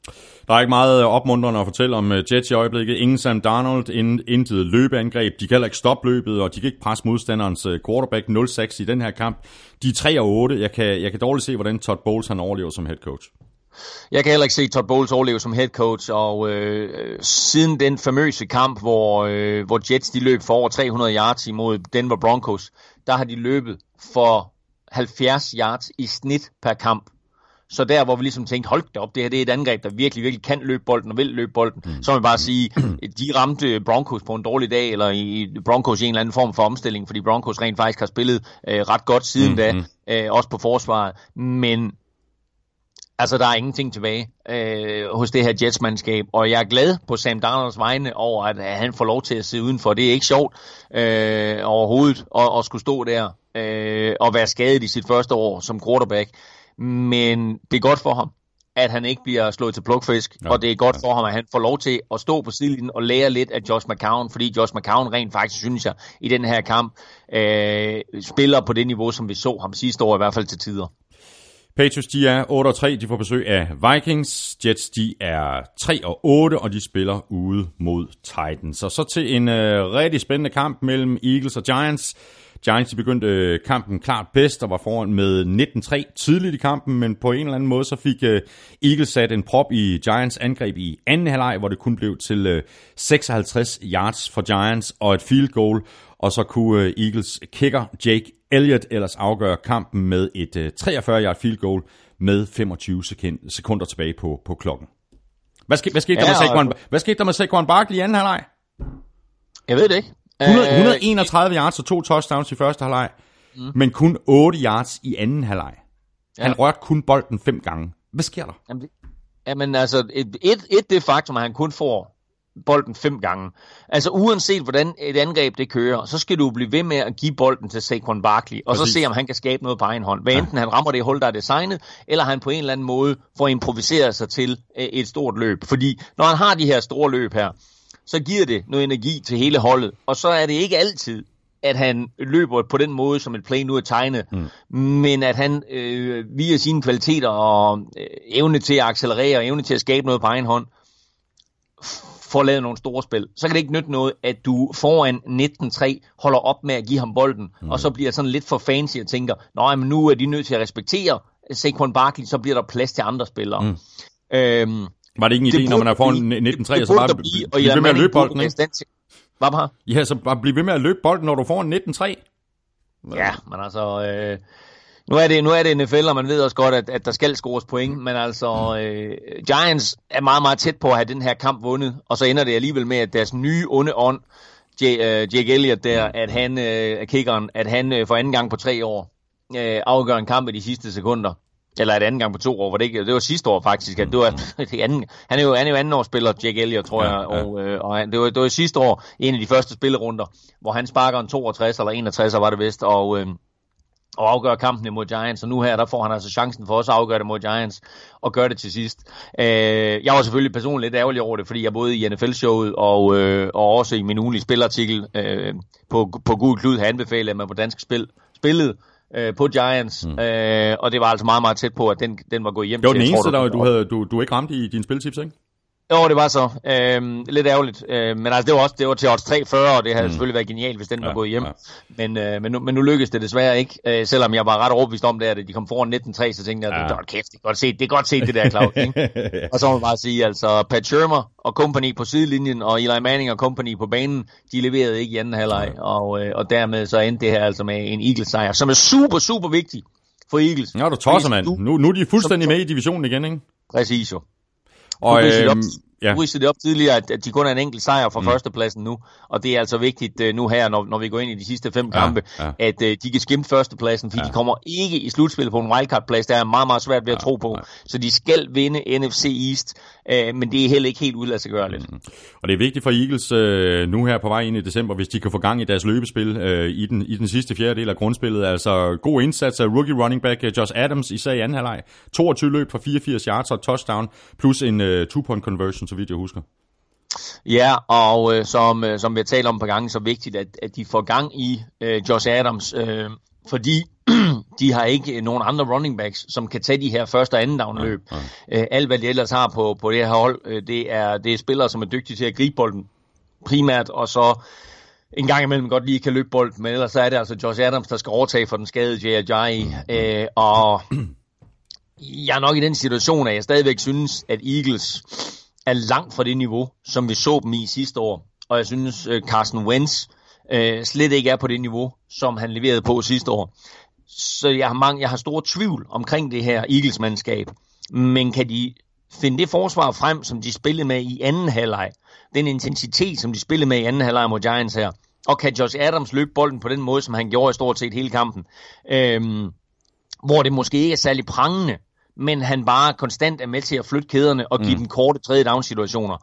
Der er ikke meget opmuntrende at fortælle om øh, Jets i øjeblikket. Ingen Sam Darnold, intet løbeangreb. De kan heller ikke stoppe løbet, og de kan ikke presse modstanderens øh, quarterback 0-6 i den her kamp. De er 3 og 8. Jeg kan, jeg kan dårligt se, hvordan Todd Bowles han overlever som head coach.
Jeg kan heller ikke se Todd Bowles overleve som head coach, og øh, siden den famøse kamp, hvor, øh, hvor Jets de løb for over 300 yards imod Denver Broncos, der har de løbet for 70 yards i snit per kamp. Så der, hvor vi ligesom tænkte, hold da op, det her det er et angreb, der virkelig, virkelig kan løbe bolden og vil løbe bolden, mm. så må vi bare sige, (clears throat) de ramte Broncos på en dårlig dag, eller i Broncos i en eller anden form for omstilling, fordi Broncos rent faktisk har spillet øh, ret godt siden mm. da, mm. øh, også på forsvaret. Men Altså, der er ingenting tilbage øh, hos det her Jets-mandskab, og jeg er glad på Sam Darnolds vegne over, at, at han får lov til at se udenfor. Det er ikke sjovt øh, overhovedet at, at skulle stå der øh, og være skadet i sit første år som quarterback men det er godt for ham, at han ikke bliver slået til plukfisk, ja, og det er godt ja. for ham, at han får lov til at stå på sidelinjen og lære lidt af Josh McCown, fordi Josh McCown rent faktisk, synes jeg, i den her kamp, øh, spiller på det niveau, som vi så ham sidste år, i hvert fald til tider.
Patriots, de er 8 og 3, de får besøg af Vikings. Jets, de er 3 og 8, og de spiller ude mod Titans. Og så til en øh, rigtig spændende kamp mellem Eagles og Giants. Giants begyndte øh, kampen klart bedst og var foran med 19-3 tidligt i kampen, men på en eller anden måde så fik øh, Eagles sat en prop i Giants angreb i anden halvleg, hvor det kun blev til 56 øh, yards for Giants og et field goal, og så kunne Eagles kicker Jake Elliott ellers afgøre kampen med et 43-yard field goal med 25 sekunder tilbage på, på klokken. Hvad skete, hvad skete, ja, der, med Saquon, hvad skete der med Saquon Barkley i anden halvleg?
Jeg ved det ikke.
100, 131 øh, yards og to touchdowns i første halvleg, mm. men kun 8 yards i anden halvleg. Ja. Han rørte kun bolden fem gange. Hvad sker der?
Jamen, det, jamen altså, et, et, et det faktum, at han kun får bolden fem gange. Altså uanset hvordan et angreb det kører, så skal du blive ved med at give bolden til Saquon Barkley, og Præcis. så se om han kan skabe noget på egen hånd. Hvad enten ja. han rammer det hul, der er designet, eller han på en eller anden måde får improviseret sig til øh, et stort løb. Fordi når han har de her store løb her, så giver det noget energi til hele holdet. Og så er det ikke altid, at han løber på den måde, som et play nu er tegnet, mm. men at han øh, via sine kvaliteter og øh, evne til at accelerere og evne til at skabe noget på egen hånd, får lavet nogle store spil. Så kan det ikke nytte noget, at du foran 19-3 holder op med at give ham bolden, mm. og så bliver sådan lidt for fancy og tænker, nej, men nu er de nødt til at respektere Saquon Barkley, så bliver der plads til andre spillere. Mm. Øhm,
var det ikke en idé, når man er foran 19-3, så bare blive, blive ved med at løbe bolden, ikke?
Hvad har?
Ja, så bare blive ved med at løbe bolden, når du får en 19-3.
Ja, men altså... Øh, nu er det, nu er det NFL, og man ved også godt, at, at der skal scores point, men altså, øh, Giants er meget, meget tæt på at have den her kamp vundet, og så ender det alligevel med, at deres nye onde ånd, J, uh, Jake Elliott der, at han øh, er kickeren, at han øh, for anden gang på tre år øh, afgør en kamp i de sidste sekunder. Eller et anden gang på to år, var det ikke? Det var sidste år faktisk. At det var, (laughs) det anden, han, er jo, han er jo anden årsspiller, Jack Elliott, tror ja, jeg. Ja. Og, øh, og han, det, var, det var sidste år, en af de første spillerunder, hvor han sparker en 62 eller 61, var det vist. Og, øh, og afgøre kampen imod Giants, og nu her, der får han altså chancen for også at afgøre det mod Giants, og gøre det til sidst. Øh, jeg var selvfølgelig personligt lidt ærgerlig over det, fordi jeg både i NFL-showet og, øh, og også i min ugenlige spilartikel øh, på, på Gud Klud har anbefalet, at man på dansk spil spillede øh, på Giants, mm. øh, og det var altså meget, meget tæt på, at den, den var gået hjem
Det var
til.
den
Jeg
eneste,
tror,
der du, havde, du, du ikke ramte i dine spiltips, ikke?
Jo, det var så. Øhm, lidt ærgerligt. Øhm, men altså, det var også det var til odds 340, og det havde mm. selvfølgelig været genialt, hvis den ja, var gået hjem. Ja. Men, øh, men, nu, men nu lykkedes det desværre ikke. Øh, selvom jeg var ret overbevist om det, at de kom foran 19-3, så tænkte jeg, ja. det kæft, det er godt set, det er godt set det der, Claus. (laughs) Ikke? og så må man bare sige, altså Pat Shermer og company på sidelinjen, og Eli Manning og company på banen, de leverede ikke i anden halvleg, ja. og, øh, og dermed så endte det her altså med en Eagles sejr, som er super, super vigtig for Eagles.
Ja, du tosser, mand. Nu, nu er de fuldstændig med i divisionen igen, ikke?
Præcis jo.
Og,
Du øhm,
øhm, ja.
ja. det op tidligere, at, at de kun er en enkelt sejr fra
Mm.
førstepladsen nu, og det er altså vigtigt uh, nu her, når, når vi går ind i de sidste fem
Ja,
kampe,
ja.
at uh, de kan skimte førstepladsen, fordi
Ja.
de kommer ikke i slutspil på en wildcard-plads, der er meget, meget svært ved at
Ja,
tro på,
ja.
så de skal vinde NFC East, uh, men det er heller ikke helt udladsiggørligt. Mm.
Og det er vigtigt for Eagles øh, nu her på vej ind i december, hvis de kan få gang i deres løbespil øh, i, den, i den sidste fjerdedel af grundspillet. Altså god indsats af rookie running back Josh Adams, især i anden halvleg. 22 løb for 84 yards og touchdown, plus en øh, two-point conversion, så vidt jeg husker.
Ja, og øh, som, øh, som vi har talt om et par gange, så vigtigt, at, at de får gang i øh, Josh Adams, øh, fordi (clears throat) de har ikke nogen andre running backs, som kan tage de her første og anden down løb. Øh, alt hvad de ellers har på, på det her hold, øh, det, er, det er spillere, som er dygtige til at gribe bolden primært, og så en gang imellem godt lige kan løbe bolden, men ellers så er det altså Josh Adams, der skal overtage for den skadede J.J. Ajayi, øh, og jeg er nok i den situation, at jeg stadigvæk synes, at Eagles er langt fra det niveau, som vi så dem i sidste år. Og jeg synes, øh, Carsten Wentz øh, slet ikke er på det niveau, som han leverede på sidste år. Så jeg har, mange, jeg har store tvivl omkring det her Eagles-mandskab. Men kan de finde det forsvar frem, som de spillede med i anden halvleg? Den intensitet, som de spillede med i anden halvleg mod Giants her? Og kan Josh Adams løbe bolden på den måde, som han gjorde i stort set hele kampen? Øhm, hvor det måske ikke er særlig prangende, men han bare konstant er med til at flytte kæderne og give mm. dem korte tredje down situationer,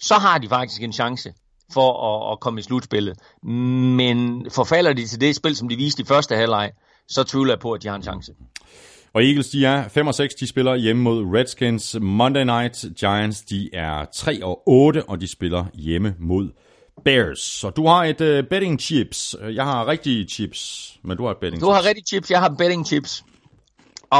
så har de faktisk en chance for at, at komme i slutspillet. Men forfalder de til det spil, som de viste i første halvleg, så tvivler jeg på, at de har en chance.
Og Eagles, de er 5 og 6, de spiller hjemme mod Redskins. Monday Night Giants, de er 3 og 8, og de spiller hjemme mod Bears. Så du har et uh, betting chips. Jeg har rigtige chips, men du har et betting
Du har rigtig chips, jeg har betting chips.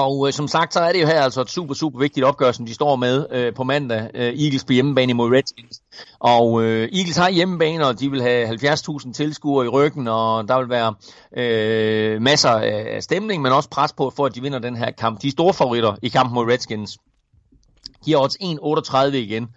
Og øh, som sagt, så er det jo her altså et super, super vigtigt opgør, som de står med øh, på mandag. Øh, Eagles på hjemmebane imod Redskins. Og øh, Eagles har hjemmebane, og de vil have 70.000 tilskuere i ryggen, og der vil være øh, masser af stemning, men også pres på, for at de vinder den her kamp. De er store favoritter i kampen mod Redskins. De har odds 1,38 igen.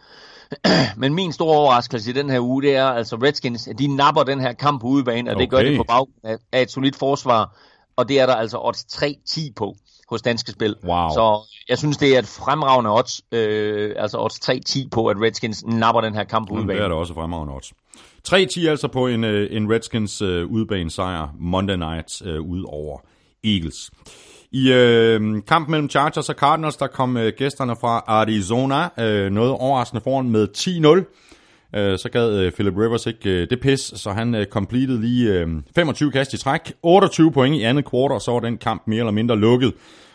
(clears throat) Men min store overraskelse i den her uge, det er altså Redskins, at de napper den her kamp på udebane, og det gør
Okay.
de på baggrund af, af et solidt forsvar. Og det er der altså odds 3-10 på hos Danske Spil.
Wow.
Så jeg synes, det er et fremragende odds, øh, altså odds 3-10 på, at Redskins napper den her kamp
Mm, Det er da også fremragende odds. 3-10 altså på en, øh, en Redskins øh, udebane sejr Monday Night øh, ud over Eagles. I øh, kampen mellem Chargers og Cardinals, der kom øh, gæsterne fra Arizona øh, noget overraskende foran med 10-0. Øh, så gad øh, Philip Rivers ikke øh, det pis, så han øh, completed lige øh, 25 kast i træk, 28 point i andet kvartal, og så var den kamp mere eller mindre lukket.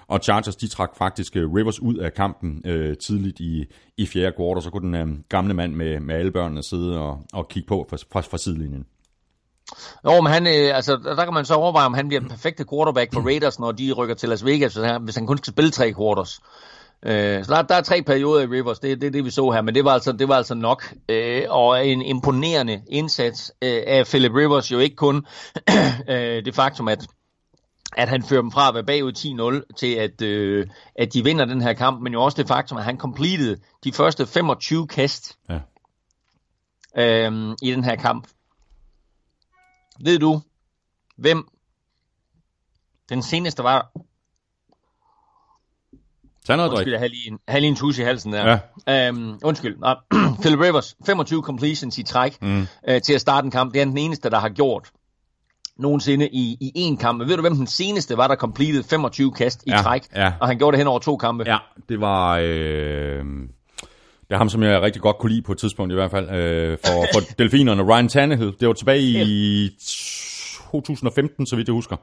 Og Chargers, de trak faktisk øh, Rivers ud af kampen øh, tidligt i, i fjerde kvartal, så kunne den øh, gamle mand med, med alle børnene sidde og, og kigge på fra, fra, fra sidelinjen.
Jo, men han, øh, altså, der kan man så overveje, om han bliver den perfekte quarterback for Raiders, når de rykker til Las Vegas, hvis han, hvis han kun skal spille tre quarters. Øh, så der, der er tre perioder i Rivers, det er det, det, vi så her, men det var altså, det var altså nok. Øh, og en imponerende indsats øh, af Philip Rivers, jo ikke kun (clears throat) øh, det faktum, at at han fører dem fra at være bagud 10-0 til, at, øh, at de vinder den her kamp, men jo også det faktum, at han completed de første 25 kast
Ja.
øh, i den her kamp. Ved du, hvem den seneste var?
Tag noget drik.
Undskyld, jeg har lige en, lige en tus i halsen der. Ja. Øhm, undskyld. Nå, (clears throat) Philip Rivers, 25 completions i træk mm. øh, til at starte en kamp. Det er den eneste, der har gjort nogensinde i, i én kamp. Men ved du, hvem den seneste var, der completed 25 kast i
Ja,
træk?
ja.
Og han gjorde det hen over to kampe.
Ja, det var... Øh, det er ham, som jeg rigtig godt kunne lide på et tidspunkt i hvert fald, øh, for, for (laughs) Delfinerne. Ryan Tannehill, det var tilbage i 2015, så vidt jeg husker.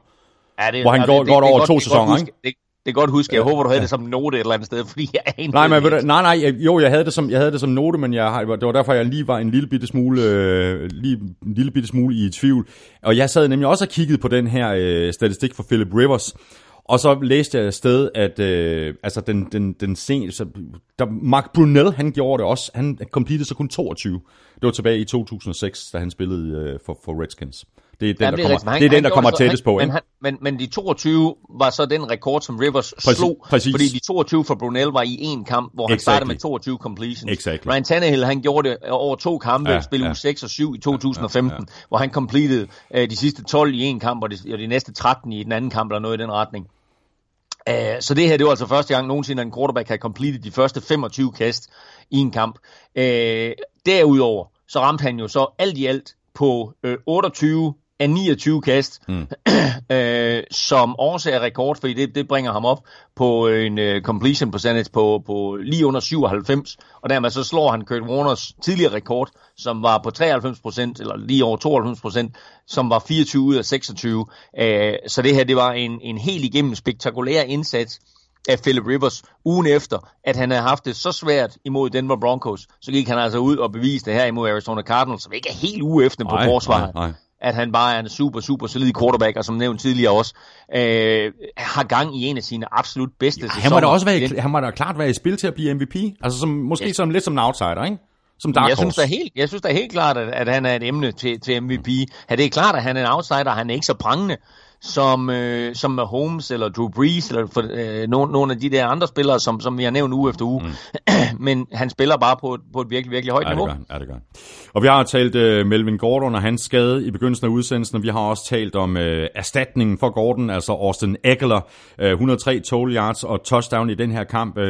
Ja, det,
hvor han
ja,
går,
det,
går
det,
over
det,
to
det,
sæsoner, ikke?
Det, det er godt huske. Jeg håber, du havde det som note et eller andet sted, (laughs) fordi jeg aner
Nej, men,
det
nej, nej, jo, jeg havde det som, jeg havde det som note, men jeg, det var derfor, jeg lige var en lille bitte smule, øh, lige, en lille bitte smule i tvivl. Og jeg sad nemlig også og kiggede på den her øh, statistik for Philip Rivers, og så læste jeg et sted, at øh, altså den, den, den sen, så, der, Mark Brunel, han gjorde det også. Han completed så kun 22. Det var tilbage i 2006, da han spillede øh, for, for Redskins. Det er den,
Jamen,
der
er
kommer,
men han-
det er den,
han
der
gjorde
kommer
så-
tættest
han,
på,
men, han, men, men de 22 var så den rekord, som Rivers
Præcis-
slog,
præcis.
fordi de 22 for Brunel var i én kamp, hvor han
Exactly.
startede med 22 completions.
Exactly.
Ryan Tannehill, han gjorde det over to kampe,
Ja,
ja, spillede
ja.
ja. 6 og 7 i 2015, ja, ja. hvor han completed øh, de sidste 12 i en kamp, og de, og de næste 13 i den anden kamp, eller noget i den retning. Uh, så det her, det var altså første gang nogensinde, at en quarterback havde completed de første 25 kast i en kamp. Uh, derudover, så ramte han jo så alt i alt på uh, 28 af 29 kast, mm. (clears throat) øh, som også er rekord, fordi det, det bringer ham op på en uh, completion percentage på, på lige under 97, og dermed så slår han Kurt Warners tidligere rekord, som var på 93 procent, eller lige over 92 procent, som var 24 ud af 26. Øh, så det her, det var en, en helt igennem spektakulær indsats af Philip Rivers ugen efter, at han havde haft det så svært imod Denver Broncos, så gik han altså ud og beviste det her imod Arizona Cardinals, som ikke er helt uge efter på forsvaret
nej.
At han bare er en super, super solid quarterback, og som nævnt tidligere også, øh, har gang i en af sine absolut bedste sæsoner.
han må da også være,
i
han må da klart være i spil til at blive MVP. Altså som, måske
Ja.
som, lidt som en outsider, ikke? Som dark
jeg synes, da helt, jeg synes da helt klart, at, at han er et emne til, til MVP. Ja, det er klart, at han er en outsider, han er ikke så prangende, som, øh, som Mahomes eller Drew Brees, eller for, øh, nogle, nogle af de der andre spillere, som, som vi har nævnt uge efter uge. Mm. (clears throat) Men han spiller bare på et, på et virkelig, virkelig højt
Ja, det
niveau.
han. Ja, det gør han. Og vi har talt uh, Melvin Gordon og hans skade i begyndelsen af udsendelsen, og vi har også talt om uh, erstatningen for Gordon, altså Austin Eckler, uh, 103 total yards og touchdown i den her kamp. Uh,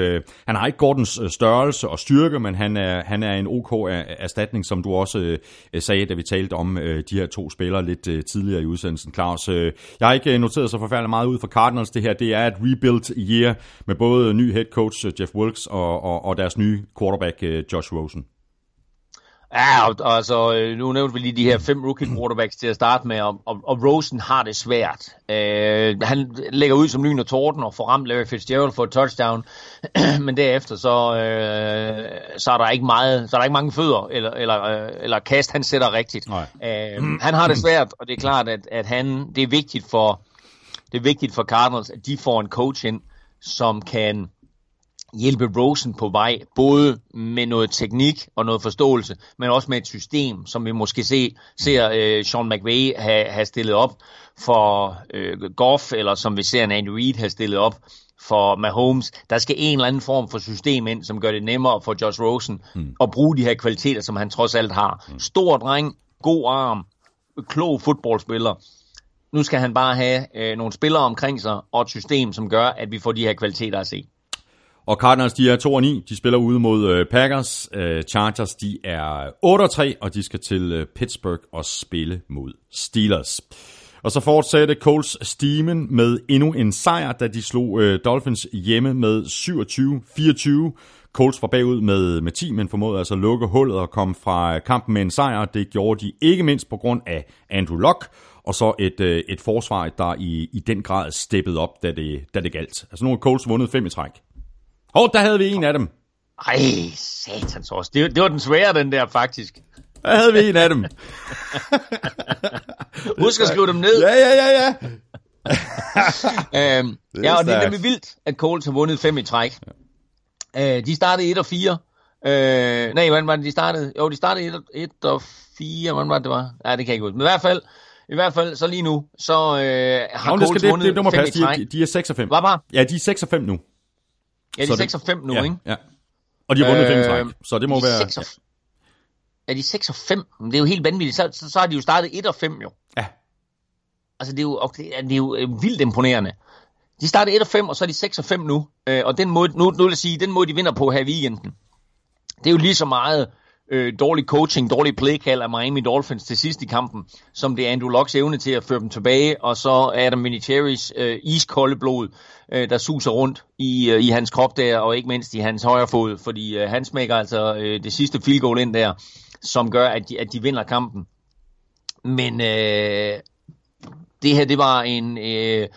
han har ikke Gordons øh, størrelse og styrke, men han er, han er en OK er- erstatning, som du også uh, sagde, da vi talte om uh, de her to spillere lidt uh, tidligere i udsendelsen, Claus. Uh, jeg har ikke øh, noteret så forfærdeligt meget ud for Cardinals. Det her det er et rebuild year med både ny head coach øh, Jeff Wilkes og, og, og deres nye quarterback øh, Josh Rosen.
Ja, og, altså, øh, nu nævnte vi lige de her fem rookie quarterbacks til at starte med, og, og, og Rosen har det svært. Øh, han lægger ud som lyn og torden og får ramt Larry Fitzgerald for et touchdown, (clears throat) men derefter så, øh, så er der ikke meget, så er der ikke mange fødder eller, eller, øh, eller kast, han sætter rigtigt.
Nej.
Øh, han har det svært, og det er klart, at, at han, det er vigtigt for, det er vigtigt for Cardinals, at de får en coach ind, som kan hjælpe Rosen på vej, både med noget teknik og noget forståelse, men også med et system, som vi måske se, ser øh, Sean McVay have, have stillet op for øh, Goff, eller som vi ser en Andy Reid have stillet op for Mahomes. Der skal en eller anden form for system ind, som gør det nemmere for Josh Rosen mm. at bruge de her kvaliteter, som han trods alt har. Stor dreng, god arm, klog fodboldspiller. Nu skal han bare have øh, nogle spillere omkring sig, og et system, som gør, at vi får de her kvaliteter at se.
Og Cardinals, de er 2 og 9. De spiller ude mod øh, Packers. Øh, Chargers, de er 8 og 3, og de skal til øh, Pittsburgh og spille mod Steelers. Og så fortsatte Colts stimen med endnu en sejr, da de slog øh, Dolphins hjemme med 27-24. Colts var bagud med, med 10, men formåede altså at lukke hullet og komme fra kampen med en sejr. Det gjorde de ikke mindst på grund af Andrew Luck, og så et, øh, et forsvar, der i, i den grad steppede op, da det, da det galt. Altså nu har Colts vundet fem i træk. Og der havde vi en af dem.
Ej, satans også. Det, det var den svære, den der, faktisk.
Der havde vi en af dem. (laughs)
Husk at skrive dem ned.
Ja, ja, ja, ja. (laughs)
Øhm,
Det
ja, og det er nemlig vildt, at Colts har vundet fem i træk. Øh, de startede 1 og 4. Øh, nej, hvordan var det, de startede? Jo, de startede 1 og, 1 og 4. Hvordan var det, det var? Ja, det kan jeg ikke huske. Men i hvert fald, i hvert fald så lige nu, så øh, har
Nå, men det, skal, det,
vundet
det, det må
fem
passe.
i
De,
træk.
er- de er 6 og 5.
Hvad bare?
Ja, de er 6 og 5 nu.
Ja, de er
det-
6 og 5 nu,
ja,
ikke?
Ja. Og de har vundet 5 i træk.
Øh,
Så det må
de
være...
6 og, er de 6 og 5? Men det er jo helt vanvittigt. Så, så, så har de jo startet 1 og 5 jo.
Ja.
Altså, det er jo, det er, det er jo øh, vildt imponerende. De startede 1 og 5, og så er de 6 og 5 nu. Øh, og den måde, nu, nu vil jeg sige, den måde, de vinder på her i weekenden, det er jo lige så meget øh, dårlig coaching, dårlig playcall af Miami Dolphins til sidst i kampen, som det er Andrew Locks evne til at føre dem tilbage, og så Adam Vinatieri's øh, iskolde blod, øh, der suser rundt i, øh, i hans krop der, og ikke mindst i hans højre fod, fordi øh, han smækker altså øh, det sidste field goal ind der, som gør, at de, at de vinder kampen. Men øh, det her det var en øh,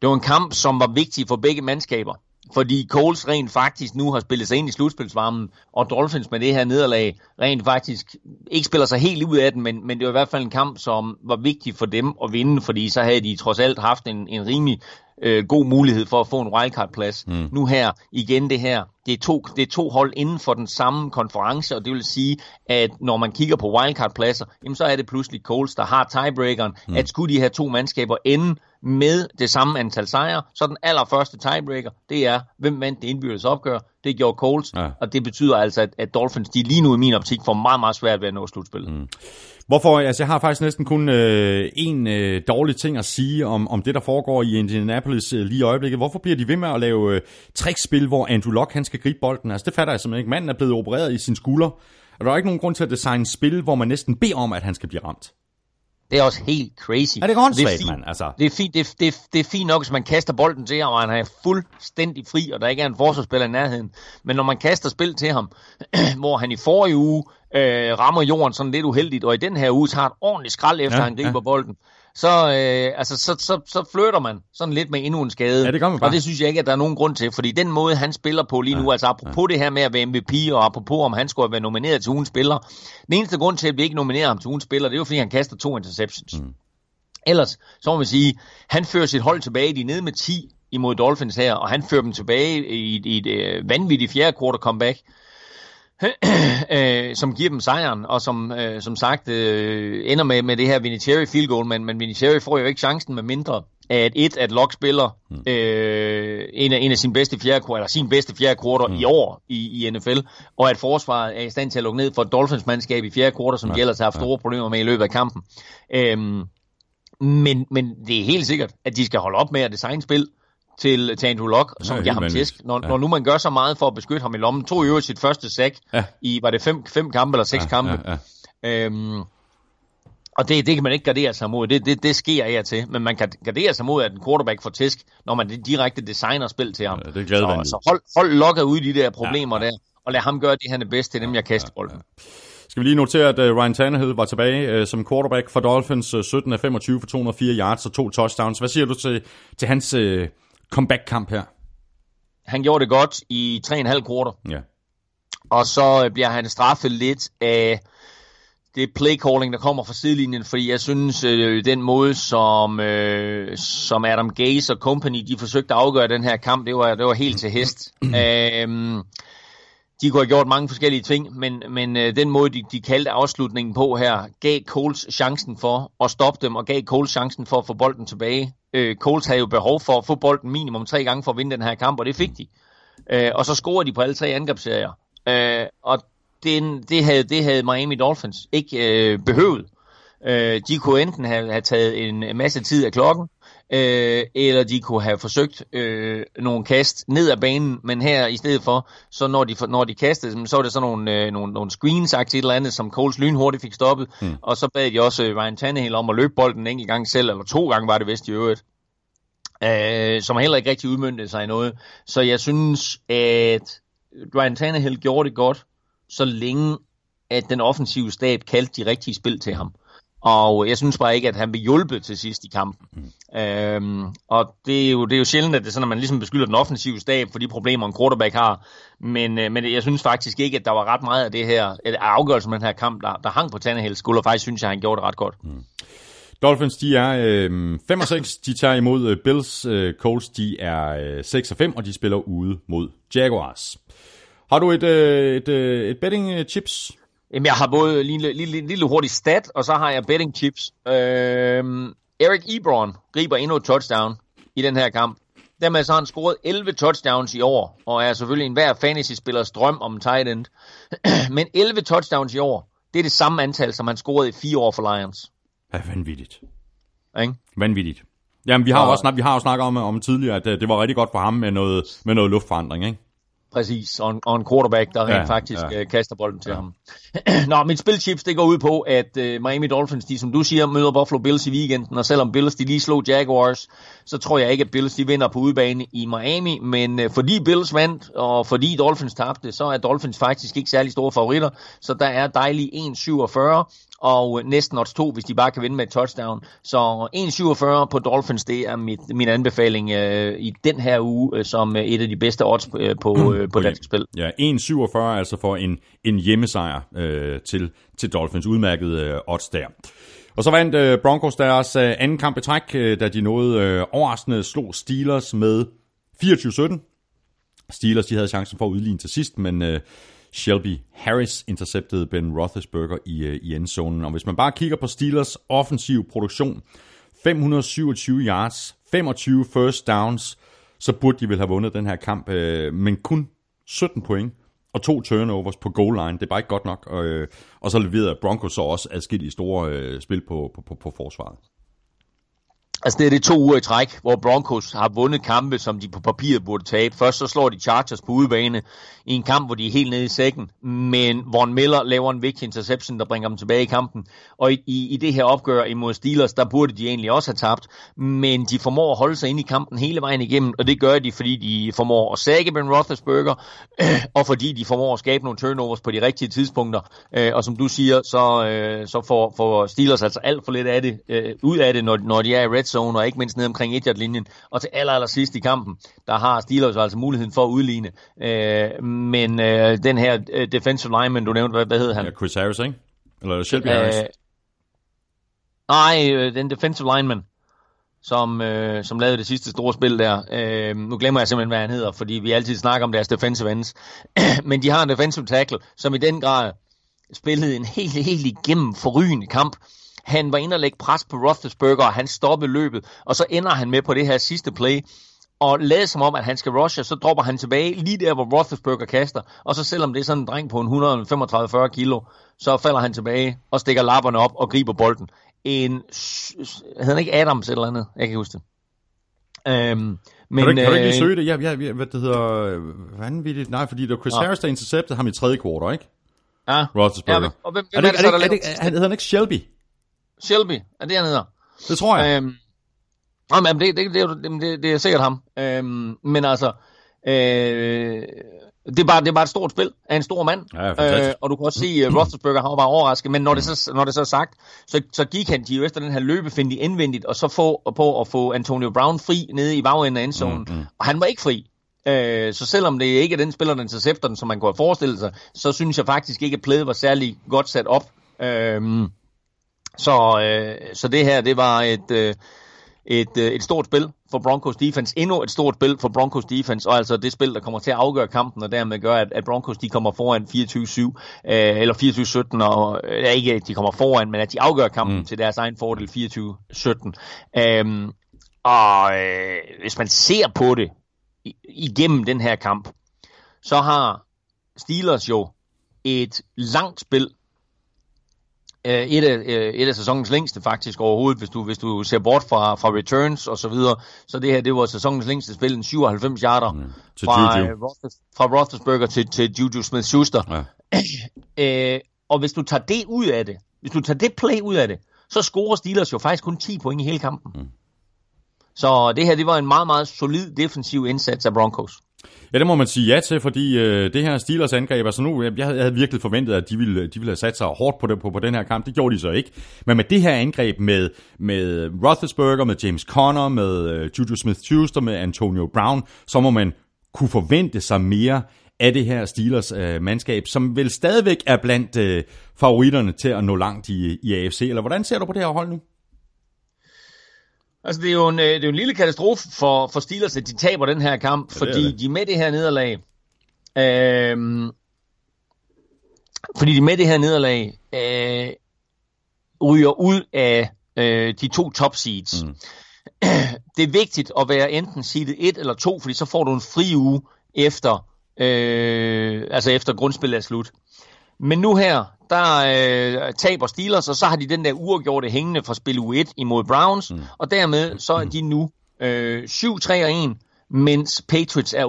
det var en kamp, som var vigtig for begge mandskaber. Fordi Coles rent faktisk nu har spillet sig ind i slutspilsvarmen, og Dolphins med det her nederlag rent faktisk ikke spiller sig helt ud af den, men, men det var i hvert fald en kamp, som var vigtig for dem at vinde, fordi så havde de trods alt haft en, en rimelig øh, god mulighed for at få en wildcard-plads. Mm. Nu her, igen det her, det er, to, det er to hold inden for den samme konference, og det vil sige, at når man kigger på wildcard-pladser, jamen så er det pludselig Coles, der har tiebreakeren, mm. at skulle de her to mandskaber ende med det samme antal sejre, så den allerførste tiebreaker, det er, hvem vandt det indbyrdes opgør, det gjorde Coles, ja. og det betyder altså, at, at Dolphins, de lige nu i min optik, får meget, meget svært ved at nå slutspillet. Mm.
Hvorfor? Altså, jeg har faktisk næsten kun øh, en øh, dårlig ting at sige om, om det, der foregår i Indianapolis øh, lige i øjeblikket. Hvorfor bliver de ved med at lave øh, trickspil, hvor Andrew Luck han skal gribe bolden? Altså, det fatter jeg simpelthen ikke. Manden er blevet opereret i sin skulder, og der er ikke nogen grund til at designe spil, hvor man næsten beder om, at han skal blive ramt.
Det er også helt crazy.
Er det åndssvagt, mand? Altså.
Det er, fint, det, det, det er fint nok, hvis man kaster bolden til ham, og han er fuldstændig fri, og der ikke er en forsvarsspiller i nærheden. Men når man kaster spil til ham, (clears throat) hvor han i forrige uge øh, rammer jorden sådan lidt uheldigt, og i den her uge tager et ordentligt skrald efter, ja, han griber ja. bolden, så, øh, altså, så, så, så flytter man sådan lidt med endnu en skade.
Ja, det gør man bare.
Og det synes jeg ikke, at der er nogen grund til, fordi den måde, han spiller på lige nu, ja, altså apropos ja. det her med at være MVP, og apropos om han skulle være nomineret til ugens spiller, den eneste grund til, at vi ikke nominerer ham til ugens spiller, det er jo, fordi han kaster to interceptions. Mm. Ellers, så må man sige, han fører sit hold tilbage, de er nede med 10 imod Dolphins her, og han fører dem tilbage i, i et øh, vanvittigt fjerde quarter comeback, (clears throat) øh, som giver dem sejren, og som øh, som sagt øh, ender med, med det her Vinatieri field goal, men, men Vinatieri får jo ikke chancen med mindre, at et, at Locke spiller mm. øh, en, af, en af sine bedste fjerde eller sin bedste fjerde quarter mm. i år i, i NFL, og at forsvaret er i stand til at lukke ned for Dolphins mandskab i fjerde quarter, som ja. de ellers har haft store problemer med i løbet af kampen. Øhm, men, men det er helt sikkert, at de skal holde op med at designe spil, til, til Andrew Luck, som ja, giver ham tæsk. Når, ja. når nu man gør så meget for at beskytte ham i lommen, tog jo sit første sack ja. i, var det fem, fem kampe eller seks ja, kampe. Ja, ja. Øhm, og det, det kan man ikke gardere sig mod. Det, det, det sker jeg til. Men man kan gardere sig mod, at en quarterback får tæsk, når man direkte designer spil til ham. Ja,
det er så,
så hold, hold Locke ud i de der problemer ja, ja. der, og lad ham gøre det, han er bedst til, dem jeg kaster bolden. Ja, ja.
Skal vi lige notere, at uh, Ryan Tannehill var tilbage uh, som quarterback for Dolphins, uh, 17 af 25 for 204 yards og to touchdowns. Hvad siger du til, til hans uh, comeback-kamp her?
Han gjorde det godt i 3,5 kvarter.
Ja.
Og så bliver han straffet lidt af det play calling, der kommer fra sidelinjen, fordi jeg synes, øh, den måde, som, øh, som Adam Gaze og company, de forsøgte at afgøre den her kamp, det var, det var helt til hest. (clears throat) øhm, de kunne have gjort mange forskellige ting, men, men øh, den måde, de, de kaldte afslutningen på her, gav Coles chancen for at stoppe dem, og gav Coles chancen for at få bolden tilbage. Øh, Colts havde jo behov for at få bolden minimum tre gange for at vinde den her kamp, og det fik de. Øh, og så scorede de på alle tre angrebsserier. Øh, og det, det, havde, det havde Miami Dolphins ikke øh, behøvet. Øh, de kunne enten have, have taget en masse tid af klokken, øh, eller de kunne have forsøgt øh, nogle kast ned ad banen, men her i stedet for, så når de, når de kastede, så var det sådan nogle, øh, nogle, nogle screens, et eller andet, som Coles lynhurtigt fik stoppet, mm. og så bad de også øh, Ryan Tannehill om at løbe bolden en enkelt gang selv, eller to gange var det vist i øvrigt, øh, som heller ikke rigtig udmyndte sig i noget. Så jeg synes, at Ryan Tannehill gjorde det godt, så længe at den offensive stab kaldte de rigtige spil til ham. Og jeg synes bare ikke, at han vil hjælpe til sidst i kampen. Mm. Øhm, og det er, jo, det er jo sjældent, at det er sådan, at man ligesom beskylder den offensive stab for de problemer, en quarterback har. Men, øh, men jeg synes faktisk ikke, at der var ret meget af det her, af afgørelsen med den her kamp, der, der hang på Tannehills skulder. Og faktisk synes jeg, at han gjorde det ret godt. Mm.
Dolphins, de er øh, 5 og 6. De tager imod øh, Bills. Øh, Colts, de er øh, 6 og 5, og de spiller ude mod Jaguars. Har du et, øh, et, øh, et betting øh, chips?
Jamen, jeg har både en lille, lille, lille hurtig stat, og så har jeg betting chips. Øhm, Eric Ebron griber endnu et touchdown i den her kamp. Dermed så har han scoret 11 touchdowns i år, og er selvfølgelig en hver fantasy-spillers drøm om tight end. (clears throat) Men 11 touchdowns i år, det er det samme antal, som han scorede i fire år for Lions.
Ja, vanvittigt.
Ikke?
Vanvittigt. Jamen, vi har, og, også, vi har jo snakket om, om tidligere, at øh, det var rigtig godt for ham med noget, med noget luftforandring, ikke?
Præcis, og en, og en quarterback, der ja, rent faktisk ja. uh, kaster bolden til ja. ham. (clears throat) Nå, mit spilchips, det går ud på, at uh, Miami Dolphins, de som du siger, møder Buffalo Bills i weekenden, og selvom Bills de lige slog Jaguars, så tror jeg ikke, at Bills de vinder på udebane i Miami, men uh, fordi Bills vandt, og fordi Dolphins tabte, så er Dolphins faktisk ikke særlig store favoritter, så der er dejlig 1,47, og næsten odds 2, hvis de bare kan vinde med et touchdown. Så 1,47 på Dolphins, det er mit, min anbefaling øh, i den her uge, øh, som øh, et af de bedste odds øh, på, øh, på dansk spil.
Ja, 1,47 altså for en, en hjemmesejr øh, til, til Dolphins. Udmærket øh, odds der. Og så vandt øh, Broncos deres øh, anden kamp i træk, øh, da de nåede øh, overraskende slog Steelers med 24-17. Steelers de havde chancen for at udligne til sidst, men øh, Shelby Harris interceptede Ben Roethlisberger i, øh, i endzonen. Og hvis man bare kigger på Steelers offensiv produktion, 527 yards, 25 first downs, så burde de vel have vundet den her kamp, øh, men kun 17 point og to turnovers på goal line. Det er bare ikke godt nok. Og, øh, og så leverede Broncos så også adskillige store øh, spil på, på, på, på forsvaret.
Altså det er det to uger i træk, hvor Broncos har vundet kampe, som de på papiret burde tabe. Først så slår de Chargers på udebane i en kamp, hvor de er helt nede i sækken, men Von Miller laver en vigtig interception, der bringer dem tilbage i kampen. Og i, i, i det her opgør imod Steelers, der burde de egentlig også have tabt, men de formår at holde sig inde i kampen hele vejen igennem, og det gør de, fordi de formår at sække Ben Roethlisberger, (clears throat) og fordi de formår at skabe nogle turnovers på de rigtige tidspunkter. Øh, og som du siger, så, øh, så får, får Steelers altså alt for lidt af det, øh, ud af det, når, når de er i red zone, og ikke mindst ned omkring 1 linjen Og til aller, aller sidst i kampen, der har Steelers altså muligheden for at udligne. Øh, men øh, den her øh, defensive lineman, du nævnte, hvad, hvad hed han?
Ja, Chris Harris, ikke? Eller Shelby øh, Harris?
Nej, øh, den defensive lineman som, øh, som lavede det sidste store spil der. Øh, nu glemmer jeg simpelthen, hvad han hedder, fordi vi altid snakker om deres defensive ends. (clears throat) Men de har en defensive tackle, som i den grad spillede en helt, helt igennem forrygende kamp. Han var inde og lægge pres på Roethlisberger, og han stoppede løbet, og så ender han med på det her sidste play, og lader som om, at han skal rushe, så dropper han tilbage lige der, hvor Roethlisberger kaster, og så selvom det er sådan en dreng på en 135-40 kilo, så falder han tilbage og stikker lapperne op og griber bolden. En, hedder han ikke Adams eller andet? Jeg kan ikke huske det.
Øhm, men, kan, du, kan du ikke lige øh, søge det? Ja, ja, hvad det hedder, vanvittigt. Nej, fordi det var Chris ja. Harris, der interceptede ham i tredje kvartal, ikke?
Ja.
Roethlisberger. Ja, og hvem, hvem er, det, er, det, er, det, er, det, han hedder han ikke Shelby?
Shelby, er det han hedder?
Det tror jeg. Øhm,
Jamen, det, det, det, det, det er sikkert ham. Øhm, men altså, øh, det, er bare, det er bare et stort spil af en stor mand.
Ja, øh,
og du kan også se, at uh, Roethlisberger har bare overrasket. Men når det, så, når det så er sagt, så, så gik han de jo efter den her løbefinde indvendigt, og så få, på at få Antonio Brown fri nede i bagenden af endzonen. Mm, mm. Og han var ikke fri. Øh, så selvom det ikke er den spiller, der intercepter den, som man kunne have forestillet sig, så synes jeg faktisk ikke, at playet var særlig godt sat op. Øh, så, øh, så det her, det var et... Øh, et, øh, et stort spil for Broncos defense, endnu et stort spil for Broncos defense, og altså det spil, der kommer til at afgøre kampen, og dermed gør, at, at Broncos de kommer foran 24-7, øh, eller 24-17, og øh, ikke at de kommer foran, men at de afgør kampen mm. til deres egen fordel 24-17. Øhm, og øh, hvis man ser på det igennem den her kamp, så har Steelers jo et langt spil Øh, et af, øh, et af sæsonens længste faktisk overhovedet, hvis du, hvis du ser bort fra, fra returns og så videre. Så det her, det var sæsonens længste spil, en 97 yarder mm, fra, Juju. Uh, fra Roethlisberger til, til Juju Smith-Schuster. Ja. (clears throat) øh, og hvis du tager det ud af det, hvis du tager det play ud af det, så scorer Steelers jo faktisk kun 10 point i hele kampen. Mm. Så det her, det var en meget, meget solid defensiv indsats af Broncos.
Ja, det må man sige ja til, fordi øh, det her Steelers angreb, altså nu, jeg, jeg havde virkelig forventet, at de ville, de ville have sat sig hårdt på, det, på, på den her kamp. Det gjorde de så ikke. Men med det her angreb med, med Roethlisberger, med James Conner, med øh, Juju Smith-Schuster, med Antonio Brown, så må man kunne forvente sig mere af det her Steelers øh, mandskab, som vel stadigvæk er blandt øh, favoritterne til at nå langt i, i AFC. Eller hvordan ser du på det her hold nu?
Altså, det er jo en, øh, det er jo en lille katastrofe for, for Steelers, at de taber den her kamp, ja, fordi det. de med det her nederlag, øh, fordi de med det her nederlag øh, ryger ud af øh, de to top seeds. Mm. (clears throat) Det er vigtigt at være enten seedet 1 eller 2, fordi så får du en fri uge efter, øh, altså efter grundspillet er slut. Men nu her, der øh, taber Steelers, og så har de den der uafgjorte hængende fra spil U1 imod Browns, mm. og dermed så er de nu øh, 7-3-1, mens Patriots er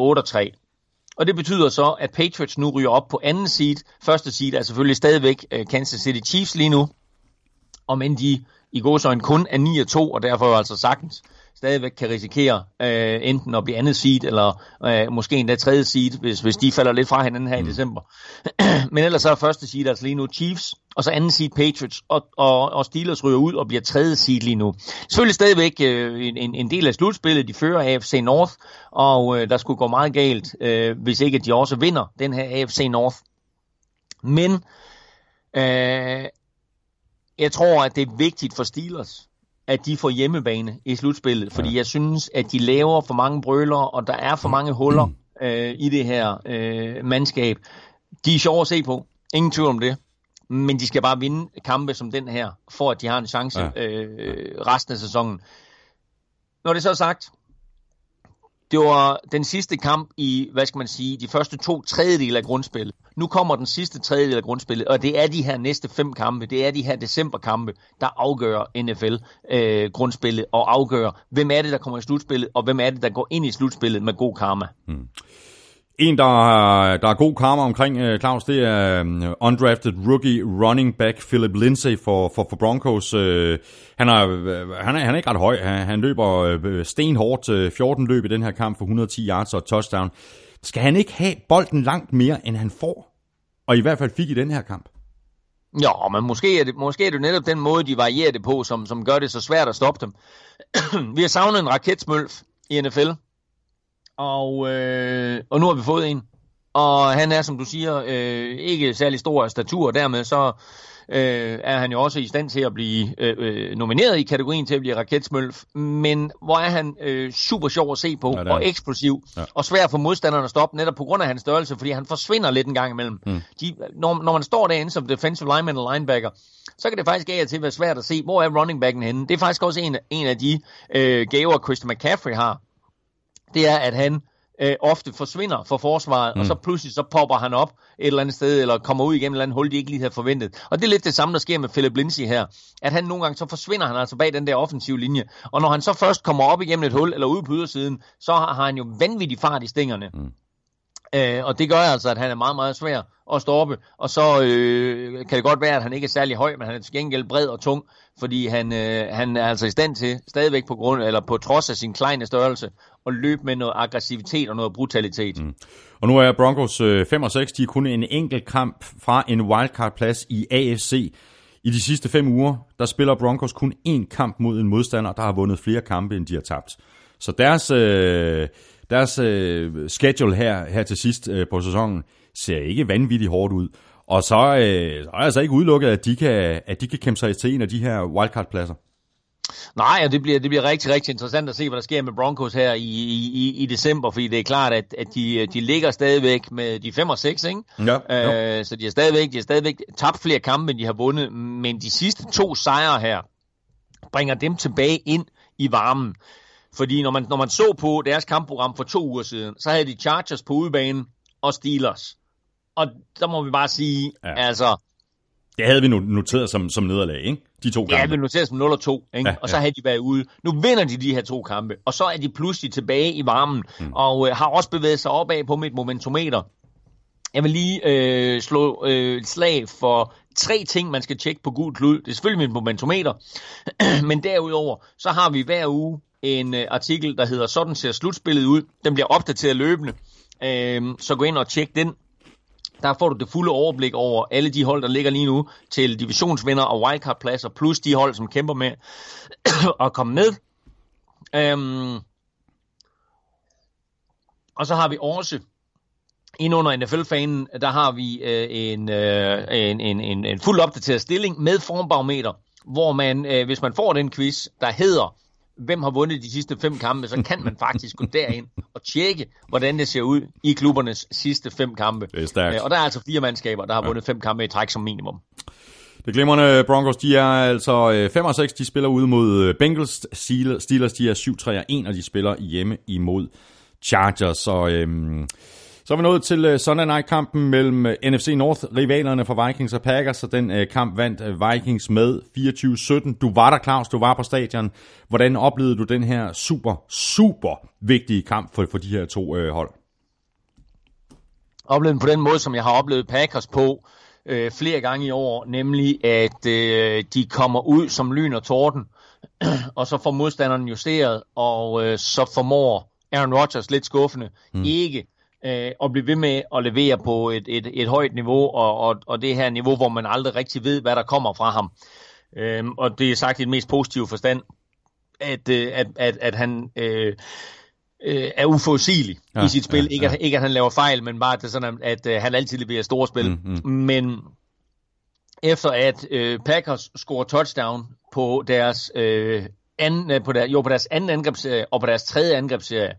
8-3. Og det betyder så, at Patriots nu ryger op på anden seed. Første seed er selvfølgelig stadigvæk øh, Kansas City Chiefs lige nu, og men de i gåsøjne kun er 9-2, og derfor er altså sagtens stadigvæk kan risikere øh, enten at blive andet seed, eller øh, måske endda tredje seed, hvis, hvis de falder lidt fra hinanden her mm. i december. (clears throat) Men ellers så er første seed altså lige nu Chiefs, og så anden seed Patriots, og, og, og Steelers ryger ud og bliver tredje seed lige nu. Selvfølgelig stadigvæk øh, en, en del af slutspillet, de fører AFC North, og øh, der skulle gå meget galt, øh, hvis ikke de også vinder den her AFC North. Men øh, jeg tror, at det er vigtigt for Steelers, at de får hjemmebane i slutspillet, fordi ja. jeg synes, at de laver for mange brøler, og der er for mange huller (clears throat) øh, i det her øh, mandskab. De er sjove at se på, ingen tvivl om det, men de skal bare vinde kampe som den her, for at de har en chance ja. øh, resten af sæsonen. Når det så er sagt, det var den sidste kamp i, hvad skal man sige, de første to tredjedel af grundspillet. Nu kommer den sidste tredjedel af grundspillet, og det er de her næste fem kampe, det er de her decemberkampe, der afgør NFL øh, grundspillet og afgør, hvem er det, der kommer i slutspillet, og hvem er det, der går ind i slutspillet med god karma. Hmm.
En, der, er, der er god karma omkring, øh, Claus, det er øh, undrafted rookie running back Philip Lindsay for, for, for Broncos. Øh, han, er, han, er, han er ikke ret høj. Han, han løber stenhårdt 14 løb i den her kamp for 110 yards og touchdown. Skal han ikke have bolden langt mere, end han får? Og i hvert fald fik i den her kamp.
Ja, men måske er, det, måske er det netop den måde, de varierer det på, som, som gør det så svært at stoppe dem. (clears throat) Vi har savnet en raketsmølf i NFL. Og, øh, og nu har vi fået en. Og han er, som du siger, øh, ikke særlig stor statur, og dermed så øh, er han jo også i stand til at blive øh, øh, nomineret i kategorien til at blive raketsmølf. Men hvor er han øh, super sjov at se på, ja, og eksplosiv, ja. og svær for modstanderne at stoppe, netop på grund af hans størrelse, fordi han forsvinder lidt en gang imellem. Mm. De, når, når man står derinde som defensive lineman og linebacker, så kan det faktisk af til være svært at se, hvor er running backen henne. Det er faktisk også en, en af de øh, gaver, Christian McCaffrey har det er, at han øh, ofte forsvinder fra forsvaret, mm. og så pludselig så popper han op et eller andet sted, eller kommer ud igennem et eller andet hul, de ikke lige havde forventet. Og det er lidt det samme, der sker med Philip Lindsay her, at han nogle gange, så forsvinder han altså bag den der offensive linje, og når han så først kommer op igennem et hul, eller ud på ydersiden, så har han jo vanvittig fart i stængerne. Mm. Øh, og det gør altså, at han er meget, meget svær at stoppe. Og så øh, kan det godt være, at han ikke er særlig høj, men han er til gengæld bred og tung, fordi han, øh, han er altså i stand til, stadigvæk på grund eller på trods af sin kleine størrelse, at løbe med noget aggressivitet og noget brutalitet. Mm.
Og nu er Broncos øh, 5 og 6, de er kun en enkelt kamp fra en wildcard-plads i AFC. I de sidste fem uger, der spiller Broncos kun én kamp mod en modstander, der har vundet flere kampe, end de har tabt. Så deres... Øh, deres øh, schedule her, her til sidst øh, på sæsonen ser ikke vanvittigt hårdt ud. Og så, øh, så er det altså ikke udelukket, at de kan, at de kan kæmpe sig til en af de her wildcard-pladser.
Nej, og det bliver, det bliver rigtig, rigtig interessant at se, hvad der sker med Broncos her i, i, i december, fordi det er klart, at, at de, de ligger stadigvæk med de 5 og 6, ikke? Ja, øh, så de har stadigvæk, de har stadigvæk tabt flere kampe, end de har vundet, men de sidste to sejre her bringer dem tilbage ind i varmen. Fordi når man, når man så på deres kampprogram for to uger siden, så havde de Chargers på udebane og Steelers. Og der må vi bare sige, ja. altså...
Det havde vi noteret som, som nederlag, ikke? De to kampe.
Ja, vi noteret som 0 og 2, ikke? Ja, og så ja. havde de været ude. Nu vinder de de her to kampe, og så er de pludselig tilbage i varmen, mm. og øh, har også bevæget sig opad på mit momentometer. Jeg vil lige øh, slå øh, et slag for tre ting, man skal tjekke på gul klud. Det er selvfølgelig mit momentometer, (clears throat) men derudover, så har vi hver uge en øh, artikel, der hedder Sådan ser slutspillet ud. Den bliver opdateret løbende, øh, så gå ind og tjek den. Der får du det fulde overblik over alle de hold, der ligger lige nu til divisionsvinder og wildcard-pladser, plus de hold, som kæmper med (clears throat) at komme med. Øhm, og så har vi også ind under NFL-fanen, der har vi øh, en, øh, en, en, en, en fuldt opdateret stilling med formbarometer, hvor man, øh, hvis man får den quiz, der hedder hvem har vundet de sidste fem kampe, så kan man faktisk gå derind og tjekke, hvordan det ser ud i klubbernes sidste fem kampe.
Det er stærkt.
Øh, og der er altså fire mandskaber, der har vundet ja. fem kampe i træk som minimum.
Det glimrende Broncos, de er altså 5 øh, og 6, de spiller ude mod øh, Bengals. Steelers, de er 7, 3 og 1, og de spiller hjemme imod Chargers. Så øhm, så er vi nået til uh, Sunday Night-kampen mellem øh, NFC North-rivalerne fra Vikings og Packers, og den uh, kamp vandt Vikings med 24-17. Du var der, Claus, du var på stadion. Hvordan oplevede du den her super, super vigtige kamp for, for de her to uh, hold?
Oplevede på den måde, som jeg har oplevet Packers på øh, flere gange i år, nemlig at øh, de kommer ud som lyn og torden, (clears throat) og så får modstanderen justeret, og øh, så formår Aaron Rodgers lidt skuffende mm. ikke øh, at blive ved med at levere på et, et, et højt niveau, og, og, og det her niveau, hvor man aldrig rigtig ved, hvad der kommer fra ham. Øh, og det er sagt i den mest positive forstand, at, øh, at, at, at han... Øh, øh, er uforudsigelig ja, i sit spil. Ja, ikke, ja. At, ikke at han laver fejl, men bare at, det sådan, at, at uh, han altid leverer store spil. Mm, mm. Men efter at øh, Packers scorer touchdown på deres, øh, anden, på, der, jo, på deres anden angrebsserie og på deres tredje angrebsserie,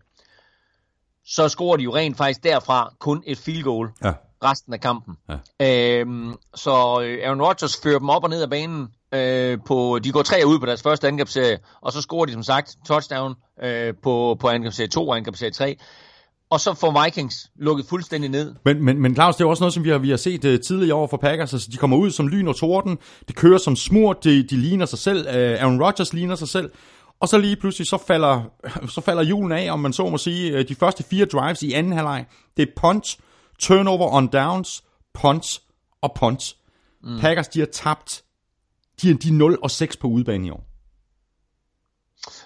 så scorer de jo rent faktisk derfra kun et field goal ja. resten af kampen. Ja. Øhm, så øh, Aaron Rodgers fører dem op og ned af banen. Øh, på, de går tre ud på deres første angrebsserie, og så scorer de som sagt touchdown øh, på, på angrebsserie 2 og angrebsserie 3 og så får Vikings lukket fuldstændig ned.
Men, men, men Claus, det er også noget, som vi har, vi har set uh, tidligere år for Packers. Altså, de kommer ud som lyn og torden, de kører som smurt, de, de ligner sig selv, uh, Aaron Rodgers ligner sig selv, og så lige pludselig, så falder, så falder julen af, om man så må sige, uh, de første fire drives i anden halvleg. Det er punt, turnover on downs, punt og punt. Mm. Packers, de har tabt, de er, de er 0 og 6 på udebane i år.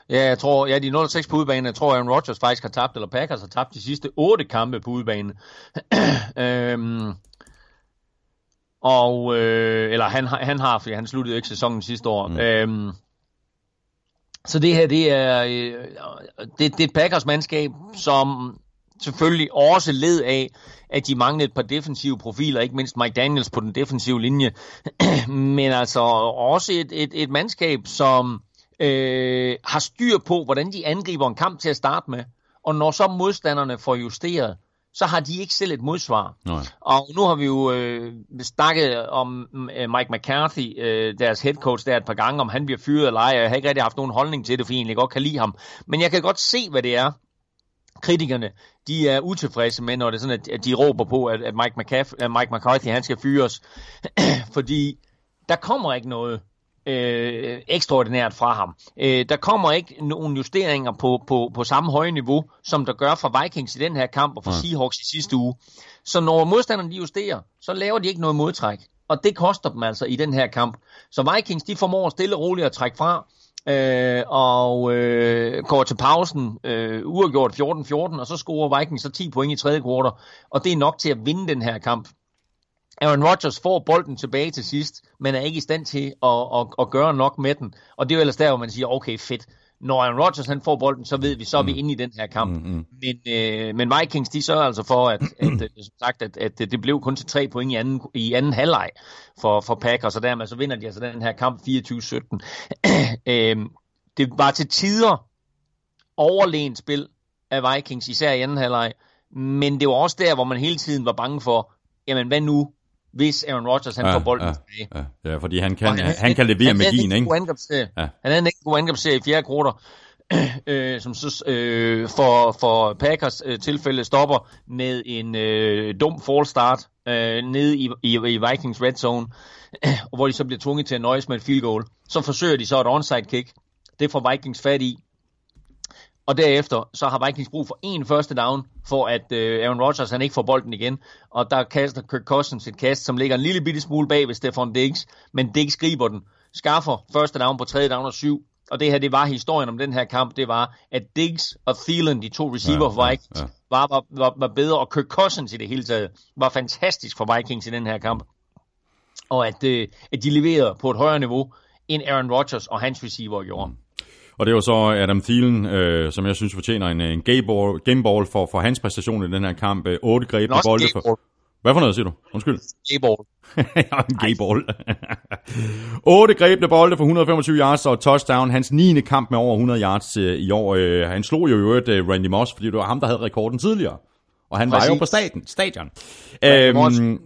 Ja, jeg tror, ja, de 0-6 på udebane. Jeg tror, Aaron Rodgers faktisk har tabt, eller Packers har tabt de sidste 8 kampe på udebane. (clears throat) øhm, og, øh, eller han, han har, fordi han sluttede ikke sæsonen sidste år. Mm. Øhm, så det her, det er, øh, det, det er et Packers mandskab, som selvfølgelig også led af, at de manglede et par defensive profiler, ikke mindst Mike Daniels på den defensive linje, (clears throat) men altså også et, et, et mandskab, som øh, har styr på, hvordan de angriber en kamp til at starte med. Og når så modstanderne får justeret, så har de ikke selv et modsvar. Nej. Og nu har vi jo øh, snakket om øh, Mike McCarthy, øh, deres head coach, der et par gange, om han bliver fyret eller ej. Jeg har ikke rigtig haft nogen holdning til det, fordi jeg egentlig godt kan lide ham. Men jeg kan godt se, hvad det er, kritikerne, de er utilfredse med, når det er sådan, at de råber på, at, at Mike, McCaff, at Mike McCarthy han skal fyres. (clears throat) fordi der kommer ikke noget øh, ekstraordinært fra ham. Øh, der kommer ikke nogen justeringer på, på, på samme høje niveau, som der gør fra Vikings i den her kamp og ja. Seahawks i sidste uge. Så når modstanderne de justerer, så laver de ikke noget modtræk. Og det koster dem altså i den her kamp. Så Vikings de formår stille og roligt at trække fra, øh, og øh, går til pausen øh, uafgjort 14-14, og så scorer Vikings så 10 point i tredje kvartal, og det er nok til at vinde den her kamp. Aaron Rodgers får bolden tilbage til sidst, men er ikke i stand til at, at, at gøre nok med den. Og det er jo ellers der, hvor man siger, okay, fedt. Når Aaron Rodgers han får bolden, så ved vi, så er vi mm. inde i den her kamp. Mm-hmm. Men, øh, men Vikings, de sørger altså for, at, at, at, som sagt, at, at det blev kun til tre point i anden, i anden halvleg for, for Packers, og dermed så vinder de altså den her kamp 24-17. (clears throat) øh, det var til tider overlegent spil af Vikings, især i anden halvleg, men det var også der, hvor man hele tiden var bange for, jamen hvad nu, hvis Aaron Rodgers han ja, får bolden
ja, tilbage. Ja, ja, fordi han kan, han, han kan levere han magien, ikke?
Ja. Han havde en ikke god angrebsserie i fjerde kvartal, (clears throat) øh, som så øh, for, for Packers øh, tilfælde stopper med en øh, dum fall start øh, nede i, i, i Vikings red zone, øh, (clears throat) hvor de så bliver tvunget til at nøjes med et field goal. Så forsøger de så et onside kick. Det får Vikings fat i, og derefter så har Vikings brug for en første down, for at øh, Aaron Rodgers han ikke får bolden igen. Og der kaster Kirk Cousins et kast, som ligger en lille bitte smule bag ved Stefan Diggs, men Diggs griber den, skaffer første down på tredje down og syv. Og det her, det var historien om den her kamp, det var, at Diggs og Thielen, de to receiver ja, for Vikings, ja, ja. Var, var, var, var bedre, og Kirk Cousins i det hele taget var fantastisk for Vikings i den her kamp. Og at, øh, at de leverede på et højere niveau, end Aaron Rodgers og hans receiver gjorde. Mm.
Og det var så Adam Thielen, øh, som jeg synes fortjener en, en gameball, gameball for, for hans præstation i den her kamp. Øh, otte greb på bolde. For... Hvad for noget siger du? Undskyld.
Gayball. (laughs)
ja, en gayball. 8 (laughs) grebne bolde for 125 yards og touchdown. Hans 9. kamp med over 100 yards øh, i år. Øh, han slog jo i øvrigt øh, Randy Moss, fordi det var ham, der havde rekorden tidligere. Og han Præcis. var jo på staten, stadion.
Øhm,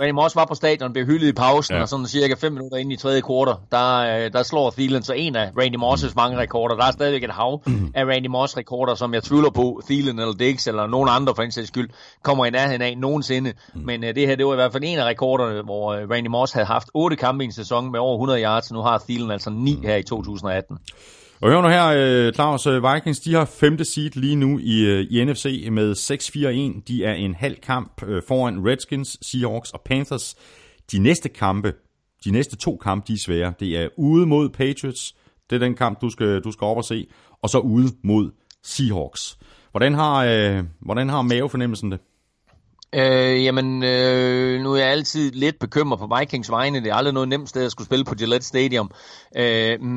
Randy Moss var på stadion, blev hyldet i pausen, ja. og sådan cirka 5 minutter ind i tredje kvartal, der, øh, der slår Thielen så en af Randy Moss' mange rekorder. Der er stadigvæk et hav mm. af Randy Moss rekorder, som jeg tvivler på, Thielen eller Diggs eller nogen andre for en sags skyld, kommer i nærheden af nogensinde. Mm. Men uh, det her, det var i hvert fald en af rekorderne, hvor uh, Randy Moss havde haft 8 kampe i en sæson med over 100 yards, nu har Thielen altså 9 mm. her i 2018.
Og hør nu her, øh, Claus, øh, Vikings, de har femte seed lige nu i, øh, i NFC med 6-4-1. De er en halv kamp foran Redskins, Seahawks og Panthers. De næste kampe, de næste to kampe, de er svære. Det er ude mod Patriots, det er den kamp, du skal, du skal op og se, og så ude mod Seahawks. Hvordan har, øh, hvordan har mavefornemmelsen det?
Øh, jamen, øh, nu er jeg altid lidt bekymret på Vikings vegne. Det er aldrig noget nemt sted at skulle spille på Gillette Stadium. Øh, mm,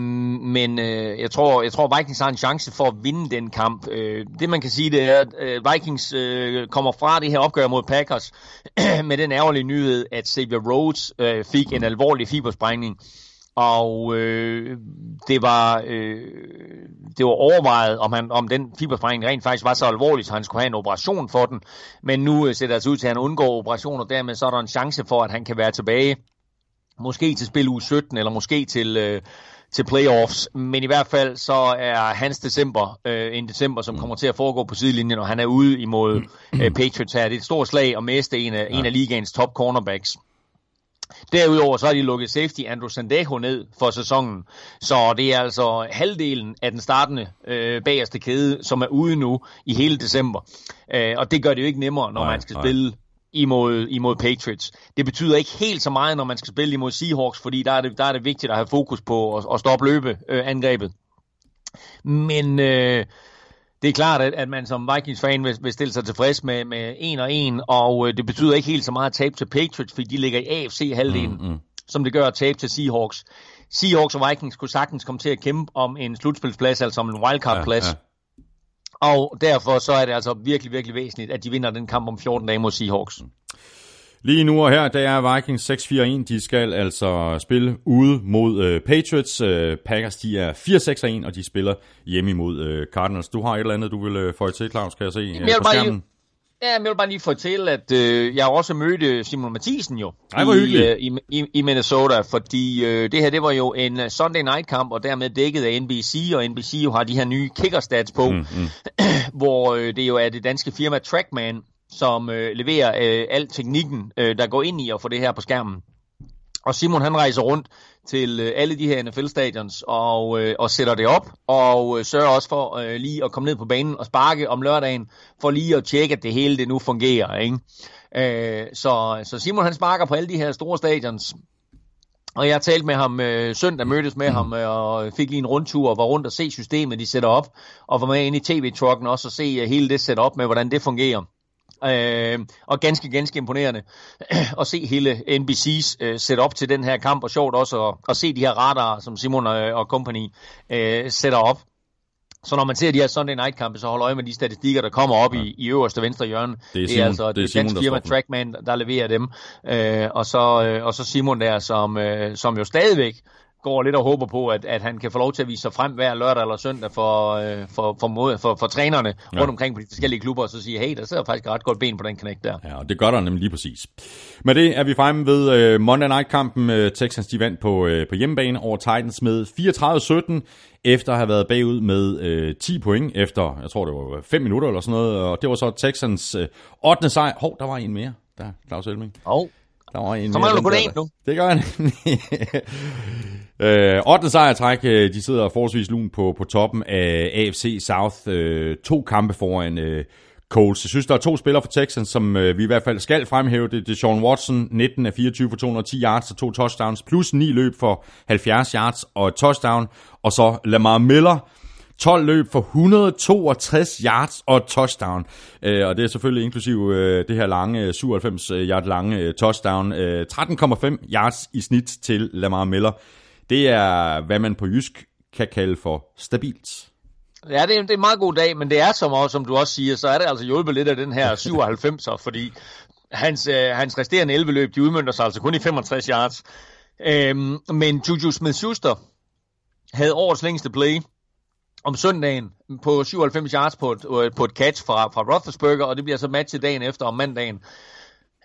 men øh, jeg, tror, jeg tror, Vikings har en chance for at vinde den kamp. Øh, det man kan sige, det er, at øh, Vikings øh, kommer fra det her opgør mod Packers (clears throat) med den ærgerlige nyhed, at Xavier Rhodes øh, fik en alvorlig fibersprængning og øh, det var øh, det var overvejet, om, han, om den fibersprængning rent faktisk var så alvorlig, så han skulle have en operation for den. Men nu øh, ser det altså ud til, at han undgår operationer, og dermed så er der en chance for, at han kan være tilbage. Måske til spil uge 17, eller måske til, øh, til playoffs. Men i hvert fald så er hans december øh, en december, som kommer til at foregå på sidelinjen, og han er ude imod øh, Patriots her. Det er et stort slag at miste en af, ja. en af ligaens top cornerbacks. Derudover så har de lukket safety Andrew Sandejo ned for sæsonen, så det er altså halvdelen af den startende øh, bagerste kæde, som er ude nu i hele december. Øh, og det gør det jo ikke nemmere, når nej, man skal nej. spille imod, imod Patriots. Det betyder ikke helt så meget, når man skal spille imod Seahawks, fordi der er det, der er det vigtigt at have fokus på at, at stoppe løbe øh, angrebet. Men øh, det er klart, at, at man som Vikings-fan vil, vil stille sig tilfreds med, med en og en, og øh, det betyder ikke helt så meget at tabe til Patriots, fordi de ligger i AFC-halvdelen, mm, mm. som det gør at tabe til Seahawks. Seahawks og Vikings kunne sagtens komme til at kæmpe om en slutspilsplads, altså om en wildcard-plads. Ja, ja. Og derfor så er det altså virkelig, virkelig væsentligt, at de vinder den kamp om 14 dage mod Seahawks. Mm.
Lige nu og her, der er Vikings 6-4-1. De skal altså spille ude mod øh, Patriots. Øh, Packers, de er 4-6-1, og de spiller hjemme imod øh, Cardinals. Du har et eller andet, du vil øh, få til, Claus, kan jeg se øh, på skærmen.
Ja, jeg vil bare lige fortælle, at øh, jeg også mødte Simon Mathisen jo
Ej, hvor
i, øh, i, i, i Minnesota, fordi øh, det her det var jo en uh, Sunday night kamp, og dermed dækket af NBC, og NBC jo har de her nye kickerstats på, mm, mm. (clears throat) hvor øh, det jo er det danske firma Trackman, som øh, leverer øh, al teknikken, øh, der går ind i at få det her på skærmen. Og Simon han rejser rundt til øh, alle de her NFL-stadions og, øh, og sætter det op, og øh, sørger også for øh, lige at komme ned på banen og sparke om lørdagen, for lige at tjekke, at det hele det nu fungerer. Ikke? Øh, så, så Simon han sparker på alle de her store stadions, og jeg talte med ham øh, søndag, mødtes med ham øh, og fik lige en rundtur og var rundt og se systemet, de sætter op, og var med ind i tv-trucken også og se øh, hele det setup med, hvordan det fungerer. Øh, og ganske, ganske imponerende (clears throat) at se hele NBC's øh, setup til den her kamp, og sjovt også at, at se de her radarer, som Simon og, og company øh, sætter op. Så når man ser de her Sunday Night kampe, så hold øje med de statistikker, der kommer op ja. i, i øverste venstre hjørne.
Det er, Simon, det er altså det, er Simon,
danske firma Trackman, der leverer dem. Øh, og, så, øh, og så Simon der, som, øh, som jo stadigvæk går lidt og håber på, at, at han kan få lov til at vise sig frem hver lørdag eller søndag for, øh, for, for, mod, for, for trænerne ja. rundt omkring på de forskellige klubber, og så sige, hey, der sidder faktisk ret godt ben på den knæk der.
Ja, og det gør der nemlig lige præcis. Med det er vi fremme ved uh, Monday Night-kampen. Uh, Texans de vandt på, uh, på hjemmebane over Titans med 34-17, efter at have været bagud med uh, 10 point efter, jeg tror det var 5 minutter eller sådan noget, og det var så Texans uh, 8. sejr. Hov, der var en mere. Der, Claus Elming.
Hov.
Der var en
så mangler du kun en nu.
Det gør han. (laughs) Øh, 8. sejrtræk, øh, de sidder forholdsvis lun på, på toppen af AFC South. Øh, to kampe foran øh, Colts. Jeg synes, der er to spillere for Texans, som øh, vi i hvert fald skal fremhæve. Det, det er Sean Watson, 19 af 24 for 210 yards og to touchdowns, plus 9 løb for 70 yards og et touchdown. Og så Lamar Miller, 12 løb for 162 yards og touchdown. Øh, og det er selvfølgelig inklusiv øh, det her lange, øh, 97 øh, yard lange øh, touchdown. 13,5 yards i snit til Lamar Miller. Det er, hvad man på jysk kan kalde for stabilt.
Ja, det er, det er en meget god dag, men det er som, også, som du også siger, så er det altså hjulpet lidt af den her 97'er, (laughs) fordi hans, øh, hans resterende 11 løb, de udmyndter sig altså kun i 65 yards. Øhm, men Juju Smith-Schuster havde årets længste play om søndagen på 97 yards på et, øh, på et catch fra, fra Roethlisberger, og det bliver så matchet dagen efter om mandagen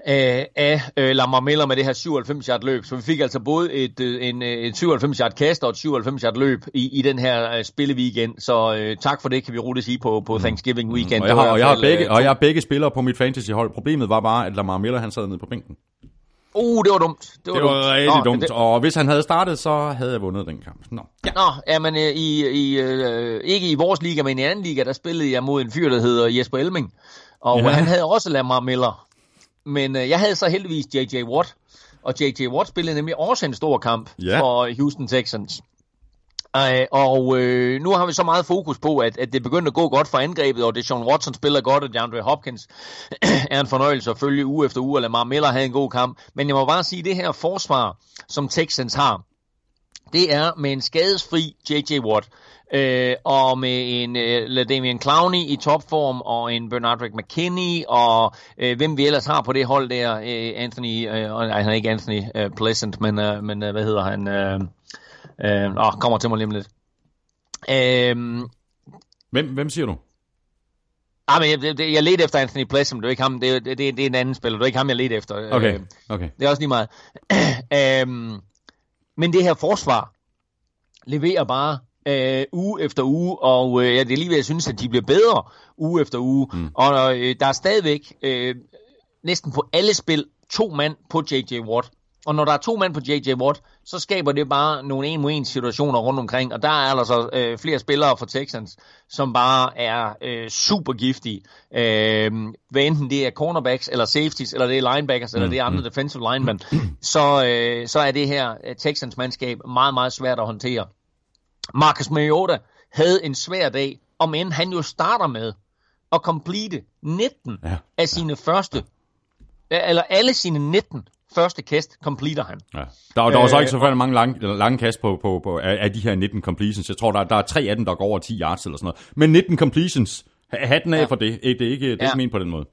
af, af øh, Lamar Miller med det her 97 yard løb. Så vi fik altså både et, øh, en, øh, et 97 yard kast og et 97 yard løb i, i den her øh, spilleweekend. Så øh, tak for det, kan vi roligt sige på, på mm. Thanksgiving mm. weekend.
Og jeg har, og jeg har, begge, og jeg har begge spillere på mit fantasyhold. Problemet var bare, at Lamar Miller han sad nede på bænken.
Uh, det var dumt.
Det var, det var dumt. rigtig Nå, dumt, det... og hvis han havde startet, så havde jeg vundet den kamp.
Nå, ja. Nå jamen, øh, i, i, øh, ikke i vores liga, men i en anden liga, der spillede jeg mod en fyr, der hedder Jesper Elming. Og ja. han havde også Lamar Miller. Men øh, jeg havde så heldigvis J.J. Watt, og J.J. Watt spillede nemlig også en stor kamp
Ja.
for Houston Texans. Øh, og øh, nu har vi så meget fokus på, at, at det begynder at gå godt for angrebet, og det Sean Watson spiller godt, og DeAndre Hopkins (clears throat) er en fornøjelse at følge uge efter uge, og Lamar Miller havde en god kamp. Men jeg må bare sige, at det her forsvar, som Texans har, det er med en skadesfri J.J. Watt, øh, og med en øh, LaDamian Clowney i topform, og en Bernardrick McKinney, og øh, hvem vi ellers har på det hold der, øh, Anthony, øh, nej, han er ikke Anthony øh, Pleasant, men, øh, men øh, hvad hedder han? Øh, øh, åh, kommer til mig lige om lidt. Øh,
Hvem, hvem siger du?
ah, men jeg, jeg, jeg ledte efter Anthony men det er ikke ham, det, er- det, det, det er en anden spiller, det er ikke ham, jeg ledte efter.
Okay,
Øh,
okay.
det er også lige meget. (clears throat) øhm, men det her forsvar leverer bare øh, uge efter uge, og øh, ja, det er lige ved, jeg synes, at de bliver bedre uge efter uge. Mm. Og øh, der er stadigvæk øh, næsten på alle spil to mand på J.J. Watt. Og når der er to mand på J.J. Watt, så skaber det bare nogle en mod en situationer rundt omkring. Og der er altså øh, flere spillere fra Texans, som bare er øh, super giftige. Øh, hvad enten det er cornerbacks, eller safeties, eller det er linebackers, eller det er andre defensive linemen, så, øh, så er det her øh, Texans mandskab meget, meget svært at håndtere. Marcus Mariota havde en svær dag, om end han jo starter med at complete 19
Ja,
ja. af sine første, eller alle sine 19 første kast completer han.
Ja. Der, der var så
Øh,
ikke så færdig mange lange, lange kast på, på, på, af, af de her 19 completions. Jeg tror, der, der er tre af dem, der går over 10 yards eller sådan noget. Men 19 completions, ha- hatten af ja. For det. Det er ikke, det er
Ja.
ikke på den måde.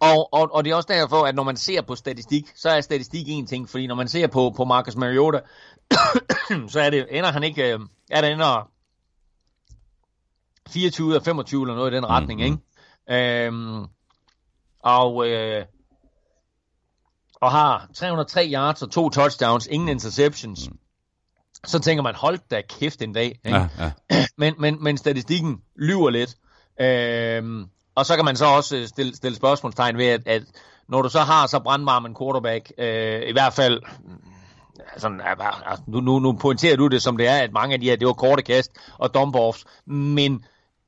Og, og, og det er også derfor, at når man ser på statistik, så er statistik en ting, fordi når man ser på, på Marcus Mariota, (coughs) så er det, ender han ikke, øh, er det ender 24 eller 25 eller noget i den retning,
Mhm.
ikke? Øhm, og, øh, og har 303 yards og to touchdowns, ingen interceptions. Så tænker man, hold da kæft en dag. Ikke?
Ja, ja. (clears throat)
men, men, men statistikken lyver lidt. Øhm, og så kan man så også øh, stille, stille spørgsmålstegn ved, at, at når du så har så brandvarm en quarterback, øh, i hvert fald, sådan, altså, nu, nu, nu pointerer du det som det er, at mange af de her, det var korte kast og dump-offs, men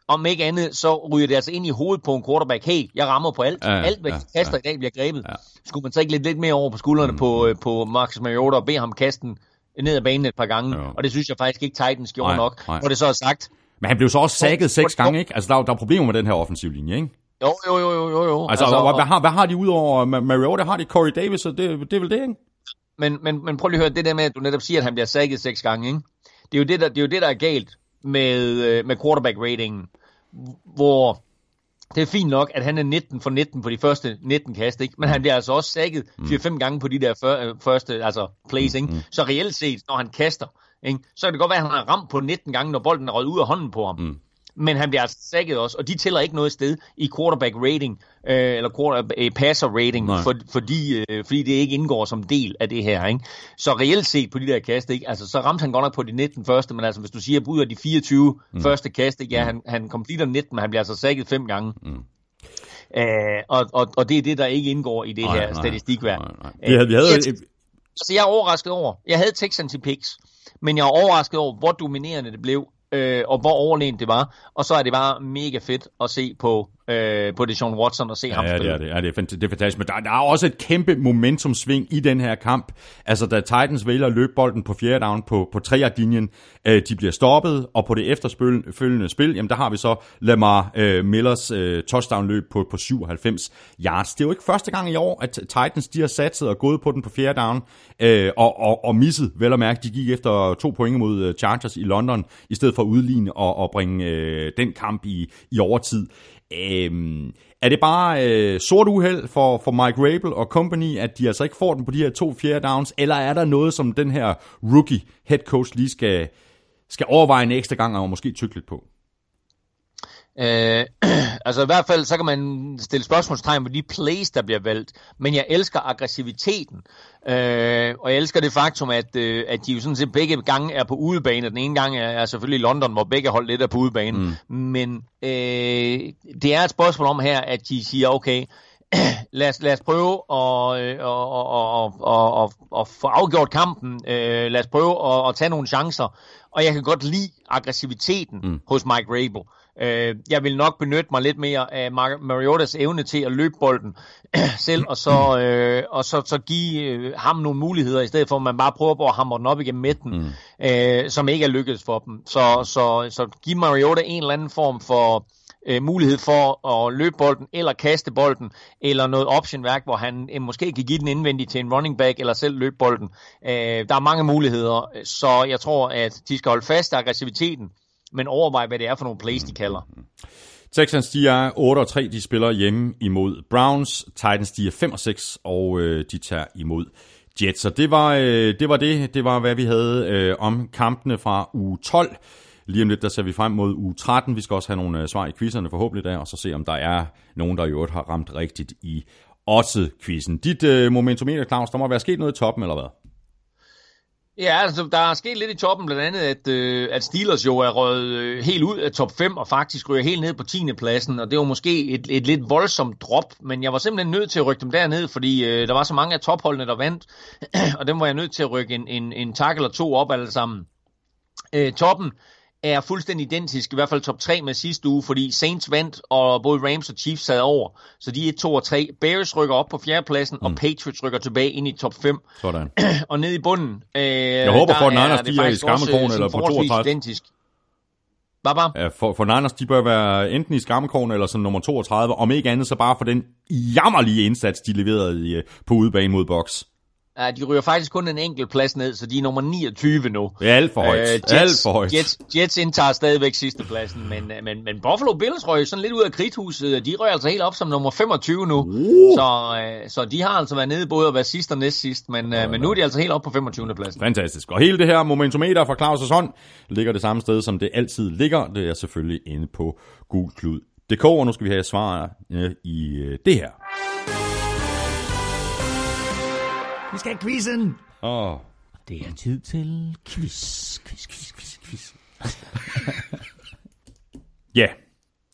om ikke andet, så ryger det altså ind i hovedet på en quarterback, hey, jeg rammer på alt,
Ja,
alt hvad
ja,
kaster ja. i dag bliver grebet.
Ja.
Skulle man så ikke lidt, lidt mere over på skuldrene mm. på, øh, på Marcus Mariota og bede ham kaste den ned ad banen et par gange,
Jo.
og det synes jeg faktisk ikke Titans gjorde
Nej,
nok.
nej.
Når det så er sagt,
Men han blev så også sækket seks gange, ikke? Altså, der, er- der er problemer med den her offensiv linje, ikke?
Jo, jo, jo, jo, jo. jo.
Altså, altså hvad, har, hvad har de udover Ma- Mariota? Har de Corey Davis, og det, det er vel det, ikke?
men, men, men prøv lige at høre, det der med, at du netop siger, at han bliver sækket seks gange, ikke? Det er jo det, der, det er, jo det, der er galt med, øh, med quarterback-ratingen, hvor det er fint nok, at han er 19 for 19 på de første 19 kast, ikke? men han bliver altså også sækket 4-5 gange på de der før, øh, første altså plays. Ikke? Så reelt set, når han kaster, ikke? så kan det godt være, at han har ramt på 19 gange, når bolden er røget ud af hånden på ham. Mm. Men han bliver altså sækket også, og de tæller ikke noget sted i quarterback rating, øh, eller quarter, øh, passer rating,
Nej.
for, fordi, øh, fordi det ikke indgår som del af det her. Ikke? Så reelt set på de der kast, ikke? Altså, så ramte han godt nok på de 19 første, men altså hvis du siger, ud af de 24 mm. første kast, ikke? ja, han, han completer 19, men han bliver altså sækket fem gange. Mm. Øh, og, og, og det er det, der ikke indgår i det
Nej,
her statistikværk.
Vi havde, vi havde,
Jeg- Altså, jeg er overrasket over. Jeg havde Texans i picks, men jeg er overrasket over, hvor dominerende det blev, øh, og hvor overlegent det var. Og så er det bare mega fedt at se på, øh, på Deshaun Watson og se ham
Ja, det
spille.
er det. Ja, det, er, det er fantastisk. Men der, der er også et kæmpe momentumsving i den her kamp. Altså, da Titans vælger at løbe bolden på fjerde down på, på 3 linjen øh, de bliver stoppet, og på det efterfølgende spil, jamen der har vi så Lamar øh, Millers øh, touchdown-løb på, på 97 yards. Det er jo ikke første gang i år, at Titans de har satset og gået på den på fjerde down, øh, og, og, og misset, vel at mærke, de gik efter to point mod øh, Chargers i London, i stedet for at udligne og, og bringe øh, den kamp i, i overtid. Øhm, er det bare øh, sort uheld for, for Mike Rabel og company, at de altså ikke får den på de her to fjerde downs, eller er der noget, som den her rookie head coach lige skal, skal overveje en ekstra gang, og måske tykke lidt på?
Øh, (clears throat) altså i hvert fald, så kan man stille spørgsmålstegn på de plays, der bliver valgt. Men jeg elsker aggressiviteten. Øh, og jeg elsker det faktum, at, øh, at de jo sådan set begge gange er på udebane. Den ene gang er, er selvfølgelig i London, hvor begge hold lidt er på udebane. Mm. Men øh, det er et spørgsmål om her, at de siger, okay, (clears throat) lad, os, lad os prøve at, og, og, og, og, og få afgjort kampen. Øh, lad os prøve at, at tage nogle chancer. Og jeg kan godt lide aggressiviteten mm. hos Mike Rabel. Øh, jeg vil nok benytte mig lidt mere af Mar- Mariotas evne til at løbe bolden (clears throat) selv, og så, øh, og så, så give øh, ham nogle muligheder, i stedet for at man bare prøver at hamre den op igennem midten, mm. øh, som ikke er lykkedes for dem. Så, så, så give Mariota en eller anden form for øh, mulighed for at løbe bolden, eller kaste bolden, eller noget optionværk, hvor han øh, måske kan give den indvendigt til en running back, eller selv løbe bolden. Øh, der er mange muligheder, så jeg tror, at de skal holde fast af aggressiviteten, men overveje, hvad det er for nogle plays, de kalder.
Texans, de er 8 og 3, de spiller hjemme imod Browns. Titans, de er 5 og 6, og øh, de tager imod Jets. Så det var, øh, det var det. Det var, hvad vi havde øh, om kampene fra uge 12. Lige om lidt, der ser vi frem mod uge 13. Vi skal også have nogle øh, svar i quizzerne forhåbentlig der, og så se, om der er nogen, der i øvrigt har ramt rigtigt i også quizzen. Dit øh, momentometer, Claus, der må være sket noget i toppen, eller hvad?
Ja, altså, der er sket lidt i toppen, blandt andet, at, øh, at Steelers jo er røget øh, helt ud af top 5, og faktisk ryger helt ned på 10. pladsen, og det var måske et, et lidt voldsomt drop, men jeg var simpelthen nødt til at rykke dem derned, fordi øh, der var så mange af topholdene, der vandt, (clears throat) og dem var jeg nødt til at rykke en, en, en tak eller to op alle sammen. Øh, toppen er fuldstændig identisk, i hvert fald top 3 med sidste uge, fordi Saints vandt, og både Rams og Chiefs sad over. Så de er 2 og 3. Bears rykker op på fjerdepladsen, mm. og Patriots rykker tilbage ind i top 5.
Sådan. (clears throat)
og ned i bunden. Øh,
Jeg håber, for Niners, de er i skammekrogen eller på 32.
Identisk. Bare?
Ja, for, for Niners, de bør være enten i skammekrogen eller som nummer 32, om ikke andet så bare for den jammerlige indsats, de leverede i, øh, på udebane mod Box.
Ja, de ryger faktisk kun en enkelt plads ned, så de er nummer 29 nu.
Det er alt for højt. Uh, Jets, alt for højt.
Jets, Jets indtager stadigvæk sidste pladsen, men, øh, men, men Buffalo Bills røg sådan lidt ud af kridthuset. De røg altså helt op som nummer 25 nu. Uh. Så, uh, så de har altså været nede både at være sidst og næst sidst, men, uh, men nu er de altså helt op på 25. pladsen.
Fantastisk. Og hele det her momentometer fra Claus' hånd ligger det samme sted, som det altid ligger. Det er selvfølgelig inde på gulklud.dk, og nu skal vi have svar uh, i det her.
Vi skal have quizzen.
Åh. Oh.
Det er tid til quiz, quiz, quiz, quiz, quiz.
Ja,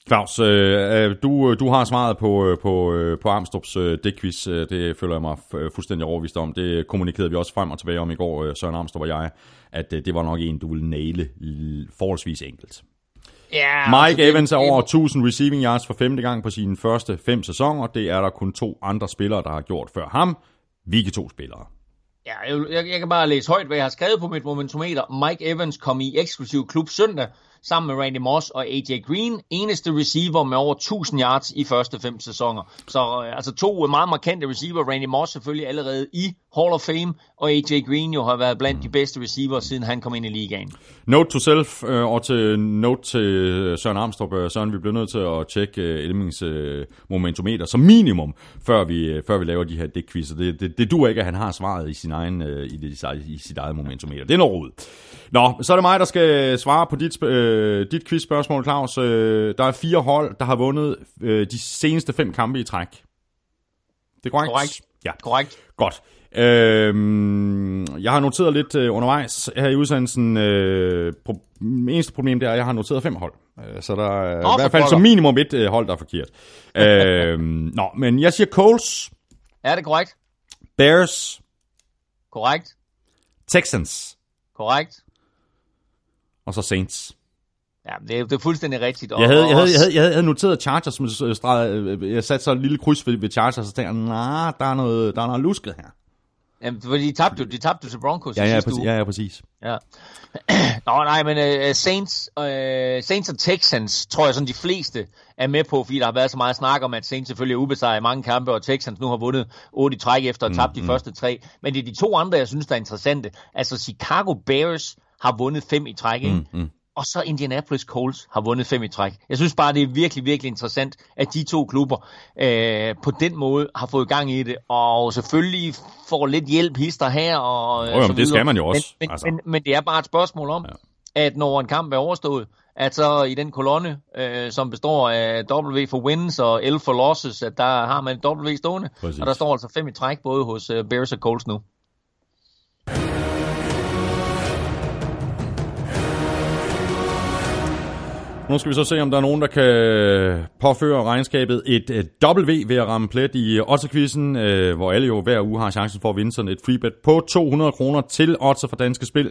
Claus, øh, du, du har svaret på, på, på Armstrongs øh, dækquiz. Det føler jeg mig fuldstændig overvist om. Det kommunikerede vi også frem og tilbage om i går, Søren Armstrong og jeg, at det var nok en, du ville næle forholdsvis enkelt.
Ja,
Mike altså, Evans er over 1000 receiving yards for femte gang på sine første fem sæsoner. Det er der kun to andre spillere, der har gjort før ham. Hvilke to spillere?
Ja, jeg, jeg, jeg kan bare læse højt, hvad jeg har skrevet på mit momentometer. Mike Evans kom i eksklusiv klub søndag sammen med Randy Moss og AJ Green. Eneste receiver med over 1000 yards i første fem sæsoner. Så øh, altså to meget markante receiver. Randy Moss selvfølgelig allerede i Hall of Fame, og AJ Green jo har været blandt de bedste receiver, siden han kom ind i ligaen.
Note to self, øh, og til note til Søren Armstrong. Øh, Søren, vi bliver nødt til at tjekke øh, Elmings øh, momentometer som minimum, før vi, øh, før vi laver de her dækquizzer. Det, det, det duer ikke, at han har svaret i, sin egen, øh, i, det, i sit eget momentometer. Det er noget rod. Nå, så er det mig, der skal svare på dit, øh, dit quizspørgsmål, Claus. Øh, der er fire hold, der har vundet øh, de seneste fem kampe i træk. Det er korrekt?
Korrekt.
Ja.
Korrekt.
Godt. Øhm, jeg har noteret lidt øh, undervejs her i udsendelsen. Øh, pro- eneste problem det er, at jeg har noteret fem hold. Øh, så der er
Nå,
i hvert fald som minimum et øh, hold, der er forkert. øhm, (laughs) nå, men jeg siger Coles,
Er det korrekt?
Bears,
Korrekt.
Texans
Korrekt.
og så Saints.
Ja, det er, det er fuldstændig rigtigt. Og,
Jeg havde, jeg havde, jeg havde, jeg havde noteret Chargers, men jeg satte så et lille kryds ved, ved Chargers, og så tænkte jeg, nah, der er noget, der er noget lusket her.
Jamen, fordi de tabte, jo- de tabte til Broncos
Ja, ja,
sidste
præcis,
uge.
ja, ja, præcis.
Ja. (clears throat) Nå, nej, men uh, Saints, uh, Saints og Texans, tror jeg sådan de fleste er med på, fordi der har været så meget snak om, at Saints selvfølgelig er ubesejret i mange kampe, og Texans nu har vundet 8 i træk efter at have tabt de første tre. Men det er de to andre, jeg synes, der er interessante. Altså Chicago Bears har vundet fem i træk, ikke?
Mm, mm.
Og så Indianapolis Colts har vundet fem i træk. Jeg synes bare, det er virkelig, virkelig interessant, at de to klubber øh, på den måde har fået gang i det, og selvfølgelig får lidt hjælp hister her. Og,
Jo, jo,
så
men det skal man jo også,
Men, men,
altså.
men, men det er bare et spørgsmål om, ja. at når en kamp er overstået, at så i den kolonne, øh, som består af W for wins og L for losses, at der har man W stående,
Præcis.
og der står altså fem i træk, både hos øh, Bears og Colts nu.
Nu skal vi så se, om der er nogen, der kan påføre regnskabet et, et W ved at ramme plet i øh, Otterquizzen, øh, hvor alle jo hver uge har chancen for at vinde sådan et freebet på 200 kroner til Otter for Danske Spil.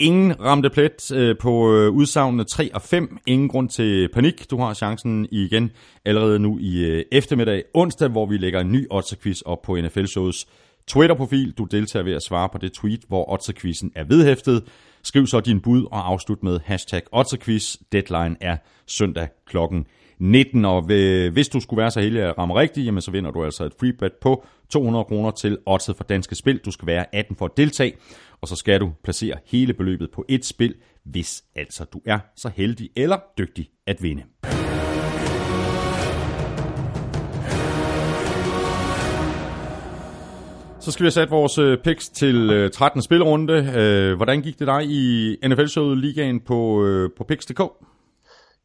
Ingen ramte plet øh, på øh, udsagnene 3 og 5. Ingen grund til panik. Du har chancen igen allerede nu i øh, eftermiddag onsdag, hvor vi lægger en ny Otterquiz op på NFL-shows Twitter-profil. Du deltager ved at svare på det tweet, hvor Otterquizzen er vedhæftet. Skriv så din bud og afslut med hashtag Otterquiz. Deadline er søndag klokken 19, og hvis du skulle være så heldig at ramme rigtigt, jamen så vinder du altså et free bet på 200 kroner til Oddset for Danske Spil. Du skal være 18 for at deltage, og så skal du placere hele beløbet på et spil, hvis altså du er så heldig eller dygtig at vinde. Så skal vi have sat vores øh, picks til 13. spilrunde. Øh, hvordan gik det dig i NFL-showet Ligaen på, øh, på picks.dk?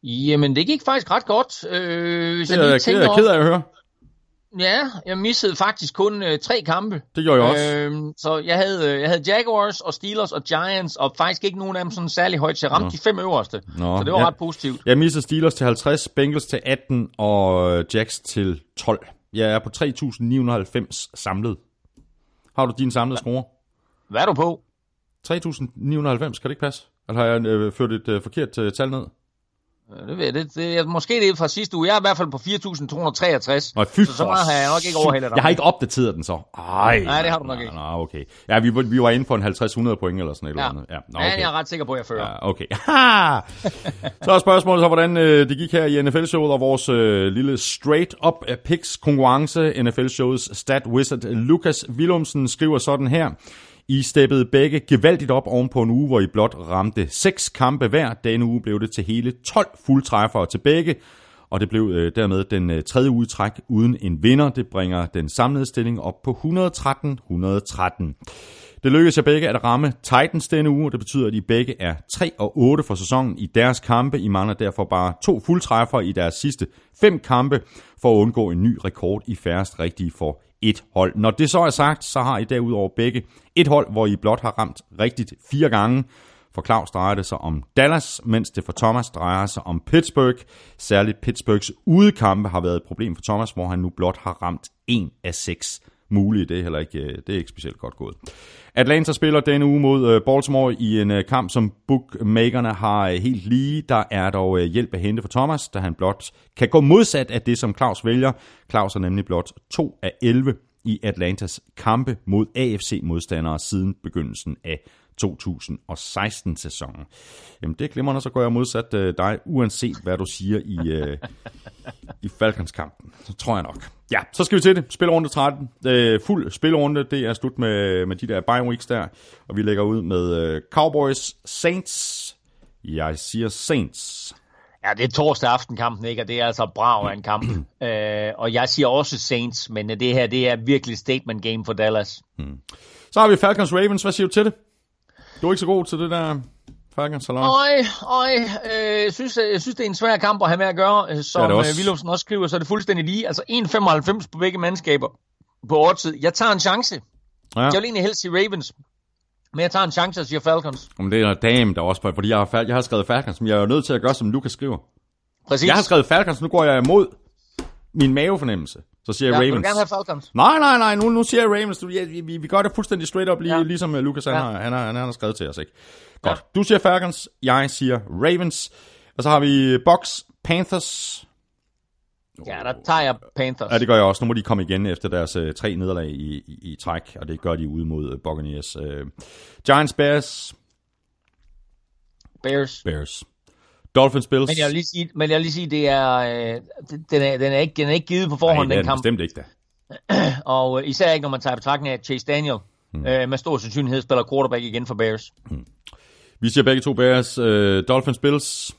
Jamen, det gik faktisk ret godt. Øh,
det er jeg ked, ked af at høre.
Ja, jeg missede faktisk kun øh, tre kampe.
Det gjorde jeg også. Øh,
så jeg havde, jeg havde Jaguars og Steelers og Giants, og faktisk ikke nogen af dem sådan særlig højt, så jeg ramte Nå. de fem øverste. Nå. Så det var ja. ret positivt.
Jeg missede Steelers til 50, Bengals til 18 og Jacks til 12. Jeg er på 3.990 samlet. Har du din samlede score?
Hvad er du på?
3.990, kan det ikke passe? Eller har jeg øh, ført et øh, forkert øh, tal ned?
Det ved jeg, det, det, måske det er fra sidste uge. Jeg er i hvert fald på 4.263.
så
så meget har jeg nok ikke overhældet dig.
Jeg har ikke opdateret den så. Ej,
Nej, det har du nok ikke.
Nå, okay. Ja, vi, vi var inde på en 50-100 point eller sådan et
ja.
eller andet.
Ja, Nå, okay. ja, jeg er ret sikker på, at jeg fører.
Ja, okay. (laughs) så er spørgsmålet så, hvordan øh, det gik her i NFL-showet og vores øh, lille straight-up picks konkurrence. NFL-showets stat wizard Lukas Willumsen skriver sådan her. I steppede begge gevaldigt op oven på en uge, hvor I blot ramte seks kampe hver. Denne uge blev det til hele 12 fuldtræffere til begge, og det blev øh, dermed den øh, tredje uge træk uden en vinder. Det bringer den samlede stilling op på 113-113. Det lykkedes jer begge at ramme Titans denne uge, og det betyder, at I begge er 3 og 8 for sæsonen i deres kampe. I mangler derfor bare to fuldtræffere i deres sidste fem kampe for at undgå en ny rekord i færrest rigtige for et hold. Når det så er sagt, så har I derudover begge et hold, hvor I blot har ramt rigtigt fire gange. For Claus drejer det sig om Dallas, mens det for Thomas drejer sig om Pittsburgh. Særligt Pittsburghs udekampe har været et problem for Thomas, hvor han nu blot har ramt en af seks mulige. Det er heller ikke, øh, det er ikke specielt godt gået. Atlanta spiller denne uge mod øh, Baltimore i en øh, kamp, som bookmakerne har helt lige. Der er dog hjælp at hente for Thomas, da han blot kan gå modsat af det, som Claus vælger. Claus er nemlig blot 2 af 11 i Atlantas kampe mod AFC-modstandere siden begyndelsen af 2016-sæsonen. Jamen det glemmer så går jeg modsat uh, dig, uanset hvad du siger i, uh, i Falcons-kampen. Så tror jeg nok. Ja, så skal vi til det. Spilrunde 13. Uh, fuld spilrunde, det er slut med, med de der bye weeks der. Og vi lægger ud med uh, Cowboys Saints. Jeg siger Saints.
Ja, det er torsdag aften kampen, ikke? Og det er altså brav af en kamp. uh, (clears throat) og jeg siger også Saints, men det her, det er virkelig statement game for Dallas. Hmm.
Så har vi Falcons Ravens. Hvad siger du til det? Du er ikke så god til det der Falcons Salon?
Øj, øj, øh, jeg, synes, jeg synes, det er en svær kamp at have med at gøre. Øh, som ja, Willumsen også skriver, så er det fuldstændig lige. Altså 1,95 på begge mandskaber på årtid. Jeg tager en chance. Ja. Jeg vil egentlig helst sige Ravens. Men jeg tager en chance og siger Falcons.
Om det er dame, der også på, fordi jeg har, jeg har skrevet Falcons, men jeg er jo nødt til at gøre, som Lukas skriver.
Præcis.
Jeg har skrevet Falcons, nu går jeg imod min mavefornemmelse. Så siger
ja,
jeg Ravens.
vil gerne have Falcons.
Nej, nej, nej, nu, nu siger jeg Ravens. Du, ja, vi, vi gør det fuldstændig straight up, lige, ja. ligesom uh, Lucas han, ja. har, han, har, han har skrevet til os. Ikke? Godt. Ja. Du siger Falcons, jeg siger Ravens. Og så har vi Bucks, Panthers.
Ja, der tager jeg Panthers.
Ja, det gør jeg også. Nu må de komme igen efter deres uh, tre nederlag i, i, i træk, og det gør de ude mod uh, Buccaneers. Uh, Giants, Bears.
Bears.
Bears. Dolphins Bills.
Men jeg vil lige sige, men jeg vil lige sige det er, øh, den, er, den, er ikke, den er ikke givet på forhånd,
Nej,
den kamp.
bestemt ikke da. (clears throat)
og øh, især ikke, når man tager betragtning af Chase Daniel, hmm. øh, med stor sandsynlighed spiller quarterback igen for Bears. Hmm.
Vi siger begge to Bears. Øh, Dolphins Bills.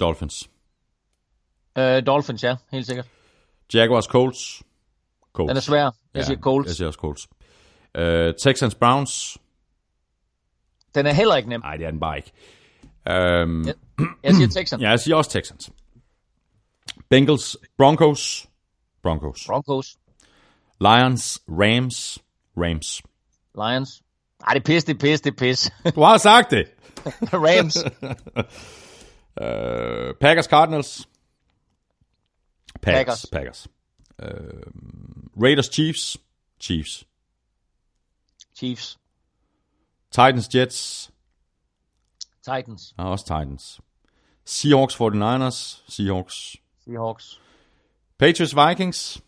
Dolphins.
Øh, Dolphins, ja, helt sikkert.
Jaguars Colts. Colts.
Den er svær. Jeg
ja,
siger Colts.
Jeg siger også Colts. Øh, Texans Browns.
Den er heller ikke nem.
Nej, det er den bare ikke. Um,
jeg, jeg siger Texans.
ja, jeg siger også Texans. Bengals, Broncos. Broncos.
Broncos.
Lions, Rams. Rams.
Lions. Ej, det er pis, det er pis, det er pis.
du har sagt det. (laughs)
Rams.
Uh, (laughs) Packers Cardinals. Packers.
Packers.
Packers. Uh, Raiders Chiefs. Chiefs.
Chiefs.
Titans Jets.
Titans.
Og også Titans. Seahawks 49ers. Seahawks.
Seahawks.
Patriots Vikings.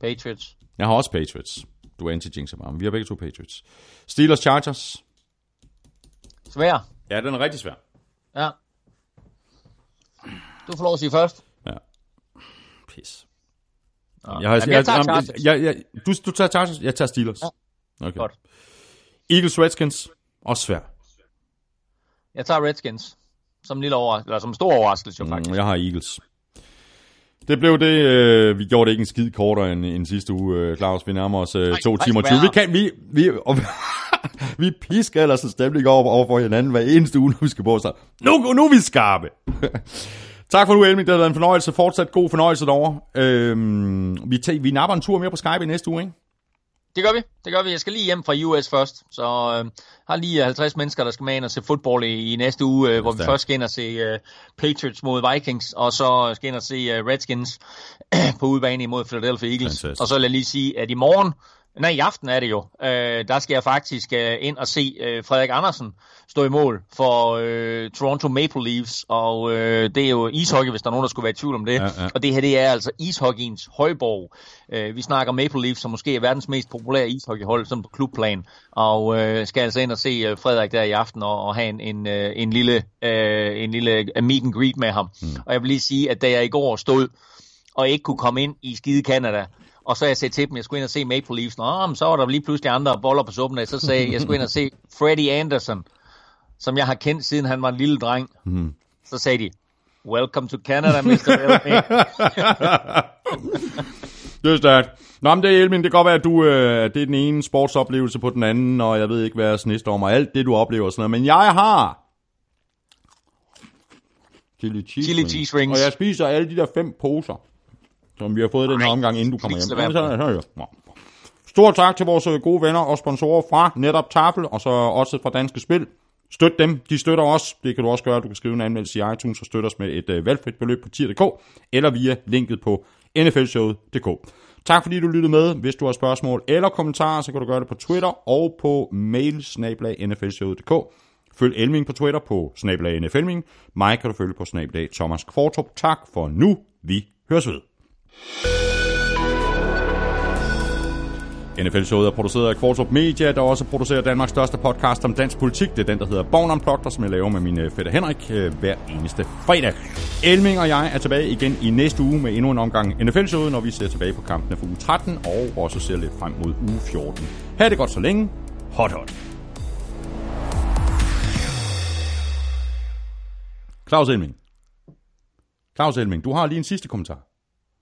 Patriots.
Jeg har også Patriots. Du er anti-jinxer bare, vi har begge to Patriots. Steelers Chargers.
Svær.
Ja, den er rigtig svær.
Ja. Du får lov at sige først.
Ja. Pis.
Nå.
Jeg, har,
Jamen, jeg tager
jeg,
Chargers.
jeg, jeg, du, du tager Chargers, jeg tager Steelers.
Ja.
Okay.
Godt.
Eagles Redskins. Også svær.
Jeg tager Redskins. Som en lille overraskelse, eller som en stor overraskelse jo faktisk.
Mm, jeg har Eagles. Det blev det, øh, vi gjorde det ikke en skid kortere end, end sidste uge, øh, Claus. Vi nærmer os øh,
Nej,
to
nej,
timer og 20.
værre.
Vi kan, vi, vi, og, (laughs) vi pisker ellers en stemning over, over for hinanden hver eneste uge, når vi skal på. Så nu, nu er vi skarpe. (laughs) tak for nu, Elming. Det har været en fornøjelse. Fortsat god fornøjelse derovre. Øhm, vi, tager, vi napper en tur mere på Skype i næste uge, ikke?
Det gør vi. Det gør vi. Jeg skal lige hjem fra US først. Så øh, har lige 50 mennesker, der skal med ind og se fodbold i, i næste uge, øh, hvor vi først skal ind og se øh, Patriots mod Vikings, og så skal ind og se øh, Redskins (clears throat) på udebane imod Philadelphia Eagles.
Fantastisk.
Og så vil jeg lige sige, at i morgen, nej i aften er det jo, øh, der skal jeg faktisk øh, ind og se øh, Frederik Andersen stå i mål for øh, Toronto Maple Leafs, og øh, det er jo ishockey, hvis der er nogen, der skulle være i tvivl om det.
Ja, ja.
Og det her, det er altså ishockeyens højborg. Øh, vi snakker Maple Leafs, som måske er verdens mest populære ishockeyhold, sådan på klubplan, og øh, skal altså ind og se øh, Frederik der i aften og, og have en, en, øh, en lille, øh, en lille øh, meet and greet med ham. Mm. Og jeg vil lige sige, at da jeg i går stod og ikke kunne komme ind i skide Canada, og så jeg sagde til dem, jeg skulle ind og se Maple Leafs. Nå, men så var der lige pludselig andre boller på suppen af. Så sagde jeg, jeg skulle ind og se Freddie Anderson, som jeg har kendt siden han var en lille dreng. Mm. Så sagde de, Welcome to Canada, Mr. Elming.
Det er stærkt. Nå, men det Elmin, det kan godt være, at du, øh, det er den ene sportsoplevelse på den anden, og jeg ved ikke, hvad om, og alt det, du oplever og sådan noget. Men jeg har chili cheese,
Chili cheese rings.
Og jeg spiser alle de der fem poser, som vi har fået i den her omgang, inden du kommer hjem. så- så- ja. Nå. Stort tak til vores øh, gode venner og sponsorer fra netop Tafel, og så også fra Danske Spil. Støt dem, de støtter os. Det kan du også gøre. Du kan skrive en anmeldelse i iTunes og støtte os med et øh, valgfrit beløb på tier.dk, eller via linket på nflshowet.dk. Tak fordi du lyttede med. Hvis du har spørgsmål eller kommentarer, så kan du gøre det på Twitter og på mail. Følg Elming på Twitter på snablag nflming. Mig kan du følge på snablag Thomas Kvartrup. Tak for nu. Vi høres ved. NFL-showet er produceret af Kvartrup Media, der også producerer Danmarks største podcast om dansk politik. Det er den, der hedder Born Unplugged, og som jeg laver med min øh, fætter Henrik øh, hver eneste fredag. Elming og jeg er tilbage igen i næste uge med endnu en omgang NFL-showet, når vi ser tilbage på kampene for uge 13 og også ser lidt frem mod uge 14. Ha' det godt så længe. Hot hot. Claus Elming. Claus Elming, du har lige en sidste kommentar.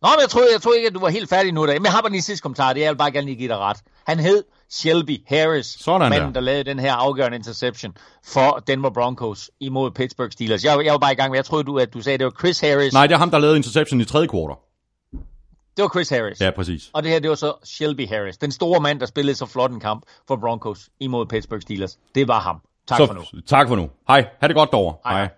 Nå, men jeg troede, jeg troede ikke, at du var helt færdig nu. Da. Men jeg har bare lige en sidste kommentar. Det er, jeg vil bare gerne lige give dig ret. Han hed Shelby Harris,
Sådan der.
manden, der lavede den her afgørende interception for Denver Broncos imod Pittsburgh Steelers. Jeg, jeg var bare i gang med, jeg troede, du, at du sagde, at det var Chris Harris.
Nej, det er ham, der lavede interception i tredje kvartal.
Det var Chris Harris.
Ja, præcis.
Og det her, det var så Shelby Harris. Den store mand, der spillede så flot en kamp for Broncos imod Pittsburgh Steelers. Det var ham. Tak
så,
for nu.
Tak for nu. Hej. Ha' det godt derovre.
Hej.
Hej.